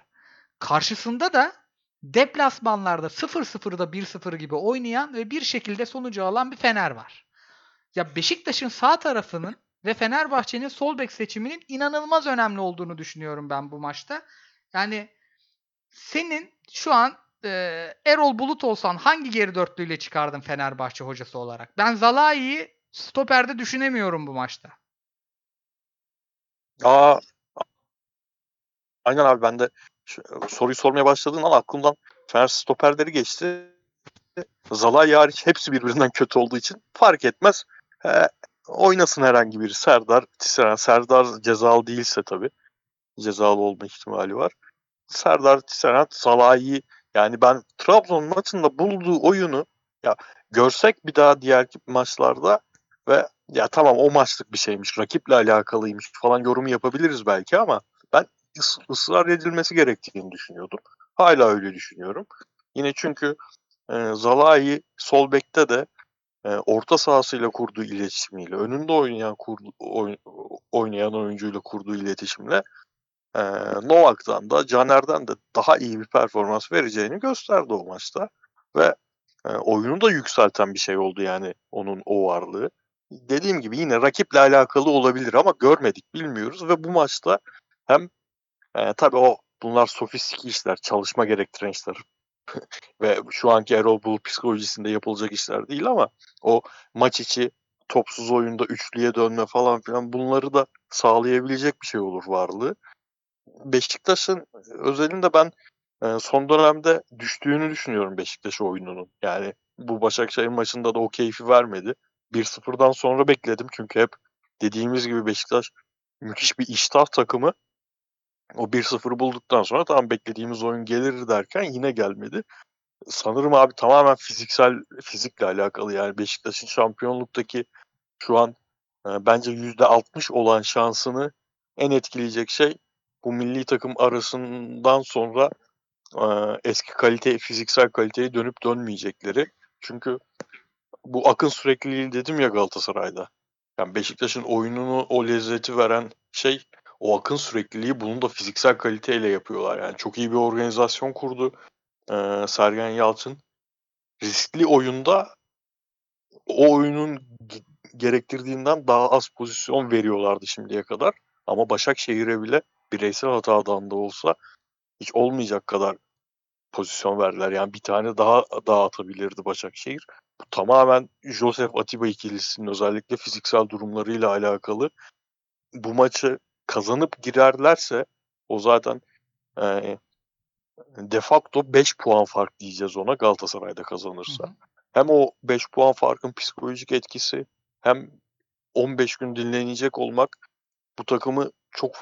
Karşısında da deplasmanlarda 0-0'da 1-0 gibi oynayan ve bir şekilde sonucu alan bir Fener var. Ya Beşiktaş'ın sağ tarafının ve Fenerbahçe'nin sol bek seçiminin inanılmaz önemli olduğunu düşünüyorum ben bu maçta. Yani senin şu an e, Erol Bulut olsan hangi geri dörtlüyle çıkardın Fenerbahçe hocası olarak? Ben Zalai'yi stoperde düşünemiyorum bu maçta. Aa, aynen abi ben de soruyu sormaya başladığın an aklımdan Fener stoperleri geçti. Zalai hariç hepsi birbirinden kötü olduğu için fark etmez. He, oynasın herhangi biri. Serdar, Tisserand. Serdar cezalı değilse tabii. Cezalı olma ihtimali var. Serdar, Tisserand, Salahi yani ben Trabzon maçında bulduğu oyunu ya görsek bir daha diğer maçlarda ve ya tamam o maçlık bir şeymiş, rakiple alakalıymış falan yorumu yapabiliriz belki ama ben ıs- ısrar edilmesi gerektiğini düşünüyordum. Hala öyle düşünüyorum. Yine çünkü e, Zalai sol bekte de e, orta sahasıyla kurduğu iletişimiyle, önünde oynayan kurdu, oy- oynayan oyuncuyla kurduğu iletişimle e, Novak'tan da Caner'den de daha iyi bir performans vereceğini gösterdi o maçta. Ve e, oyunu da yükselten bir şey oldu yani onun o varlığı. Dediğim gibi yine rakiple alakalı olabilir ama görmedik, bilmiyoruz ve bu maçta hem e, tabii o bunlar sofistik işler, çalışma gerektiren işler ve şu anki Erol Bulut psikolojisinde yapılacak işler değil ama o maç içi topsuz oyunda üçlüye dönme falan filan bunları da sağlayabilecek bir şey olur varlığı. Beşiktaş'ın özelinde ben e, son dönemde düştüğünü düşünüyorum Beşiktaş oyununun. Yani bu Başakşehir maçında da o keyfi vermedi. 1-0'dan sonra bekledim çünkü hep dediğimiz gibi Beşiktaş müthiş bir iştah takımı. O 1-0'ı bulduktan sonra tamam beklediğimiz oyun gelir derken yine gelmedi. Sanırım abi tamamen fiziksel fizikle alakalı yani Beşiktaş'ın şampiyonluktaki şu an e, bence %60 olan şansını en etkileyecek şey bu milli takım arasından sonra e, eski kalite, fiziksel kaliteye dönüp dönmeyecekleri. Çünkü bu akın sürekliliği dedim ya Galatasaray'da. Yani Beşiktaş'ın oyununu o lezzeti veren şey o akın sürekliliği bunu da fiziksel kaliteyle yapıyorlar. Yani çok iyi bir organizasyon kurdu e, Sergen Yalçın. Riskli oyunda o oyunun ge- gerektirdiğinden daha az pozisyon veriyorlardı şimdiye kadar. Ama Başakşehir'e bile bireysel hatadan da olsa hiç olmayacak kadar pozisyon verdiler. Yani bir tane daha atabilirdi Başakşehir. Bu tamamen Josef Atiba ikilisinin özellikle fiziksel durumlarıyla alakalı. Bu maçı kazanıp girerlerse o zaten e, de facto 5 puan fark diyeceğiz ona Galatasaray'da kazanırsa. Hı hı. Hem o 5 puan farkın psikolojik etkisi hem 15 gün dinlenecek olmak bu takımı çok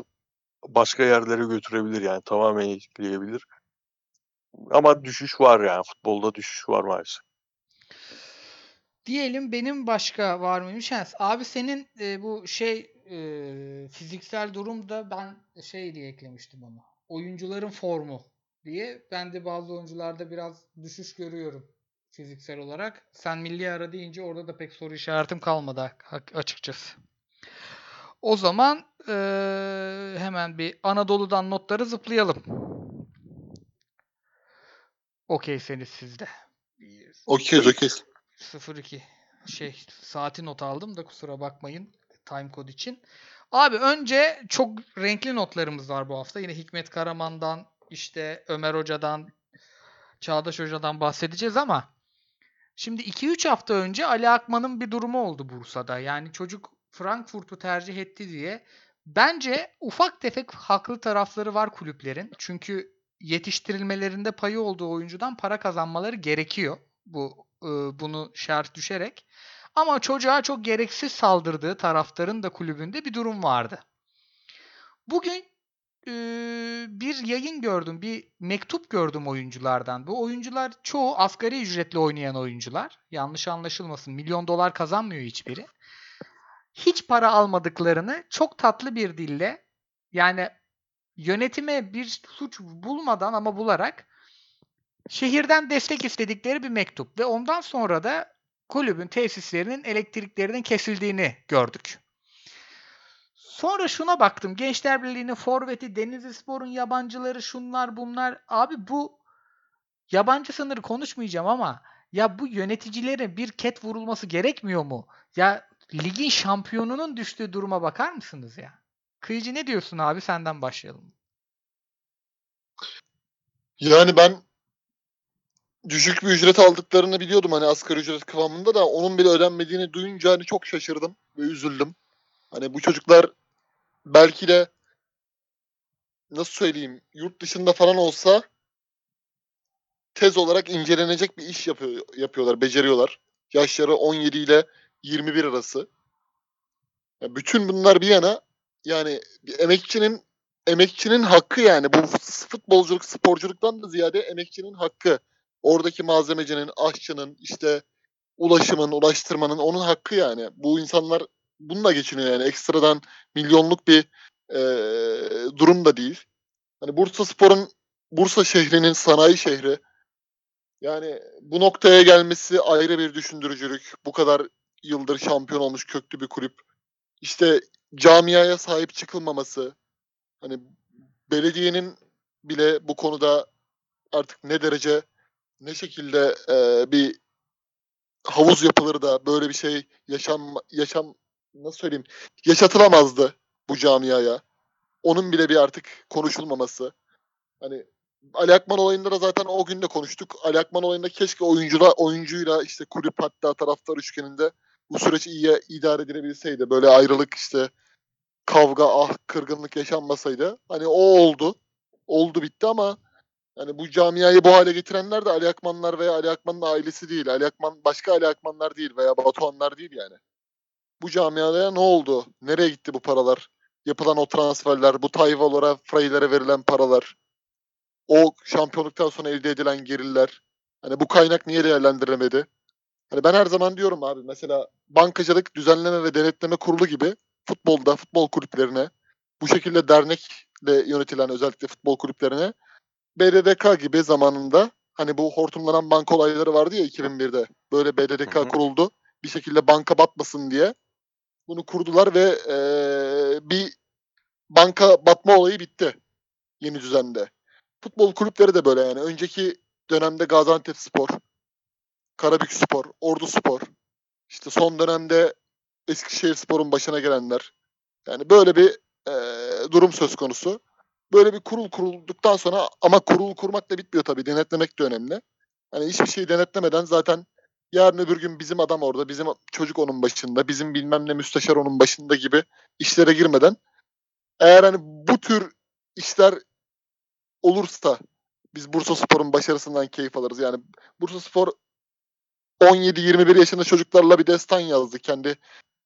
başka yerlere götürebilir yani tamamen etkileyebilir. Ama düşüş var yani futbolda düşüş var maalesef. Diyelim benim başka var mıymış? Ha, abi senin e, bu şey e, fiziksel durumda ben şey diye eklemiştim onu. Oyuncuların formu diye. Ben de bazı oyuncularda biraz düşüş görüyorum fiziksel olarak. Sen milli ara deyince orada da pek soru işaretim kalmadı açıkçası. O zaman e, hemen bir Anadolu'dan notları zıplayalım. Okeyseniz sizde. Okeyiz okeyiz. 02 şey saati not aldım da kusura bakmayın time code için. Abi önce çok renkli notlarımız var bu hafta. Yine Hikmet Karaman'dan işte Ömer Hoca'dan Çağdaş Hoca'dan bahsedeceğiz ama şimdi 2-3 hafta önce Ali Akman'ın bir durumu oldu Bursa'da. Yani çocuk Frankfurt'u tercih etti diye. Bence ufak tefek haklı tarafları var kulüplerin. Çünkü yetiştirilmelerinde payı olduğu oyuncudan para kazanmaları gerekiyor. Bu e, bunu şart düşerek. Ama çocuğa çok gereksiz saldırdığı taraftarın da kulübünde bir durum vardı. Bugün e, bir yayın gördüm, bir mektup gördüm oyunculardan. Bu oyuncular çoğu asgari ücretli oynayan oyuncular. Yanlış anlaşılmasın. Milyon dolar kazanmıyor hiçbiri. Hiç para almadıklarını çok tatlı bir dille yani yönetime bir suç bulmadan ama bularak şehirden destek istedikleri bir mektup ve ondan sonra da kulübün tesislerinin elektriklerinin kesildiğini gördük. Sonra şuna baktım. Gençler Birliği'nin forveti, Denizli Spor'un yabancıları, şunlar bunlar. Abi bu yabancı sınırı konuşmayacağım ama ya bu yöneticilere bir ket vurulması gerekmiyor mu? Ya ligin şampiyonunun düştüğü duruma bakar mısınız ya? Kıyıcı ne diyorsun abi? Senden başlayalım. Yani ben düşük bir ücret aldıklarını biliyordum hani asgari ücret kıvamında da onun bile ödenmediğini duyunca hani çok şaşırdım ve üzüldüm. Hani bu çocuklar belki de nasıl söyleyeyim yurt dışında falan olsa tez olarak incelenecek bir iş yapıyor, yapıyorlar, beceriyorlar. Yaşları 17 ile 21 arası. Ya bütün bunlar bir yana yani bir emekçinin emekçinin hakkı yani bu futbolculuk, sporculuktan da ziyade emekçinin hakkı. Oradaki malzemecinin, aşçının, işte ulaşımın, ulaştırmanın onun hakkı yani. Bu insanlar bununla geçiniyor yani. Ekstradan milyonluk bir e, durum da değil. Hani Bursa Spor'un Bursa şehrinin sanayi şehri. Yani bu noktaya gelmesi ayrı bir düşündürücülük. Bu kadar yıldır şampiyon olmuş köklü bir kulüp. İşte camiaya sahip çıkılmaması. Hani belediyenin bile bu konuda artık ne derece ne şekilde e, bir havuz yapılır da böyle bir şey yaşam yaşam nasıl söyleyeyim yaşatılamazdı bu camiaya. Onun bile bir artık konuşulmaması. Hani Ali Akman olayında da zaten o gün de konuştuk. Ali Akman olayında keşke oyuncuyla, oyuncuyla işte kulüp hatta taraftar üçgeninde bu süreç iyi idare edilebilseydi. Böyle ayrılık işte kavga, ah, kırgınlık yaşanmasaydı. Hani o oldu. Oldu bitti ama yani bu camiayı bu hale getirenler de Ali Akmanlar veya Ali Akman'ın ailesi değil. Ali Akman başka Ali Akmanlar değil veya Batuhanlar değil yani. Bu camiaya ne oldu? Nereye gitti bu paralar? Yapılan o transferler, bu Tayvalora, Freylere verilen paralar, o şampiyonluktan sonra elde edilen geriller. Hani bu kaynak niye değerlendirilemedi? Hani ben her zaman diyorum abi mesela bankacılık düzenleme ve denetleme kurulu gibi futbolda, futbol kulüplerine, bu şekilde dernekle yönetilen özellikle futbol kulüplerine BDDK gibi zamanında hani bu hortumlanan banka olayları vardı ya 2001'de. Böyle BDDK Hı hı. kuruldu. Bir şekilde banka batmasın diye. Bunu kurdular ve eee, bir banka batma olayı bitti yeni düzende. Futbol kulüpleri de böyle yani. Önceki dönemde Gaziantep Spor, Karabük Spor, Ordu Spor, işte son dönemde Eskişehir Spor'un başına gelenler. Yani böyle bir eee, durum söz konusu. Böyle bir kurul kurulduktan sonra ama kurul kurmakla bitmiyor tabii. Denetlemek de önemli. Hani hiçbir şeyi denetlemeden zaten yarın öbür gün bizim adam orada, bizim çocuk onun başında, bizim bilmem ne müsteşar onun başında gibi işlere girmeden eğer hani bu tür işler olursa biz Bursa Spor'un başarısından keyif alırız. Yani Bursa Spor 17-21 yaşında çocuklarla bir destan yazdı kendi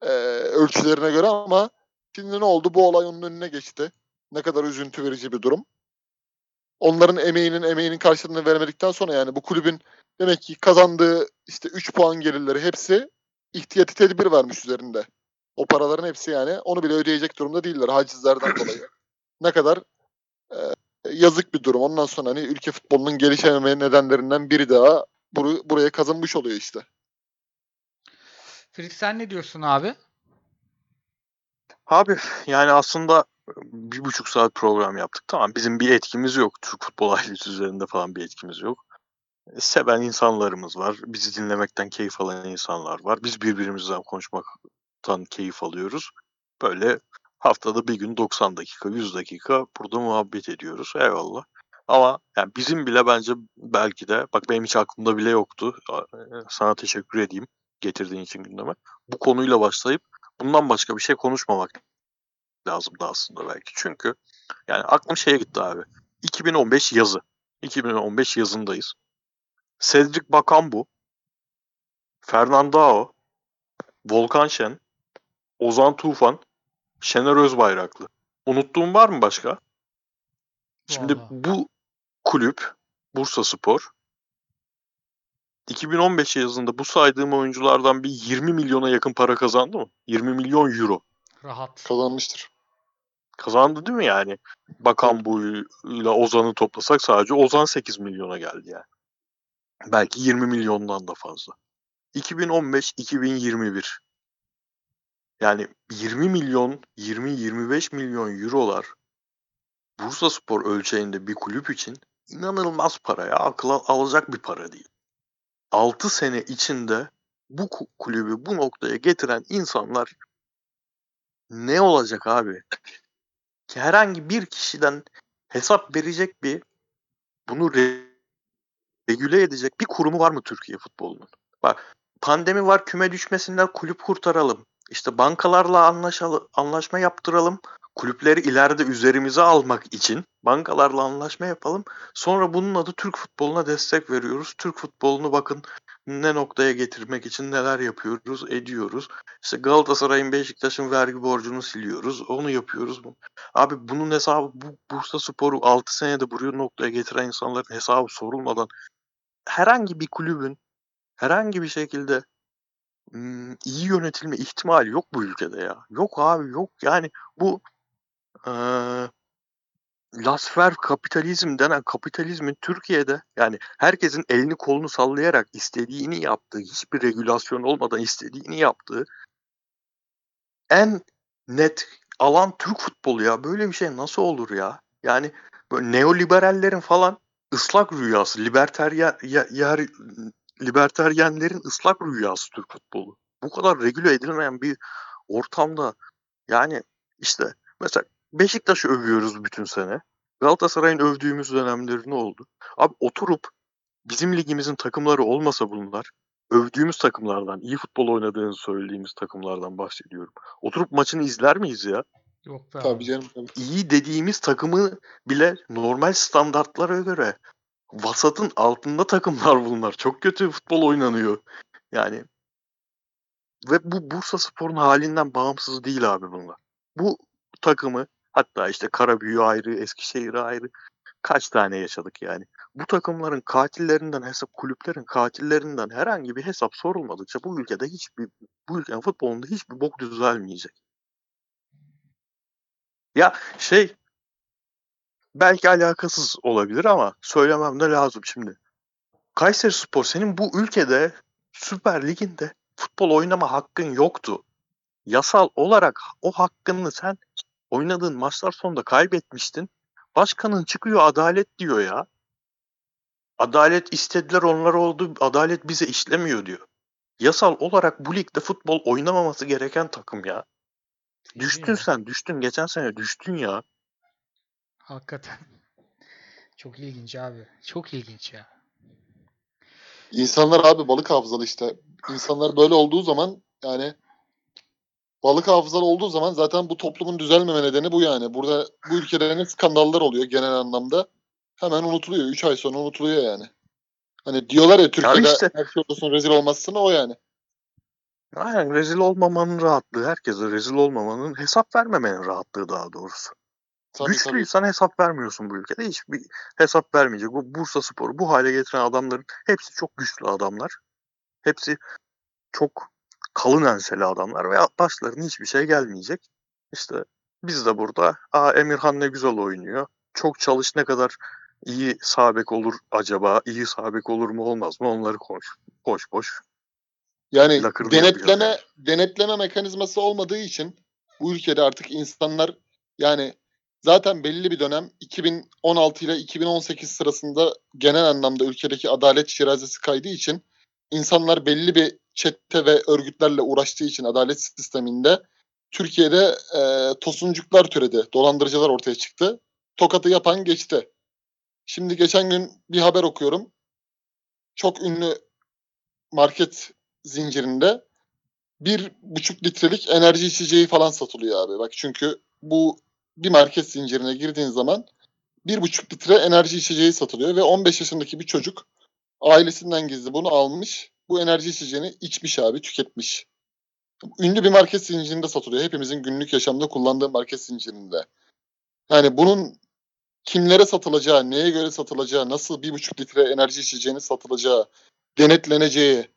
e, ölçülerine göre ama şimdi ne oldu? Bu olay onun önüne geçti. Ne kadar üzüntü verici bir durum. Onların emeğinin emeğinin karşılığını vermedikten sonra yani bu kulübün demek ki kazandığı işte 3 puan gelirleri hepsi ihtiyati tedbir vermiş üzerinde. O paraların hepsi yani onu bile ödeyecek durumda değiller hacizlerden dolayı. Ne kadar e, yazık bir durum. Ondan sonra hani ülke futbolunun gelişememe nedenlerinden biri daha buru- buraya kazanmış oluyor işte. Fritz sen ne diyorsun abi? Abi yani aslında bir buçuk saat program yaptık. Tamam bizim bir etkimiz yok. Türk futbol ailesi üzerinde falan bir etkimiz yok. E, Seven insanlarımız var. Bizi dinlemekten keyif alan insanlar var. Biz birbirimizden konuşmaktan keyif alıyoruz. Böyle haftada bir gün 90 dakika, 100 dakika burada muhabbet ediyoruz. Eyvallah. Ama yani bizim bile bence belki de bak benim hiç aklımda bile yoktu. E, Sana teşekkür edeyim getirdiğin için gündeme. Bu konuyla başlayıp bundan başka bir şey konuşmamak lazımdı aslında belki. Çünkü yani aklım şeye gitti abi. 2015 yazı. 2015 yazındayız. Cedric Bakambu, Fernandao, Volkan Şen, Ozan Tufan, Şener Özbayraklı. Unuttuğum var mı başka? Şimdi Vallahi. bu kulüp Bursa Spor 2015 yazında bu saydığım oyunculardan bir 20 milyona yakın para kazandı mı? 20 milyon euro. Rahat. Kazanmıştır. Kazandı değil mi yani? Bakan ile Ozan'ı toplasak sadece Ozan 8 milyona geldi yani. Belki 20 milyondan da fazla. 2015-2021 yani 20 milyon, 20-25 milyon eurolar Bursa Spor ölçeğinde bir kulüp için inanılmaz para ya. Akıl alacak bir para değil. 6 sene içinde bu ku- kulübü bu noktaya getiren insanlar ne olacak abi? Ki herhangi bir kişiden hesap verecek bir bunu re- regüle edecek bir kurumu var mı Türkiye futbolunun? Bak pandemi var küme düşmesinden kulüp kurtaralım. İşte bankalarla anlaşalım, anlaşma yaptıralım. Kulüpleri ileride üzerimize almak için bankalarla anlaşma yapalım. Sonra bunun adı Türk futboluna destek veriyoruz. Türk futbolunu bakın ne noktaya getirmek için neler yapıyoruz, ediyoruz. İşte Galatasaray'ın Beşiktaş'ın vergi borcunu siliyoruz. Onu yapıyoruz. Abi bunun hesabı bu Bursa Spor'u 6 senede buraya noktaya getiren insanların hesabı sorulmadan herhangi bir kulübün herhangi bir şekilde hmm, iyi yönetilme ihtimali yok bu ülkede ya. Yok abi yok. Yani bu eee Lasfer kapitalizm denen kapitalizmin Türkiye'de yani herkesin elini kolunu sallayarak istediğini yaptığı, hiçbir regülasyon olmadan istediğini yaptığı en net alan Türk futbolu ya. Böyle bir şey nasıl olur ya? Yani böyle neoliberallerin falan ıslak rüyası, liberteryen ya- yer, liberteryenlerin ıslak rüyası Türk futbolu. Bu kadar regüle edilmeyen bir ortamda yani işte mesela Beşiktaş'ı övüyoruz bütün sene. Galatasaray'ın övdüğümüz dönemleri ne oldu? Abi oturup bizim ligimizin takımları olmasa bunlar övdüğümüz takımlardan, iyi futbol oynadığını söylediğimiz takımlardan bahsediyorum. Oturup maçını izler miyiz ya? Yok be Tabii abi. canım. Tabii. İyi dediğimiz takımı bile normal standartlara göre vasatın altında takımlar bunlar. Çok kötü futbol oynanıyor. Yani ve bu Bursa Spor'un halinden bağımsız değil abi bunlar. Bu takımı hatta işte Karabüyü ayrı, Eskişehir ayrı kaç tane yaşadık yani. Bu takımların katillerinden hesap, kulüplerin katillerinden herhangi bir hesap sorulmadıkça bu ülkede hiçbir bu ülkenin futbolunda hiçbir bok düzelmeyecek. Ya şey belki alakasız olabilir ama söylemem de lazım şimdi. Kayseri Spor senin bu ülkede Süper Lig'inde futbol oynama hakkın yoktu. Yasal olarak o hakkını sen oynadığın maçlar sonunda kaybetmiştin. Başkanın çıkıyor adalet diyor ya. Adalet istediler onlar oldu. Adalet bize işlemiyor diyor. Yasal olarak bu ligde futbol oynamaması gereken takım ya. Düştün sen düştün. Geçen sene düştün ya. Hakikaten. Çok ilginç abi. Çok ilginç ya. İnsanlar abi balık hafızalı işte. İnsanlar böyle olduğu zaman yani balık hafızalı olduğu zaman zaten bu toplumun düzelmeme nedeni bu yani. Burada bu ülkede ne skandallar oluyor genel anlamda. Hemen unutuluyor. 3 ay sonra unutuluyor yani. Hani diyorlar ya Türkiye'de işte. her şey olsun rezil olmazsın o yani. Aynen rezil olmamanın rahatlığı. Herkese rezil olmamanın hesap vermemenin rahatlığı daha doğrusu. Tabii, tabii. Güçlüysen hesap vermiyorsun bu ülkede. Hiçbir hesap vermeyecek. Bu Bursa Spor'u bu hale getiren adamların hepsi çok güçlü adamlar. Hepsi çok kalın enseli adamlar ve başlarına hiçbir şey gelmeyecek. İşte biz de burada Aa, Emirhan ne güzel oynuyor. Çok çalış ne kadar iyi sabek olur acaba? İyi sabek olur mu olmaz mı? Onları konuş. Boş boş. Yani Lakırdı denetleme yapıyor. denetleme mekanizması olmadığı için bu ülkede artık insanlar yani zaten belli bir dönem 2016 ile 2018 sırasında genel anlamda ülkedeki adalet şirazesi kaydığı için insanlar belli bir çete ve örgütlerle uğraştığı için adalet sisteminde Türkiye'de e, tosuncuklar türedi. Dolandırıcılar ortaya çıktı. Tokatı yapan geçti. Şimdi geçen gün bir haber okuyorum. Çok ünlü market zincirinde bir buçuk litrelik enerji içeceği falan satılıyor abi. Bak çünkü bu bir market zincirine girdiğin zaman bir buçuk litre enerji içeceği satılıyor ve 15 yaşındaki bir çocuk ailesinden gizli bunu almış. Bu enerji içeceğini içmiş abi, tüketmiş. Ünlü bir market zincirinde satılıyor. Hepimizin günlük yaşamda kullandığı market zincirinde. Yani bunun kimlere satılacağı, neye göre satılacağı, nasıl bir buçuk litre enerji içeceğini satılacağı, denetleneceği,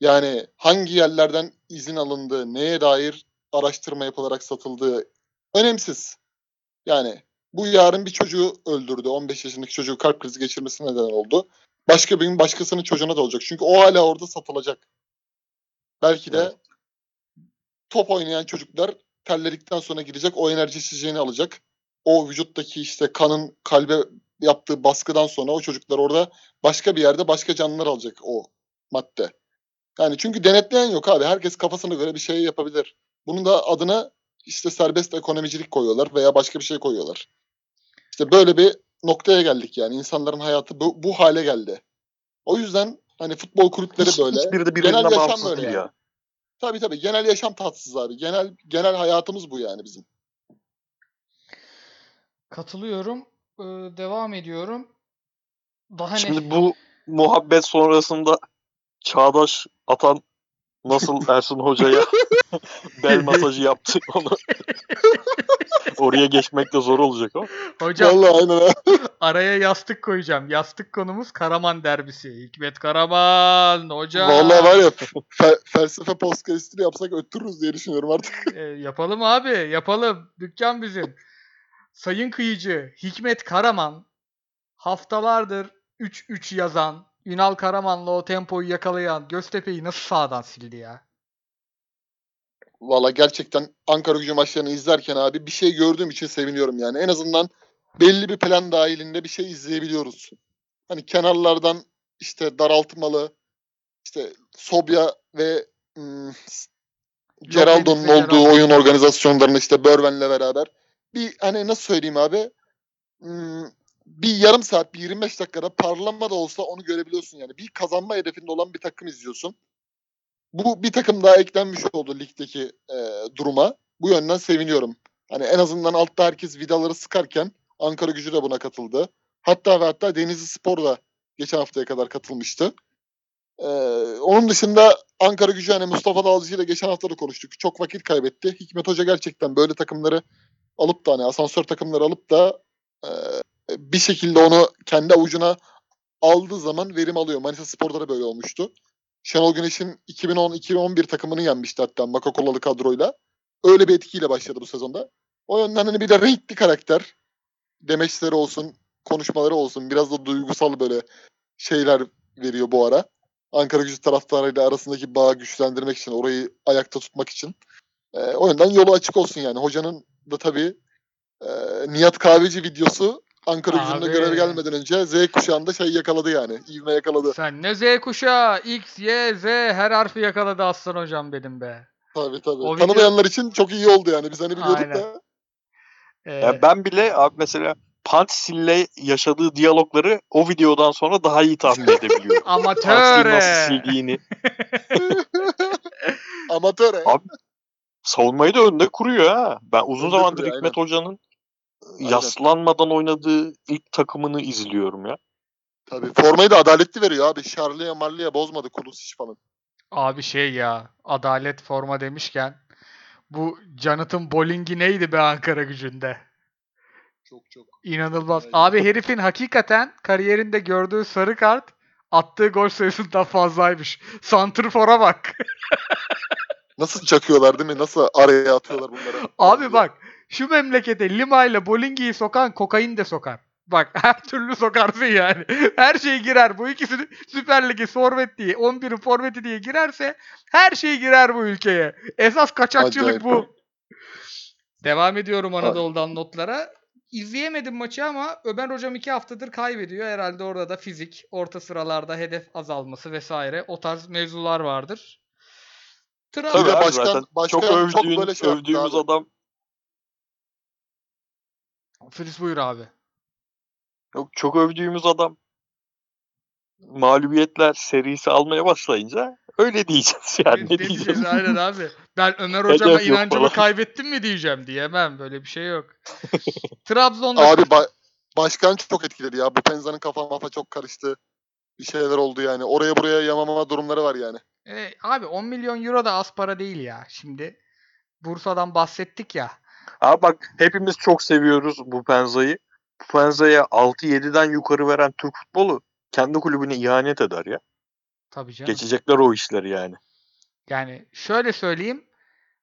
yani hangi yerlerden izin alındığı, neye dair araştırma yapılarak satıldığı önemsiz. Yani bu yarın bir çocuğu öldürdü. 15 yaşındaki çocuğu kalp krizi geçirmesine neden oldu. Başka bir gün başkasının çocuğuna da olacak. Çünkü o hala orada satılacak. Belki de Evet. top oynayan çocuklar terledikten sonra gidecek o enerji içeceğini alacak. O vücuttaki işte kanın kalbe yaptığı baskıdan sonra o çocuklar orada başka bir yerde başka canlılar alacak o madde. Yani çünkü denetleyen yok abi. Herkes kafasına göre bir şey yapabilir. Bunun da adına işte serbest ekonomicilik koyuyorlar veya başka bir şey koyuyorlar. İşte böyle bir noktaya geldik yani. İnsanların hayatı bu, bu hale geldi. O yüzden hani futbol kulüpleri Hiç, böyle. hiçbiri de Genel birbirinden yaşam bağımsız böyle değil yani. ya. Tabii tabii genel yaşam tatsız abi. Genel genel hayatımız bu yani bizim. Katılıyorum. Ee, devam ediyorum. Daha ne? Şimdi bu muhabbet sonrasında Çağdaş Atan nasıl Ersun Hoca'ya bel masajı yaptı onu. Oraya geçmek de zor olacak ama. Hocam Vallahi aynen ha. araya yastık koyacağım. Yastık konumuz Karaman derbisi. Hikmet Karaman hocam. Vallahi var ya fe- felsefe podcast'ini yapsak öttürürüz diye düşünüyorum artık. E, yapalım abi yapalım. Dükkan bizim. Sayın Kıyıcı Hikmet Karaman haftalardır 3-3 yazan Ünal Karaman'la o tempoyu yakalayan Göztepe'yi nasıl sağdan sildi ya? Valla gerçekten Ankara gücü maçlarını izlerken abi bir şey gördüğüm için seviniyorum yani. En azından belli bir plan dahilinde bir şey izleyebiliyoruz. Hani kenarlardan işte daraltmalı, işte Sobya ve ım, Geraldo'nun Lopez'le olduğu Geraldo. oyun organizasyonlarını işte Börven'le beraber bir hani nasıl söyleyeyim abi ım, bir yarım saat, bir 25 dakikada parlama da olsa onu görebiliyorsun yani. Bir kazanma hedefinde olan bir takım izliyorsun. Bu bir takım daha eklenmiş oldu ligdeki e, duruma. Bu yönden seviniyorum. Hani en azından altta herkes vidaları sıkarken Ankara gücü de buna katıldı. Hatta ve hatta Denizli Spor da geçen haftaya kadar katılmıştı. Ee, onun dışında Ankara gücü hani Mustafa Dağlıcı ile geçen hafta da konuştuk. Çok vakit kaybetti. Hikmet Hoca gerçekten böyle takımları alıp da hani asansör takımları alıp da e, bir şekilde onu kendi avucuna aldığı zaman verim alıyor. Manisa Spor'da da böyle olmuştu. Şenol Güneş'in 2010-2011 takımını yenmişti hatta Makakolalı kadroyla. Öyle bir etkiyle başladı bu sezonda. O yönden hani bir de renkli karakter. Demeçleri olsun, konuşmaları olsun. Biraz da duygusal böyle şeyler veriyor bu ara. Ankara gücü taraftarıyla arasındaki bağı güçlendirmek için, orayı ayakta tutmak için. Ee, o yönden yolu açık olsun yani. Hocanın da tabii e, Nihat Kahveci videosu Ankara gücünde Abi. göreve gelmeden önce Z kuşağında şey yakaladı yani. İvme yakaladı. Sen ne Z kuşağı, X, Y, Z her harfi yakaladı aslan hocam benim be. Tabii tabii. O video- Tanımayanlar için çok iyi oldu yani. Biz hani biliyorduk Aynen. da. Ee, Ya ben bile abi mesela Pantis'le yaşadığı diyalogları o videodan sonra daha iyi tahmin edebiliyorum. Amatöre. nasıl sildiğini. Amatör. Abi, Savunmayı da önde kuruyor ha. Ben uzun Önde zamandır kuruyor, Hikmet Hoca'nın Aynen. yaslanmadan oynadığı ilk takımını izliyorum ya. Tabii. Formayı da adaletli veriyor abi. Şarlıya marlıya bozmadı Kulus falan. Abi şey ya, adalet forma demişken bu Jonathan Bolling'i neydi be Ankara gücünde? Çok çok. İnanılmaz. Aynen. Abi herifin hakikaten kariyerinde gördüğü sarı kart attığı gol sayısından fazlaymış. Santrfor'a bak. Nasıl çakıyorlar değil mi? Nasıl araya atıyorlar bunları? Abi bak şu memlekete Lima ile Bolingi'yi sokan kokain de sokar. Bak her türlü sokarsın yani. Her şey girer. Bu ikisi Süper Lig'e forvet diye, 11'in forveti diye girerse her şey girer bu ülkeye. Esas kaçakçılık Acayip. bu. Devam ediyorum Anadolu'dan notlara. İzleyemedim maçı ama Ömer hocam iki haftadır kaybediyor. Herhalde orada da fizik, orta sıralarda hedef azalması vesaire o tarz mevzular vardır. Trabzon- Tabii Tabii abi başkan- zaten başkan çok çok övdüğün, böyle şey övdüğümüz abi. adam Filiz buyur abi. yok, çok övdüğümüz adam mağlubiyetler serisi almaya başlayınca öyle diyeceğiz yani. Ne ne diyeceğiz diyeceğiz? aynen abi. Ben Ömer hocama inancımı kaybettim mi diyeceğim diyemem. Böyle bir şey yok. Trabzon'da Abi ba- başkan çok etkiledi ya. Bu Penza'nın kafa mafa çok karıştı. Bir şeyler oldu yani. Oraya buraya yamamama durumları var yani. E, abi 10 milyon euro da az para değil ya. Şimdi Bursa'dan bahsettik ya. Abi bak hepimiz çok seviyoruz bu Penza'yı. Bu Penza'ya 6-7'den yukarı veren Türk futbolu kendi kulübüne ihanet eder ya. Tabii canım. Geçecekler o işleri yani. Yani şöyle söyleyeyim.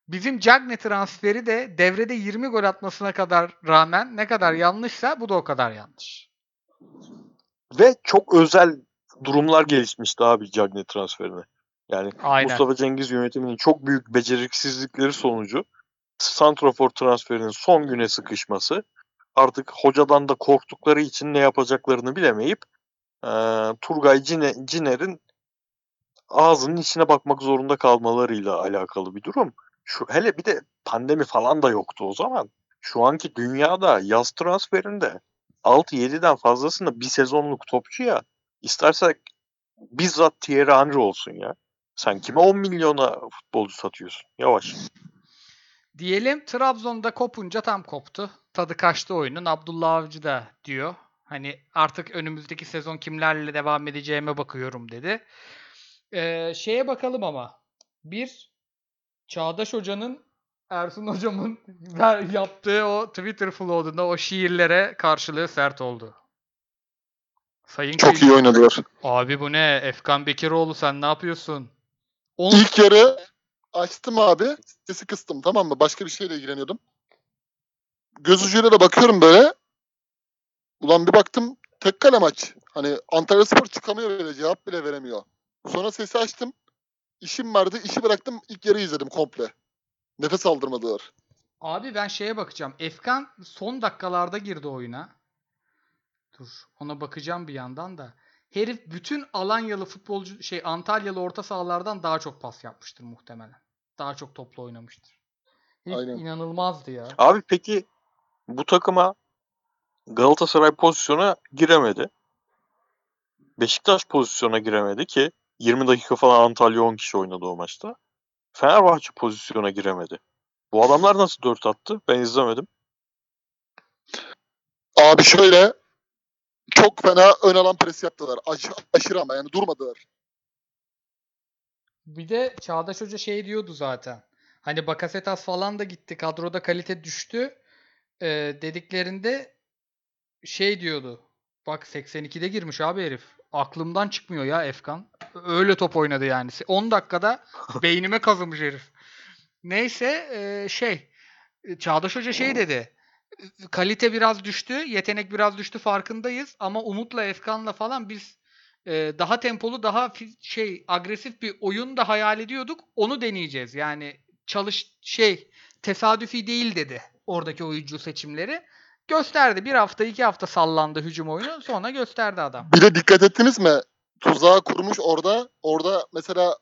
Bizim Cagne transferi de devrede 20 gol atmasına kadar rağmen ne kadar yanlışsa bu da o kadar yanlış. Ve çok özel durumlar gelişmişti abi Cagney transferine. Yani Aynen. Mustafa Cengiz yönetiminin çok büyük beceriksizlikleri sonucu Santrafor transferinin son güne sıkışması artık hocadan da korktukları için ne yapacaklarını bilemeyip eee Turgay Cine- Ciner'in ağzının içine bakmak zorunda kalmalarıyla alakalı bir durum. Şu hele bir de pandemi falan da yoktu o zaman. Şu anki dünyada yaz transferinde 6-7'den fazlasında bir sezonluk topçu ya. İstersek bizzat Thierry Henry olsun ya. Sen kime 10 milyona futbolcu satıyorsun? Yavaş. Diyelim Trabzon'da kopunca tam koptu. Tadı kaçtı oyunun. Abdullah Avcı da diyor. Hani artık önümüzdeki sezon kimlerle devam edeceğime bakıyorum dedi. Ee, şeye bakalım ama. Bir, Çağdaş Hoca'nın Ersun Hocam'ın yaptığı o Twitter flow'unda o şiirlere karşılığı sert oldu. Sayın Çok Kıyı- iyi oynadılar. Abi bu ne? Efkan Bekiroğlu sen ne yapıyorsun? On... İlk yarı açtım abi. Sesi kıstım tamam mı? Başka bir şeyle ilgileniyordum. Göz ucuyla da bakıyorum böyle. Ulan bir baktım tek kale maç. Hani Antalya Spor çıkamıyor böyle cevap bile veremiyor. Sonra sesi açtım. İşim vardı. işi bıraktım. İlk yarı izledim komple. Nefes aldırmadılar. Abi ben şeye bakacağım. Efkan son dakikalarda girdi oyuna. Dur ona bakacağım bir yandan da. Herif bütün Alanyalı futbolcu şey Antalyalı orta sahalardan daha çok pas yapmıştır muhtemelen. Daha çok topla oynamıştır. Herif Aynen. inanılmazdı ya. Abi peki bu takıma Galatasaray pozisyona giremedi. Beşiktaş pozisyona giremedi ki 20 dakika falan Antalya 10 kişi oynadı o maçta. Fenerbahçe pozisyona giremedi. Bu adamlar nasıl 4 attı? Ben izlemedim. Abi şöyle çok fena ön alan pres yaptılar. Aş- aşırı ama yani durmadılar. Bir de Çağdaş Hoca şey diyordu zaten. Hani Bakasetas falan da gitti. Kadroda kalite düştü. Ee, dediklerinde şey diyordu. Bak 82'de girmiş abi herif. Aklımdan çıkmıyor ya Efkan. Öyle top oynadı yani. 10 dakikada beynime kazımış herif. Neyse e, şey e, Çağdaş Hoca şey dedi. e, Kalite biraz düştü, yetenek biraz düştü farkındayız ama Umut'la Efkan'la falan biz e, daha tempolu, daha şey agresif bir oyun da hayal ediyorduk. Onu deneyeceğiz. Yani çalış şey tesadüfi değil dedi oradaki oyuncu seçimleri. Gösterdi. Bir hafta, iki hafta sallandı hücum oyunu. Sonra gösterdi adam. Bir de dikkat ettiniz mi? Tuzağı kurmuş orada. Orada mesela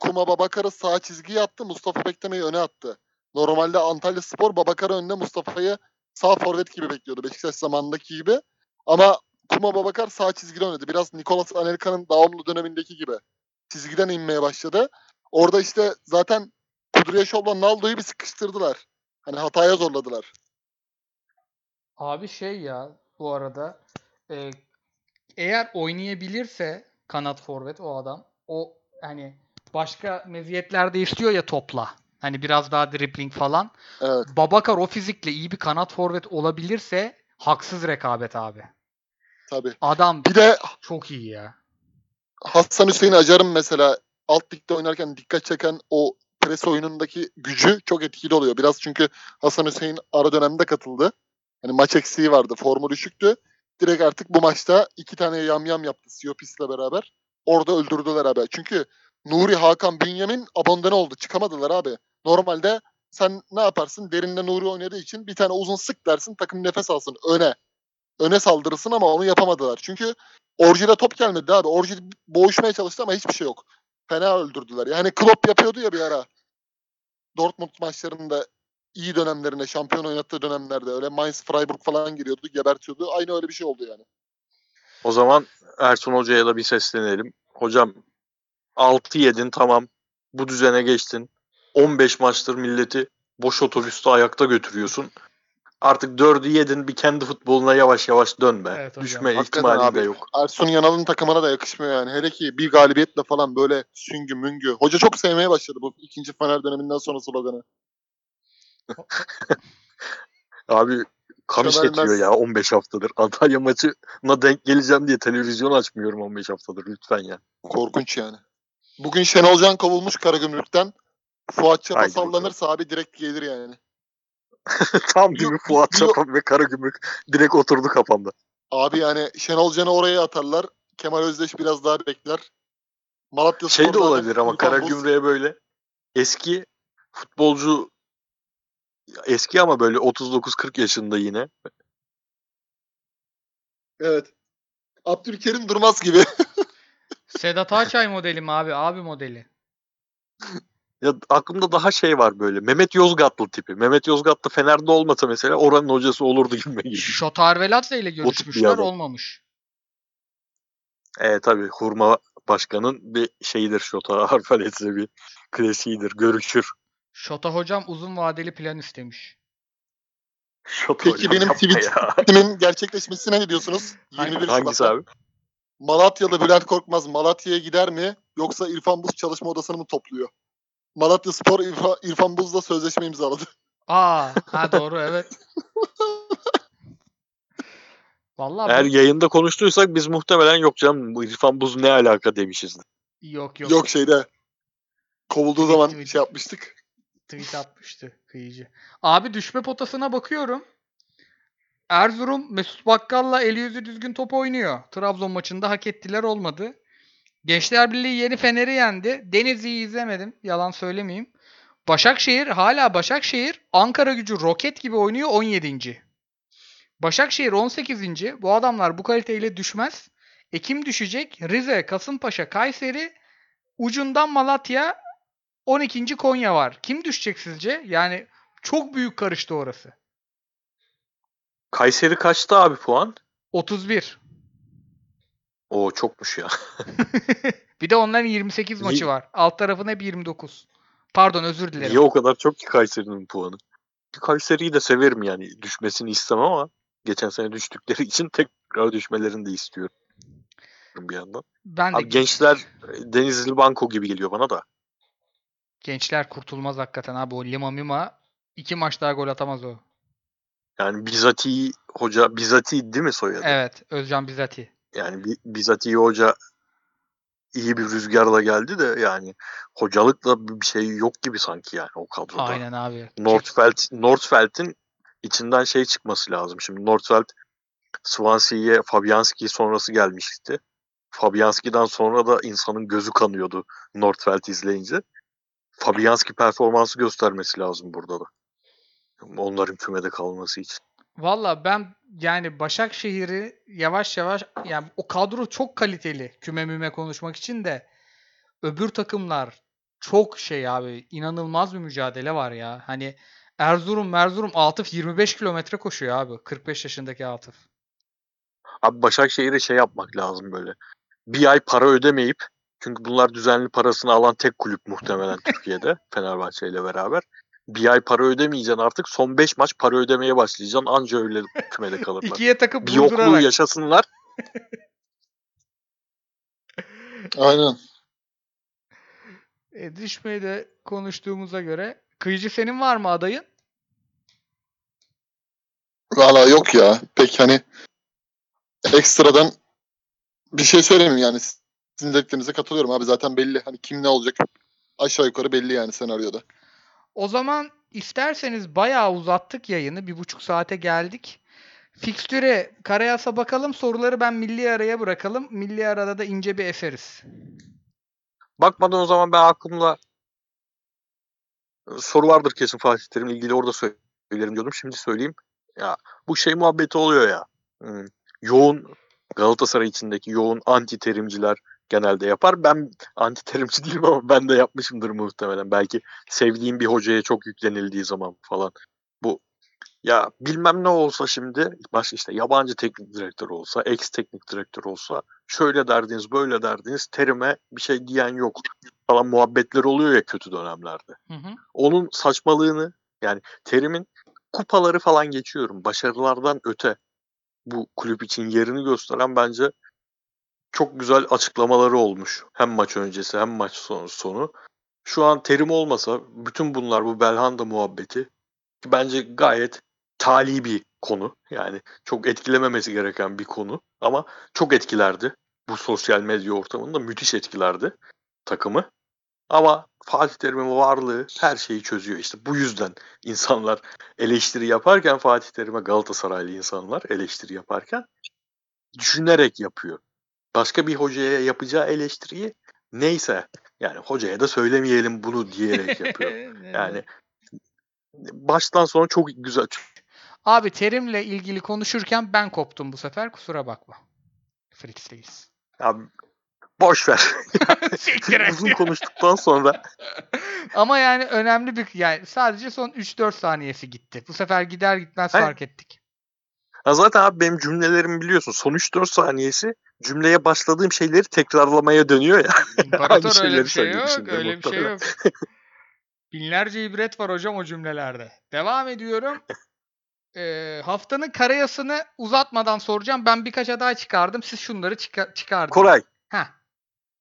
Kuma Babakar'ı sağ çizgiye attı. Mustafa Bekleme'yi öne attı. Normalde Antalya Spor Babakar'ı önde Mustafa'yı sağ forvet gibi bekliyordu. Beşiktaş zamanındaki gibi. Ama Kuma Babakar sağ çizgide oynadı. Biraz Nicolas Anelka'nın devamlı dönemindeki gibi. Çizgiden inmeye başladı. Orada işte zaten Kudryashov'la Naldo'yu bir sıkıştırdılar. Hani hataya zorladılar. Abi şey ya bu arada e, eğer oynayabilirse kanat forvet o adam o hani başka meziyetler de istiyor ya topla. Hani biraz daha dribbling falan. Evet. Babakar o fizikle iyi bir kanat forvet olabilirse haksız rekabet abi. Tabii. Adam Bir de çok iyi ya. Hasan Hüseyin Acar'ın mesela alt ligde oynarken dikkat çeken o pres oyunundaki gücü çok etkili oluyor. Biraz çünkü Hasan Hüseyin ara dönemde katıldı. Hani maç eksiği vardı. Formu düşüktü. Direkt artık bu maçta iki tane yamyam yaptı Siopis'le beraber. Orada öldürdüler abi. Çünkü Nuri, Hakan, Bünyamin abandone oldu. Çıkamadılar abi. Normalde sen ne yaparsın? Derinde Nuri oynadığı için bir tane uzun sık dersin takım nefes alsın öne. Öne saldırırsın ama onu yapamadılar. Çünkü Orji'de top gelmedi abi. Orji boğuşmaya çalıştı ama hiçbir şey yok. Fena öldürdüler. Yani Klopp yapıyordu ya bir ara. Dortmund maçlarında iyi dönemlerinde, şampiyon oynattığı dönemlerde öyle Mainz, Freiburg falan giriyordu, gebertiyordu. Aynı öyle bir şey oldu yani. O zaman Ersun Hoca'ya da bir seslenelim. Hocam 6 yedin tamam. Bu düzene geçtin. 15 maçtır milleti boş otobüste ayakta götürüyorsun. Artık 4'ü yedin bir kendi futboluna yavaş yavaş dön be. Evet hocam. Düşme Hakikaten ihtimali abi. de yok. Ersun Yanal'ın takımına da yakışmıyor yani. Hele ki bir galibiyetle falan böyle süngü müngü. Hoca çok sevmeye başladı bu ikinci Fener döneminden sonra sloganı. Abi kamış getiriyor ya 15 haftadır. Antalya maçına denk geleceğim diye televizyon açmıyorum 15 haftadır lütfen ya. Korkunç yani. Bugün Şenol Can kovulmuş Karagümrük'ten. Fuat Çapa sallanırsa abi direkt gelir yani. Tam gibi Yok, Fuat yok. Çapan ve Karagümrük direkt oturdu kafamda. Abi yani Şenol Can'ı oraya atarlar. Kemal Özdeş biraz daha bekler. Malatya Şey de olabilir ama Karagümrük'e böyle eski futbolcu eski ama böyle 39-40 yaşında yine. Evet. Abdülkerim Durmaz gibi. Sedat Ağaçay modeli mi abi? Abi modeli. Ya aklımda daha şey var böyle. Mehmet Yozgatlı tipi. Mehmet Yozgatlı Fener'de olmasa mesela oranın hocası olurdu gibi geliyor. Şotar Velatse ile görüşmüşler olmamış. E tabi Hurma Başkan'ın bir şeyidir Şota Arfaletse bir klasiğidir. Görüşür. Şota hocam uzun vadeli plan istemiş. Şoto Peki hocam benim. Tweetimin gerçekleşmesine ne diyorsunuz? Hangi- 21 Hangisi abi? Malatyalı Bülent Korkmaz Malatya'ya gider mi yoksa İrfan Buz çalışma odasını mı topluyor? Malatya Spor İrfan, İrfan Buz'la sözleşme imzaladı. Aa, ha doğru evet. Vallahi Eğer bu- yayında konuştuysak biz muhtemelen yok canım bu İrfan Buz ne alaka demişiz. yok yok. Yok, şeyde kovulduğu Tweet, zaman tweet. şey yapmıştık. Tweet atmıştı kıyıcı. Abi düşme potasına bakıyorum. Erzurum Mesut Bakkal'la eli yüzü düzgün top oynuyor. Trabzon maçında hak ettiler olmadı. Gençler Birliği yeni Fener'i yendi. Denizli'yi izlemedim. Yalan söylemeyeyim. Başakşehir hala Başakşehir Ankara gücü roket gibi oynuyor 17. Başakşehir 18. Bu adamlar bu kaliteyle düşmez. Ekim düşecek. Rize, Kasımpaşa, Kayseri, ucundan Malatya, 12. Konya var. Kim düşecek sizce? Yani çok büyük karıştı orası. Kayseri kaçtı abi puan? 31. O çokmuş ya. bir de onların 28 maçı var. Alt tarafın hep 29. Pardon özür dilerim. Niye o kadar çok ki Kayseri'nin puanı? Kayseri'yi de severim yani. Düşmesini istemem ama geçen sene düştükleri için tekrar düşmelerini de istiyorum bir yandan. Ben de Abi gençler e, Denizli Banko gibi geliyor bana da. gençler kurtulmaz hakikaten abi. O Lima Mima iki maç daha gol atamaz o. Yani Bizati hoca Bizati değil mi soyadı? Evet. Özcan Bizati. Yani Bi- Bizati hoca iyi bir rüzgarla geldi de yani hocalıkla bir şey yok gibi sanki yani o kadroda. Aynen abi. Nordfeld, Nordfeld'in içinden şey çıkması lazım. Şimdi Nordfeld Swansea'ye Fabianski sonrası gelmişti. Fabianski'den sonra da insanın gözü kanıyordu Nordfeld izleyince. Fabianski performansı göstermesi lazım burada da. Onların kümede kalması için. Valla ben yani Başakşehir'i yavaş yavaş yani o kadro çok kaliteli küme müme konuşmak için de öbür takımlar çok şey abi inanılmaz bir mücadele var ya. Hani Erzurum Erzurum Atıf 25 kilometre koşuyor abi. 45 yaşındaki Atıf. Abi Başakşehir'e şey yapmak lazım böyle. Bir ay para ödemeyip çünkü bunlar düzenli parasını alan tek kulüp muhtemelen Türkiye'de Fenerbahçe ile beraber. Bir ay para ödemeyeceksin artık. Son 5 maç para ödemeye başlayacaksın. Anca öyle kümede kalırlar. İkiye takıp bir yokluğu yaşasınlar. Aynen. E, düşmeyi de konuştuğumuza göre kıyıcı senin var mı adayın? Valla yok ya. Pek hani ekstradan bir şey söyleyeyim yani. Sizin dediklerinize katılıyorum abi. Zaten belli. Hani kim ne olacak aşağı yukarı belli yani senaryoda. O zaman isterseniz bayağı uzattık yayını. Bir buçuk saate geldik. Fikstüre Karayas'a bakalım. Soruları ben milli araya bırakalım. Milli arada da ince bir eseriz. Bakmadan o zaman ben aklımda soru vardır kesin Fatih Terim'le ilgili orada söylerim diyordum. Şimdi söyleyeyim. Ya bu şey muhabbeti oluyor ya. Hmm, Yoğun Galatasaray içindeki yoğun anti terimciler genelde yapar. Ben anti terimci değilim ama ben de yapmışımdır muhtemelen. Belki sevdiğim bir hocaya çok yüklenildiği zaman falan. Bu ya bilmem ne olsa şimdi baş işte yabancı teknik direktör olsa, ex teknik direktör olsa şöyle derdiniz, böyle derdiniz, terime bir şey diyen yok falan muhabbetler oluyor ya kötü dönemlerde. Hı hı. Onun saçmalığını yani terimin kupaları falan geçiyorum. Başarılardan öte bu kulüp için yerini gösteren bence çok güzel açıklamaları olmuş. Hem maç öncesi hem maç sonu. Şu an terim olmasa bütün bunlar bu Belhanda muhabbeti ki bence gayet tali bir konu. Yani çok etkilememesi gereken bir konu ama çok etkilerdi. Bu sosyal medya ortamında müthiş etkilerdi takımı. Ama Fatih Terim'in varlığı her şeyi çözüyor. İşte bu yüzden insanlar eleştiri yaparken Fatih Terim'e Galatasaraylı insanlar eleştiri yaparken düşünerek yapıyor. Başka bir hocaya yapacağı eleştiriyi neyse yani hocaya da söylemeyelim bunu diyerek yapıyor. Yani baştan sona çok güzel. Abi terimle ilgili konuşurken ben koptum bu sefer. Kusura bakma. Fritz'teyiz. Abi boş ver. Uzun konuştuktan sonra Ama yani önemli bir yani sadece son 3-4 saniyesi gitti. Bu sefer gider gitmez Hayır. fark ettik. Ha zaten abi benim cümlelerimi biliyorsun. Son 3-4 saniyesi cümleye başladığım şeyleri tekrarlamaya dönüyor ya. İmparator öyle şeyleri bir şey yok. Öyle bir şey yok. Binlerce ibret var hocam o cümlelerde. Devam ediyorum. Ee, haftanın karayasını uzatmadan soracağım. Ben birkaç aday çıkardım. Siz şunları çıka- çıkardınız. Koray. Heh,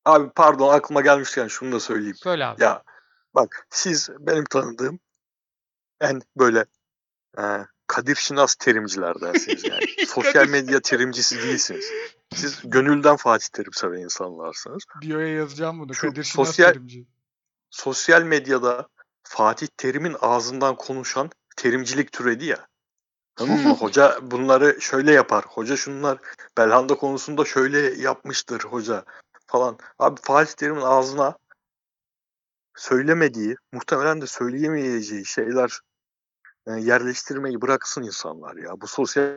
Abi pardon aklıma gelmişken şunu da söyleyeyim. söyle abi. Ya bak siz benim tanıdığım en böyle e, Kadir Şinas terimcilerdensiniz yani. Sosyal medya terimcisi değilsiniz. Siz gönülden Fatih Terim seven insanlarsınız. Bio'ya yazacağım bunu. Şu Kadir Şinas sosyal- terimci. Sosyal medyada Fatih Terim'in ağzından konuşan terimcilik türedi ya. Anladın mı? Hoca bunları şöyle yapar. Hoca şunlar Belhanda konusunda şöyle yapmıştır hoca falan. Abi Fatih Terim'in ağzına söylemediği, muhtemelen de söyleyemeyeceği şeyler yerleştirmeyi bıraksın insanlar ya. Bu sosyal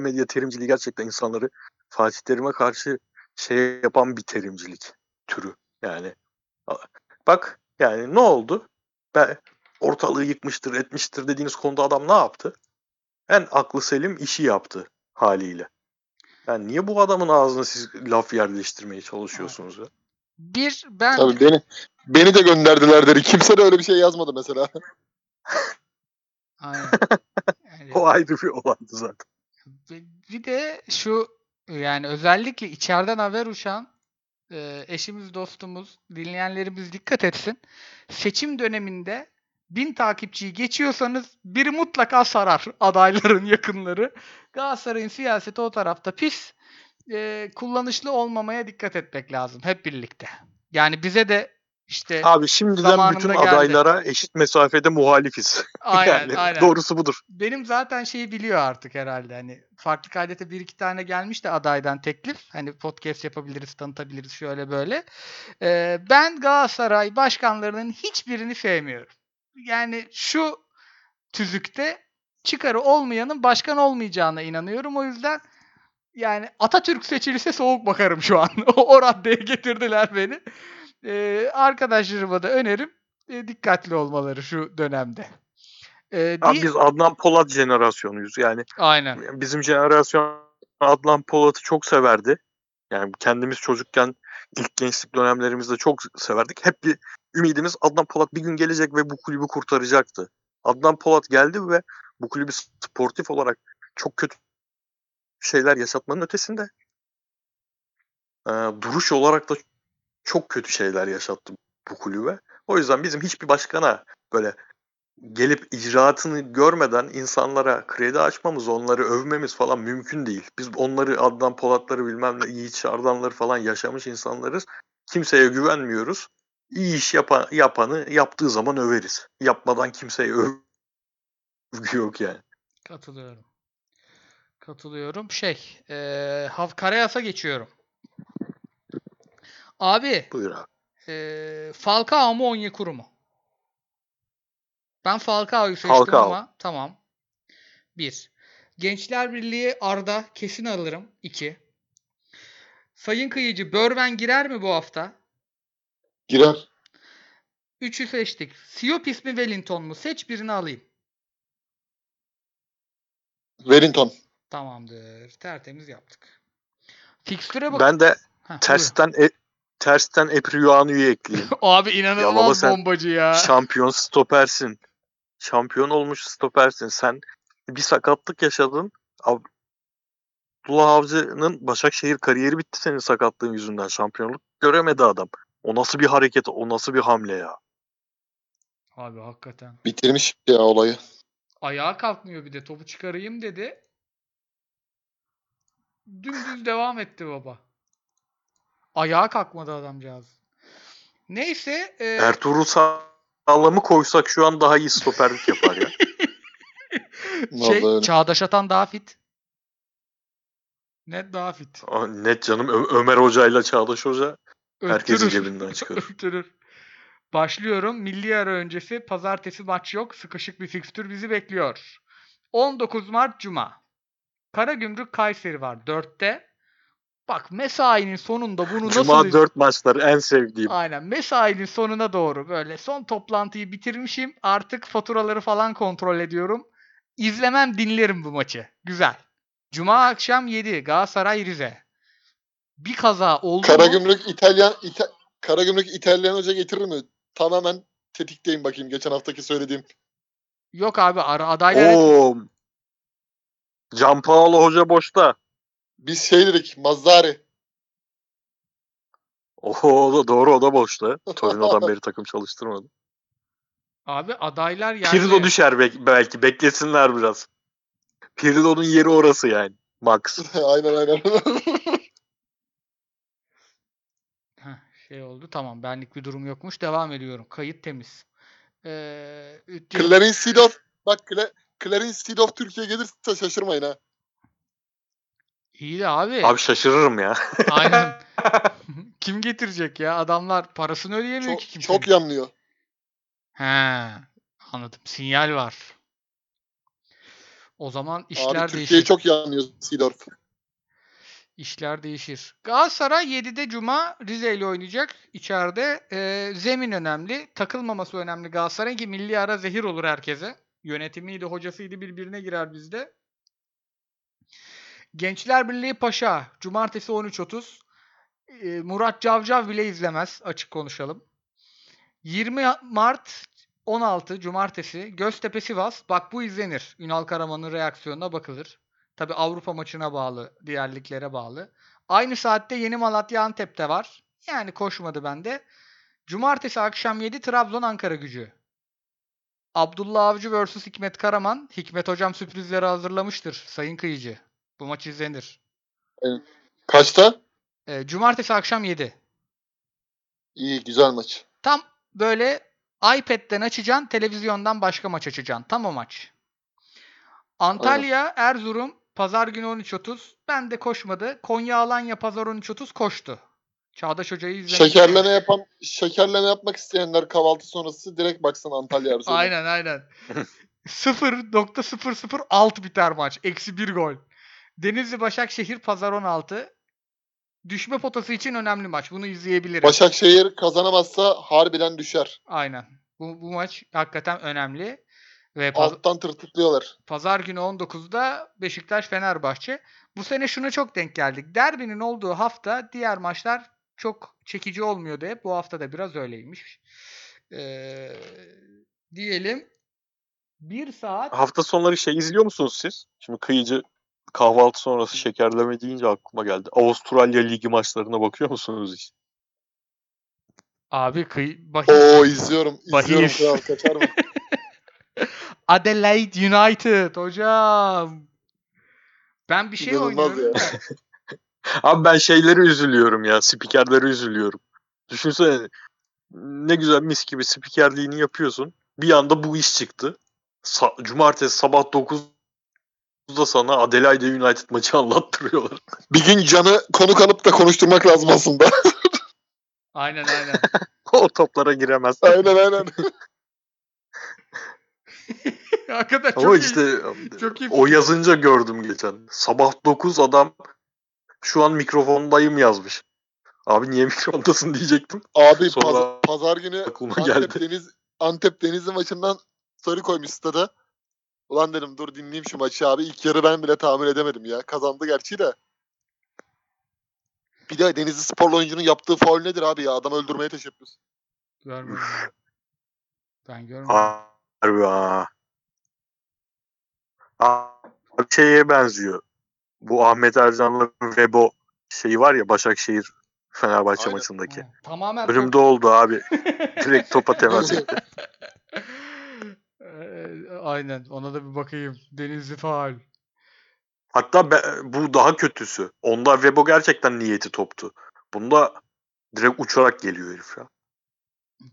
medya terimciliği gerçekten insanları Fatih Terim'e karşı şey yapan bir terimcilik türü. Yani bak yani ne oldu? Ben ortalığı yıkmıştır, etmiştir dediğiniz konuda adam ne yaptı? En aklı selim işi yaptı haliyle. Yani niye bu adamın ağzına siz laf yerleştirmeye çalışıyorsunuz ya? Bir ben Tabii beni beni de gönderdiler dedi. Kimse de öyle bir şey yazmadı mesela. Aynen. Yani- O ayrı bir olaydı zaten. Bir de şu yani özellikle içeriden haber uçan e, eşimiz, dostumuz, dinleyenlerimiz dikkat etsin. Seçim döneminde bin takipçiyi geçiyorsanız biri mutlaka sarar adayların yakınları. Galatasaray'ın siyaseti o tarafta pis. E, kullanışlı olmamaya dikkat etmek lazım hep birlikte. Yani bize de işte Abi şimdiden bütün geldi. adaylara eşit mesafede muhalifiz. aynen yani aynen. doğrusu budur. benim zaten şeyi biliyor artık herhalde. Hani farklı kaydete bir iki tane gelmiş de adaydan teklif. Hani podcast yapabiliriz, tanıtabiliriz şöyle böyle. Ee, ben Galatasaray başkanlarının hiçbirini sevmiyorum. Yani şu tüzükte çıkarı olmayanın başkan olmayacağına inanıyorum. O yüzden yani Atatürk seçilirse soğuk bakarım şu an. o raddeye getirdiler beni. Ee, arkadaşlarıma da önerim e, dikkatli olmaları şu dönemde. Ee, Abi biz Adnan Polat jenerasyonuyuz. Yani Aynen. bizim jenerasyon Adnan Polat'ı çok severdi. Yani kendimiz çocukken ilk gençlik dönemlerimizde çok severdik. Hep bir ümidimiz Adnan Polat bir gün gelecek ve bu kulübü kurtaracaktı. Adnan Polat geldi ve bu kulübü sportif olarak çok kötü şeyler yaşatmanın ötesinde e, duruş olarak da çok kötü şeyler yaşattı bu kulübe. O yüzden bizim hiçbir başkana böyle gelip icraatını görmeden insanlara kredi açmamız, onları övmemiz falan mümkün değil. Biz onları Adnan Polatları bilmem ne Yiğit Şardanları falan yaşamış insanlarız. Kimseye güvenmiyoruz. İyi iş yapan, yapanı yaptığı zaman överiz. Yapmadan kimseye övgü yok yani. Katılıyorum. Katılıyorum. Şey, Hav Karayas'a geçiyorum. Abi, Buyur abi. eee Falcao mu Onyekuru mu? Ben Falcao'yu seçtim Falcao. ama tamam. Bir. Gençler Birliği Arda kesin alırım. İki. Sayın Kıyıcı Börven girer mi bu hafta? Girer. Üçü seçtik. Siopis mi Wellington mu? Seç birini alayım. Wellington. Tamamdır. Tertemiz yaptık. Fikstüre bak. Ben de Heh, tersten e, tersten Epriuanu'yu ekleyeyim. Abi Ya baba inanılmaz sen bombacı ya. Şampiyon stopersin. Şampiyon olmuş stopersin. Sen bir sakatlık yaşadın. Abdullah Avcı'nın Başakşehir kariyeri bitti senin sakatlığın yüzünden. Şampiyonluk göremedi adam. O nasıl bir hareket, o nasıl bir hamle ya. Abi hakikaten. Bitirmiş ya olayı. Ayağa kalkmıyor bir de. Topu çıkarayım dedi. Dümdüz devam etti baba. Ayağa kalkmadı adamcağız. Neyse. e, Ertuğrul Sağlam'ı koysak şu an daha iyi stoperlik yapar ya. şey. Çağdaş Atan daha fit. Net daha fit. Aa, Net canım Ö- Ömer Hoca ile Çağdaş Hoca herkesin Öttürür. cebinden çıkarır. Öttürür. Başlıyorum. Milli ara öncesi pazartesi maç yok. Sıkışık bir fikstür bizi bekliyor. 19 Mart Cuma. Karagümrük Kayseri var 4'te. Bak mesainin sonunda bunu Cuma nasıl... 4 maçları en sevdiğim. Aynen. Mesainin sonuna doğru böyle son toplantıyı bitirmişim. Artık faturaları falan kontrol ediyorum. İzlemem dinlerim bu maçı. Güzel. Cuma akşam 7 Galatasaray Rize. Bir kaza oldu mu? Karagümrük İtalyan İta, Karagümrük İtalyan hoca getirir mi? Tamamen tetikleyin bakayım geçen haftaki söylediğim. Yok abi ara adaylar Oo. Can Paolo Hoca boşta. Biz şey dedik Mazzari. Oho o da doğru o da boşta. Torino'dan beri takım çalıştırmadı. abi adaylar yani Pirlo düşer bek- belki. Beklesinler biraz. Pirlo'nun yeri orası yani. Max. aynen aynen. Heh, şey oldu tamam benlik bir durum yokmuş devam ediyorum kayıt temiz. Ee, Clarence Seedorf. Bak Cla- Clarence Seedorf Türkiye gelirse şaşırmayın ha. İyi de abi. Abi şaşırırım ya. Aynen. Kim getirecek ya? Adamlar parasını ödeyemiyor Çok, ki kimse. çok yanlıyor. He, anladım. Sinyal var. O zaman işler Abi Türkiye değişir. çok yanlıyor Seedorf. İşler değişir. Galatasaray 7'de Cuma Rize ile oynayacak. İçeride e, zemin önemli. Takılmaması önemli Galatasaray'ın ki milli ara zehir olur herkese. Yönetimiydi, hocasıydı birbirine girer bizde. Gençler Birliği Paşa. Cumartesi 13.30. E, Murat Cavcav bile izlemez. Açık konuşalım. 20 Mart 16 Cumartesi Göztepe Sivas. Bak bu izlenir. Ünal Karaman'ın reaksiyonuna bakılır. Tabi Avrupa maçına bağlı, diğer liglere bağlı. Aynı saatte Yeni Malatya Antep'te var. Yani koşmadı bende. Cumartesi akşam 7 Trabzon Ankara gücü. Abdullah Avcı vs Hikmet Karaman. Hikmet hocam sürprizleri hazırlamıştır sayın kıyıcı. Bu maç izlenir. Kaçta? Ee, Cumartesi akşam 7. İyi güzel maç. Tam böyle iPad'den açacaksın, televizyondan başka maç açacaksın. Tam o maç. Antalya, Erzurum, pazar günü 13.30. Ben de koşmadı. Konya, Alanya, pazar 13.30 koştu. Çağdaş Hoca'yı izlemek Şekerleme yapan şekerleme yapmak isteyenler kahvaltı sonrası direkt baksın Antalya Erzurum. Aynen aynen. 0.00 alt biter maç. Eksi 1 gol. Denizli Başakşehir pazar 16. Düşme potası için önemli maç. Bunu izleyebiliriz. Başakşehir kazanamazsa harbiden düşer. Aynen. Bu, bu maç hakikaten önemli. Ve paz- Alttan tırtıklıyorlar. Pazar günü 19'da Beşiktaş Fenerbahçe. Bu sene şuna çok denk geldik. Derbinin olduğu hafta diğer maçlar çok çekici olmuyordu hep. Bu hafta da biraz öyleymiş. Ee, diyelim 1 saat Hafta sonları şey izliyor musunuz siz? Şimdi kıyıcı kahvaltı sonrası şekerleme deyince aklıma geldi. Avustralya Ligi maçlarına bakıyor musunuz hiç? abi kıy bahis. Oo izliyorum. İzliyorum kral kaçar mı? Adelaide United hocam. Ben bir şey İnanılmaz oynuyorum. ya. Abi ben şeyleri üzülüyorum ya. Spikerleri üzülüyorum. Düşünsene ne güzel mis gibi spikerliğini yapıyorsun. Bir anda bu iş çıktı. Sa- Cumartesi sabah 9'da sana Adelaide United maçı anlattırıyorlar. Bir gün Can'ı konuk alıp da konuşturmak lazım aslında. Aynen aynen. o toplara giremez. aynen aynen. Hakikaten çok Ama iyi. işte Çok iyi o yazınca gördüm geçen. Sabah 9 adam şu an mikrofondayım yazmış. Abi niye mikrofondasın diyecektim. Abi Sonra paz- pazar günü aklıma Antep geldi. Deniz Antep Denizli maçından story koymuş stada. Ulan dedim dur dinleyeyim şu maçı abi. İlk yarı ben bile tahmin edemedim ya. Kazandı gerçi de. Bir de Denizli sporlu oyuncunun yaptığı faul nedir abi ya? Adam öldürmeye teşebbüs. Görmedim. Ben görmedim. Harbi ha. Abi şeye benziyor. Bu Ahmet Ercan'la Vebo şeyi var ya Başakşehir Fenerbahçe Aynen. maçındaki. Ha, Tamamen Önümde oldu abi. Direkt topa temas etti. Aynen ona da bir bakayım. Denizli faal. Hatta be- bu daha kötüsü. Onda Vebo gerçekten niyeti toptu. Bunda direkt uçarak geliyor herif ya.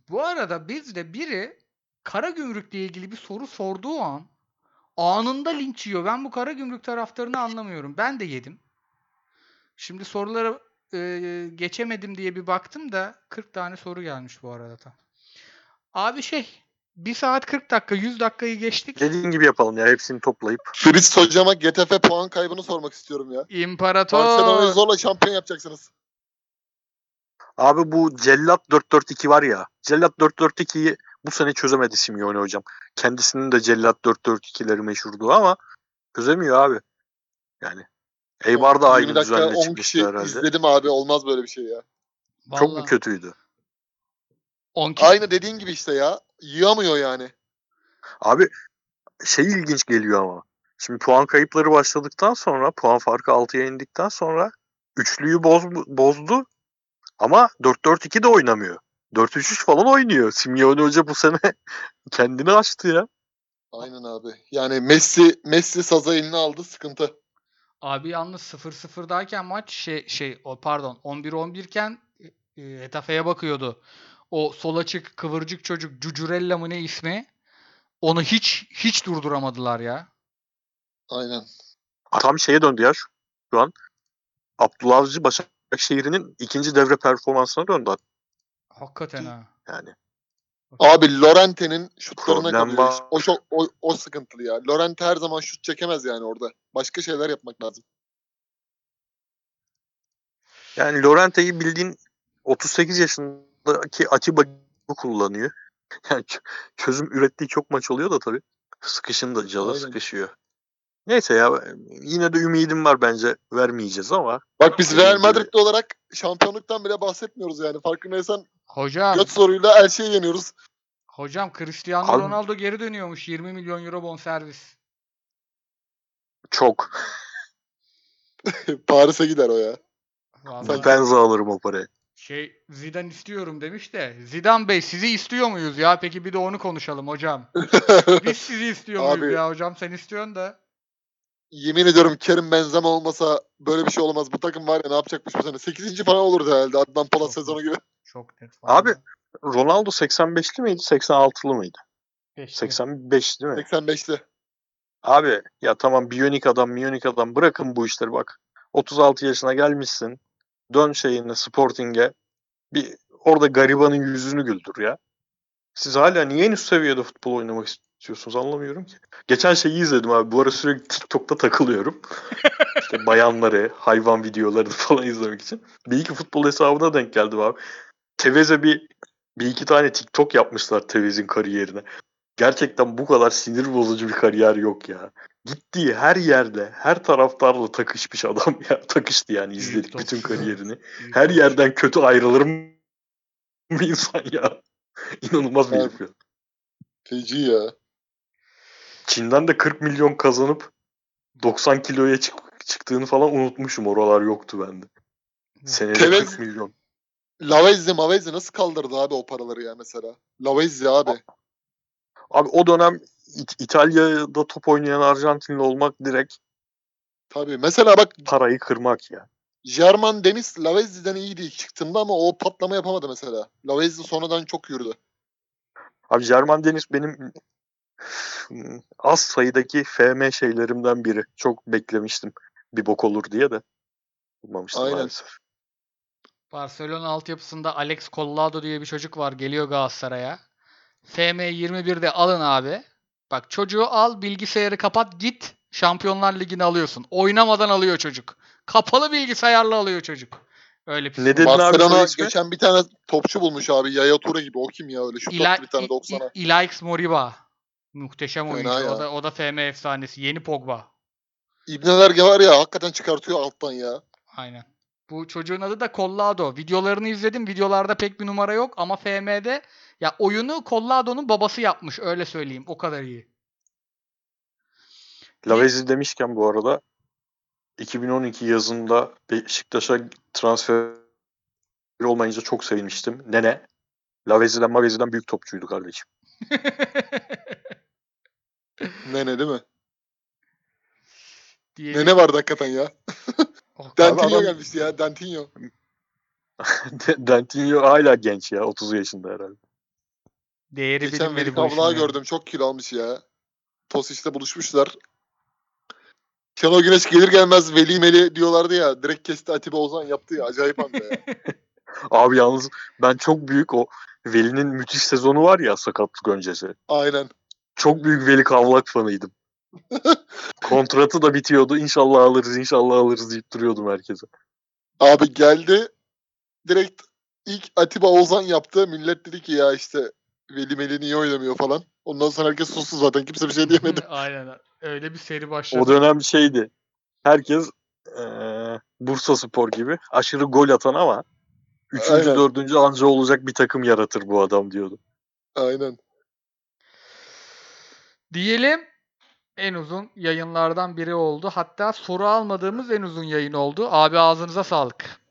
Bu arada bizde biri Karagümrük'le ilgili bir soru sorduğu an anında linç yiyor. Ben bu Karagümrük taraftarını anlamıyorum. Ben de yedim. Şimdi sorulara e, geçemedim diye bir baktım da 40 tane soru gelmiş bu arada tam. Abi şey 1 saat 40 dakika 100 dakikayı geçtik. Dediğin gibi yapalım ya hepsini toplayıp. Fritz hocama GTF puan kaybını sormak istiyorum ya. Barcelona'yı İmparator. zorla şampiyon yapacaksınız. Abi bu Cellat 442 var ya. Cellat 442'yi bu sene çözemedi Simeone hocam. Kendisinin de Cellat 442'leri meşhurdu ama çözemiyor abi. Yani Eybar da 20 aynı dakika düzenle 10 çıkmıştı kişi herhalde. izledim abi. Olmaz böyle bir şey ya. Çok mu Vallahi kötüydü? 10 kişi- Aynı dediğin gibi işte ya. Yiyamıyor yani. Abi şey ilginç geliyor ama. Şimdi puan kayıpları başladıktan sonra puan farkı 6'ya indikten sonra üçlüyü boz, bozdu ama 4-4-2 de oynamıyor. 4-3-3 falan oynuyor. Simeone Hoca bu sene kendini açtı ya. Aynen abi. Yani Messi Messi saza eline aldı sıkıntı. Abi yalnız 0-0'dayken maç şey şey o pardon 11-11 iken e, Hetafe'ye bakıyordu. O sol açık kıvırcık çocuk Cucurella mı ne ismi? Onu hiç hiç durduramadılar ya. Aynen. Tam şeye döndü ya şu an. Abdullah Avcı Başakşehir'in ikinci devre performansına döndü Hakikaten ha. yani. Abi Lorente'nin şutlarına kalıyor. O, çok, o, o sıkıntılı ya. Lorente her zaman şut çekemez yani orada. Başka şeyler yapmak lazım. Yani Lorente'yi bildiğin 38 yaşındaki Atiba kullanıyor. Yani çözüm ürettiği çok maç oluyor da tabii. Sıkışınca da Aynen. sıkışıyor. Neyse ya yine de ümidim var bence vermeyeceğiz ama Bak biz Real Madrid'de olarak şampiyonluktan bile bahsetmiyoruz yani. Farkındaysan Hocam göt soruyla her şeyi yeniyoruz. hocam Cristiano Abi- Ronaldo geri dönüyormuş 20 milyon euro bonservis. çok. Paris'e gider o ya. Vallahi Ben alırım o parayı. Şey Zidane istiyorum demiş de Zidane Bey sizi istiyor muyuz ya? Peki bir de onu konuşalım hocam. Biz sizi istiyor muyuz Abi- ya hocam? Sen istiyorsun da. Yemin ediyorum Kerim Benzema olmasa böyle bir şey olmaz. Bu takım var ya ne yapacakmış bu sene. 8. falan olurdu herhalde Adnan Polat Çok sezonu gibi. Çok net. Abi, vallahi. Ronaldo 85'li miydi 86'lı mıydı? Beşli. 85 değil mi? 85'te. Abi ya tamam biyonik adam miyonik adam bırakın bu işleri bak. 36 yaşına gelmişsin. Dön şeyine Sporting'e. Bir orada garibanın yüzünü güldür ya. Siz hala niye en üst seviyede futbol oynamak istiyorsunuz anlamıyorum ki. Geçen şeyi izledim abi. Bu ara sürekli TikTok'ta takılıyorum. işte bayanları, hayvan videoları falan izlemek için. Bir iki futbol hesabına denk geldim abi. Tevez'e bir bir iki tane TikTok yapmışlar Tevez'in kariyerine. Gerçekten bu kadar sinir bozucu bir kariyer yok ya. Gittiği her yerde, her taraftarla takışmış adam ya. Takıştı yani izledik Büyük bütün kariyerini. Büyük Her yerden kötü ayrılır mı bir insan ya? İnanılmaz bir herif ya. Feci ya. Çin'den de 40 milyon kazanıp 90 kiloya çık- çıktığını falan unutmuşum. Oralar yoktu bende. Senede Tevez- 40 milyon. Lavezzi Mavezzi nasıl kaldırdı abi o paraları ya mesela? Lavezzi abi. Abi o dönem İt- İtalya'da top oynayan Arjantinli olmak direkt Tabii. Mesela bak parayı kırmak ya. German Demis Lavezzi'den iyiydi ilk çıktığında ama o patlama yapamadı mesela. Lavezzi sonradan çok yürüdü. Abi German Deniz benim az sayıdaki FM şeylerimden biri. Çok beklemiştim bir bok olur diye de. Bulmamıştım Aynen. maalesef. Barcelona altyapısında Alex Collado diye bir çocuk var. Geliyor Galatasaray'a. FM 21'de alın abi. Bak çocuğu al bilgisayarı kapat git. Şampiyonlar Ligi'ni alıyorsun. Oynamadan alıyor çocuk. Kapalı bilgisayarla alıyor çocuk. Öyle pis. Ne dedin abi Barcelona ismi? geçen bir tane topçu bulmuş abi. Yaya Toure gibi. O kim ya öyle? Şu İla, bir tane İ- 90'a. İ- İlaix Moriba. Muhteşem Fena oyuncu. ya. O da, o da FM efsanesi. Yeni Pogba. İbne Verge var ya hakikaten çıkartıyor alttan ya. Aynen. Bu çocuğun adı da Collado. Videolarını izledim. Videolarda pek bir numara yok ama FM'de ya oyunu Collado'nun babası yapmış öyle söyleyeyim. O kadar iyi. Lavezzi demişken bu arada 2012 yazında Beşiktaş'a transfer olmayınca çok sevinmiştim. Nene. Lavezzi'den Mavezzi'den büyük topçuydu kardeşim. Nene değil mi? Diye Nene vardı hakikaten ya. Dantinho adam- gelmişti ya. Dantinho. Dantinho hala genç ya. 30 yaşında herhalde. değeri Geçen bilinmedi Veli bu işin Kavlak'ı yani. gördüm. Çok kilo almış ya. Tosiş'te buluşmuşlar. Şenol Güneş gelir gelmez Veli Meli diyorlardı ya. Direkt kesti Atiba Ozan yaptı ya. Acayip anda ya. Abi yalnız ben çok büyük o Veli'nin müthiş sezonu var ya sakatlık öncesi. Aynen. Çok büyük Veli Kavlak fanıydım. Kontratı da bitiyordu. İnşallah alırız, inşallah alırız deyip duruyordum herkese. Abi geldi. Direkt ilk Atiba Ozan yaptı. Millet dedi ki ya işte Veli Meli niye oynamıyor falan. Ondan sonra herkes sustu zaten. Kimse bir şey diyemedi. Aynen. Öyle bir seri başladı. O dönem şeydi. Herkes eee Bursa Spor gibi aşırı gol atan ama üçüncü, Aynen. dördüncü anca olacak bir takım yaratır bu adam diyordu. Aynen. Diyelim en uzun yayınlardan biri oldu. Hatta soru almadığımız en uzun yayın oldu. Abi ağzınıza sağlık.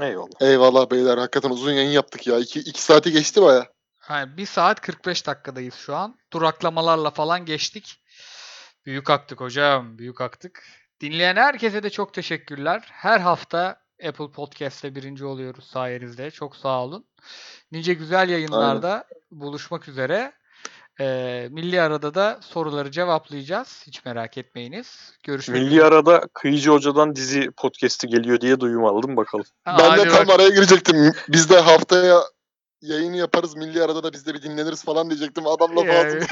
Eyvallah. Eyvallah beyler hakikaten uzun yayın yaptık ya. 2 2 saati geçti baya. Yani 1 saat 45 dakikadayız şu an. Duraklamalarla falan geçtik. Büyük aktık hocam. Büyük aktık. Dinleyen herkese de çok teşekkürler. Her hafta Apple Podcast'te birinci oluyoruz sayenizde. Çok sağ olun. Nice güzel yayınlarda buluşmak üzere. Ee, Milli Arada da soruları cevaplayacağız. Hiç merak etmeyiniz. Görüşmek Milli arada Kıyıcı Hoca'dan dizi podcast'i geliyor diye duyum aldım bakalım. Ben de tam bak- araya girecektim. Biz de haftaya yayını yaparız milli arada da biz de bir dinleniriz falan diyecektim. Adam lafı Yani-.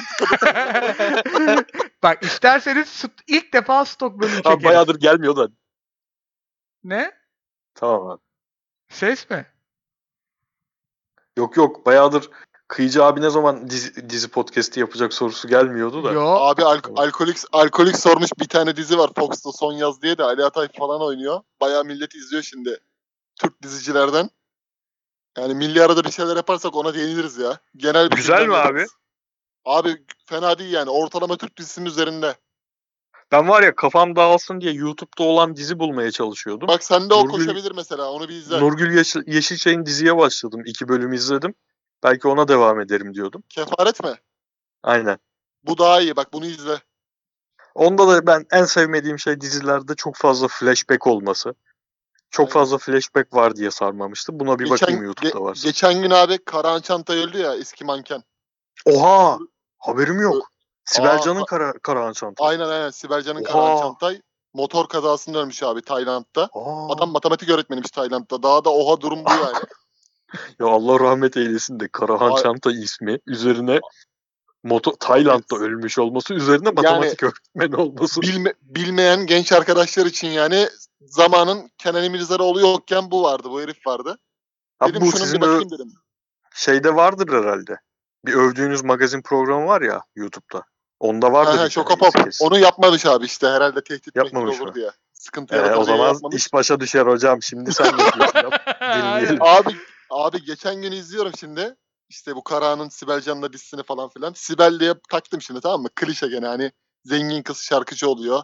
Bak isterseniz st- ilk defa stok bölümü Abi çekeriz. bayağıdır gelmiyor da. Ne? Tamam abi. Ses mi? Yok yok bayağıdır Kıyıcı abi ne zaman dizi, dizi podcast'i yapacak sorusu gelmiyordu da. Yo. Abi al- alkolik alkolik sormuş bir tane dizi var Fox'ta son yaz diye de Ali Atay falan oynuyor. Bayağı millet izliyor şimdi. Türk dizicilerden. Yani milli arada bir şeyler yaparsak ona değiniriz ya. Genel bir Güzel mi abi? Abi fena değil yani. Ortalama Türk dizisinin üzerinde. Ben var ya kafam dağılsın diye YouTube'da olan dizi bulmaya çalışıyordum. Bak sende o Nurgül- koşabilir mesela. Onu bir izle. Nurgül Yeşil, Yeşilçay'ın diziye başladım. İki bölüm izledim. Belki ona devam ederim diyordum. Kefaret mi? Aynen. Bu daha iyi. Bak bunu izle. Onda da ben en sevmediğim şey dizilerde çok fazla flashback olması. Çok Aynen. fazla flashback var diye sarmamıştı. Buna bir bakayım YouTube'da ge- varsa. geçen gün abi Karahan Çantay öldü ya eski manken. Oha! Haberim yok. Sibel Aa, Can'ın a- kara, Karahan Çanta. Aynen aynen Sibel Can'ın. Karahan Çantay. Motor kazasında ölmüş abi Tayland'da. Aa. Adam matematik öğretmeniymiş Tayland'da. Daha da oha durum bu yani. Ya Allah rahmet eylesin de Karahan Ay- Çanta ismi üzerine moto Tayland'da ölmüş olması üzerine matematik öğretmeni olması. Bilme, bilmeyen genç arkadaşlar için yani zamanın Kenan İmirzalıoğlu yokken bu vardı. Bu herif vardı. Abi Dedim bu sizin bir bakayım dedim. şeyde vardır herhalde. Bir övdüğünüz magazin programı var ya YouTube'da. Onda vardır. Aha, bir Şoka tane Pop. kesin. Onu yapmamış abi işte. Herhalde tehdit Yapmamış olur diye. Sıkıntı Ee, o zaman yapmamış. iş başa düşer hocam. Şimdi sen yapıyorsun. yap. Dinleyelim. Abi abi geçen gün izliyorum şimdi. İşte bu Karahan'ın Sibel Can'la dizisini falan filan. Sibel diye taktım şimdi tamam mı? Klişe gene hani zengin kız şarkıcı oluyor.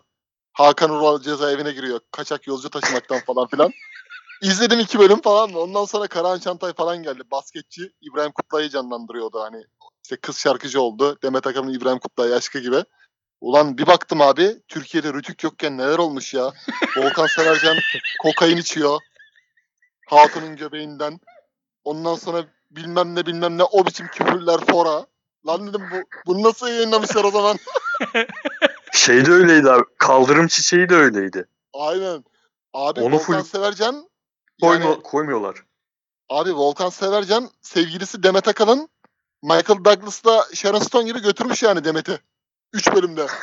Hakan Ural cezaevine giriyor. Kaçak yolcu taşımaktan falan filan. İzledim iki bölüm falan mı? Ondan sonra Karahan Çantay falan geldi. Basketçi İbrahim Kutlay'ı canlandırıyordu hani. İşte kız şarkıcı oldu. Demet Akalın İbrahim Kutlay aşkı gibi. Ulan bir baktım abi Türkiye'de rütük yokken neler olmuş ya. Volkan Severcan kokain içiyor. Hatun'un göbeğinden. Ondan sonra bilmem ne bilmem ne o biçim küfürler fora. Lan dedim bu bunu nasıl yayınlamışlar o zaman? Şey de öyleydi abi. Kaldırım çiçeği de öyleydi. Aynen. Abi Onu Volkan full- Severcan Koyma, yani, Koymuyorlar. abi Volkan Severcan sevgilisi Demet Akalın Michael Douglas'la Sharon Stone gibi götürmüş yani Demet'i. 3 bölümde.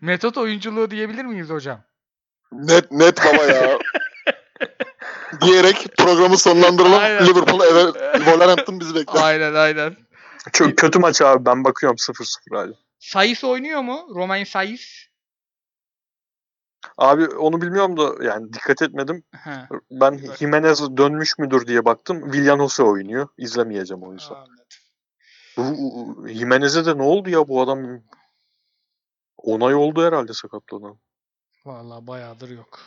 Metot oyunculuğu diyebilir miyiz hocam? Net net baba ya. Diyerek programı sonlandıralım. Aynen. Liverpool eve Wolverhampton bizi bekler. aynen aynen. Çok kötü maç abi. Ben bakıyorum 0-0 hali. Sayıs oynuyor mu? Romain Sayıs. Abi onu bilmiyorum da yani dikkat etmedim. Ha, Ben Jimenez dönmüş müdür diye baktım. Willian Jose oynuyor. İzlemeyeceğim o yüzden. Bu Jimenez'e de ne oldu ya bu adam? Onay oldu herhalde sakatlanan. Vallahi bayağıdır yok.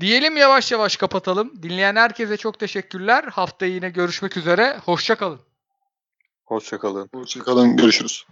Diyelim yavaş yavaş kapatalım. Dinleyen herkese çok teşekkürler. Haftaya yine görüşmek üzere. Hoşça kalın. Hoşçakalın. Hoşçakalın. Görüşürüz.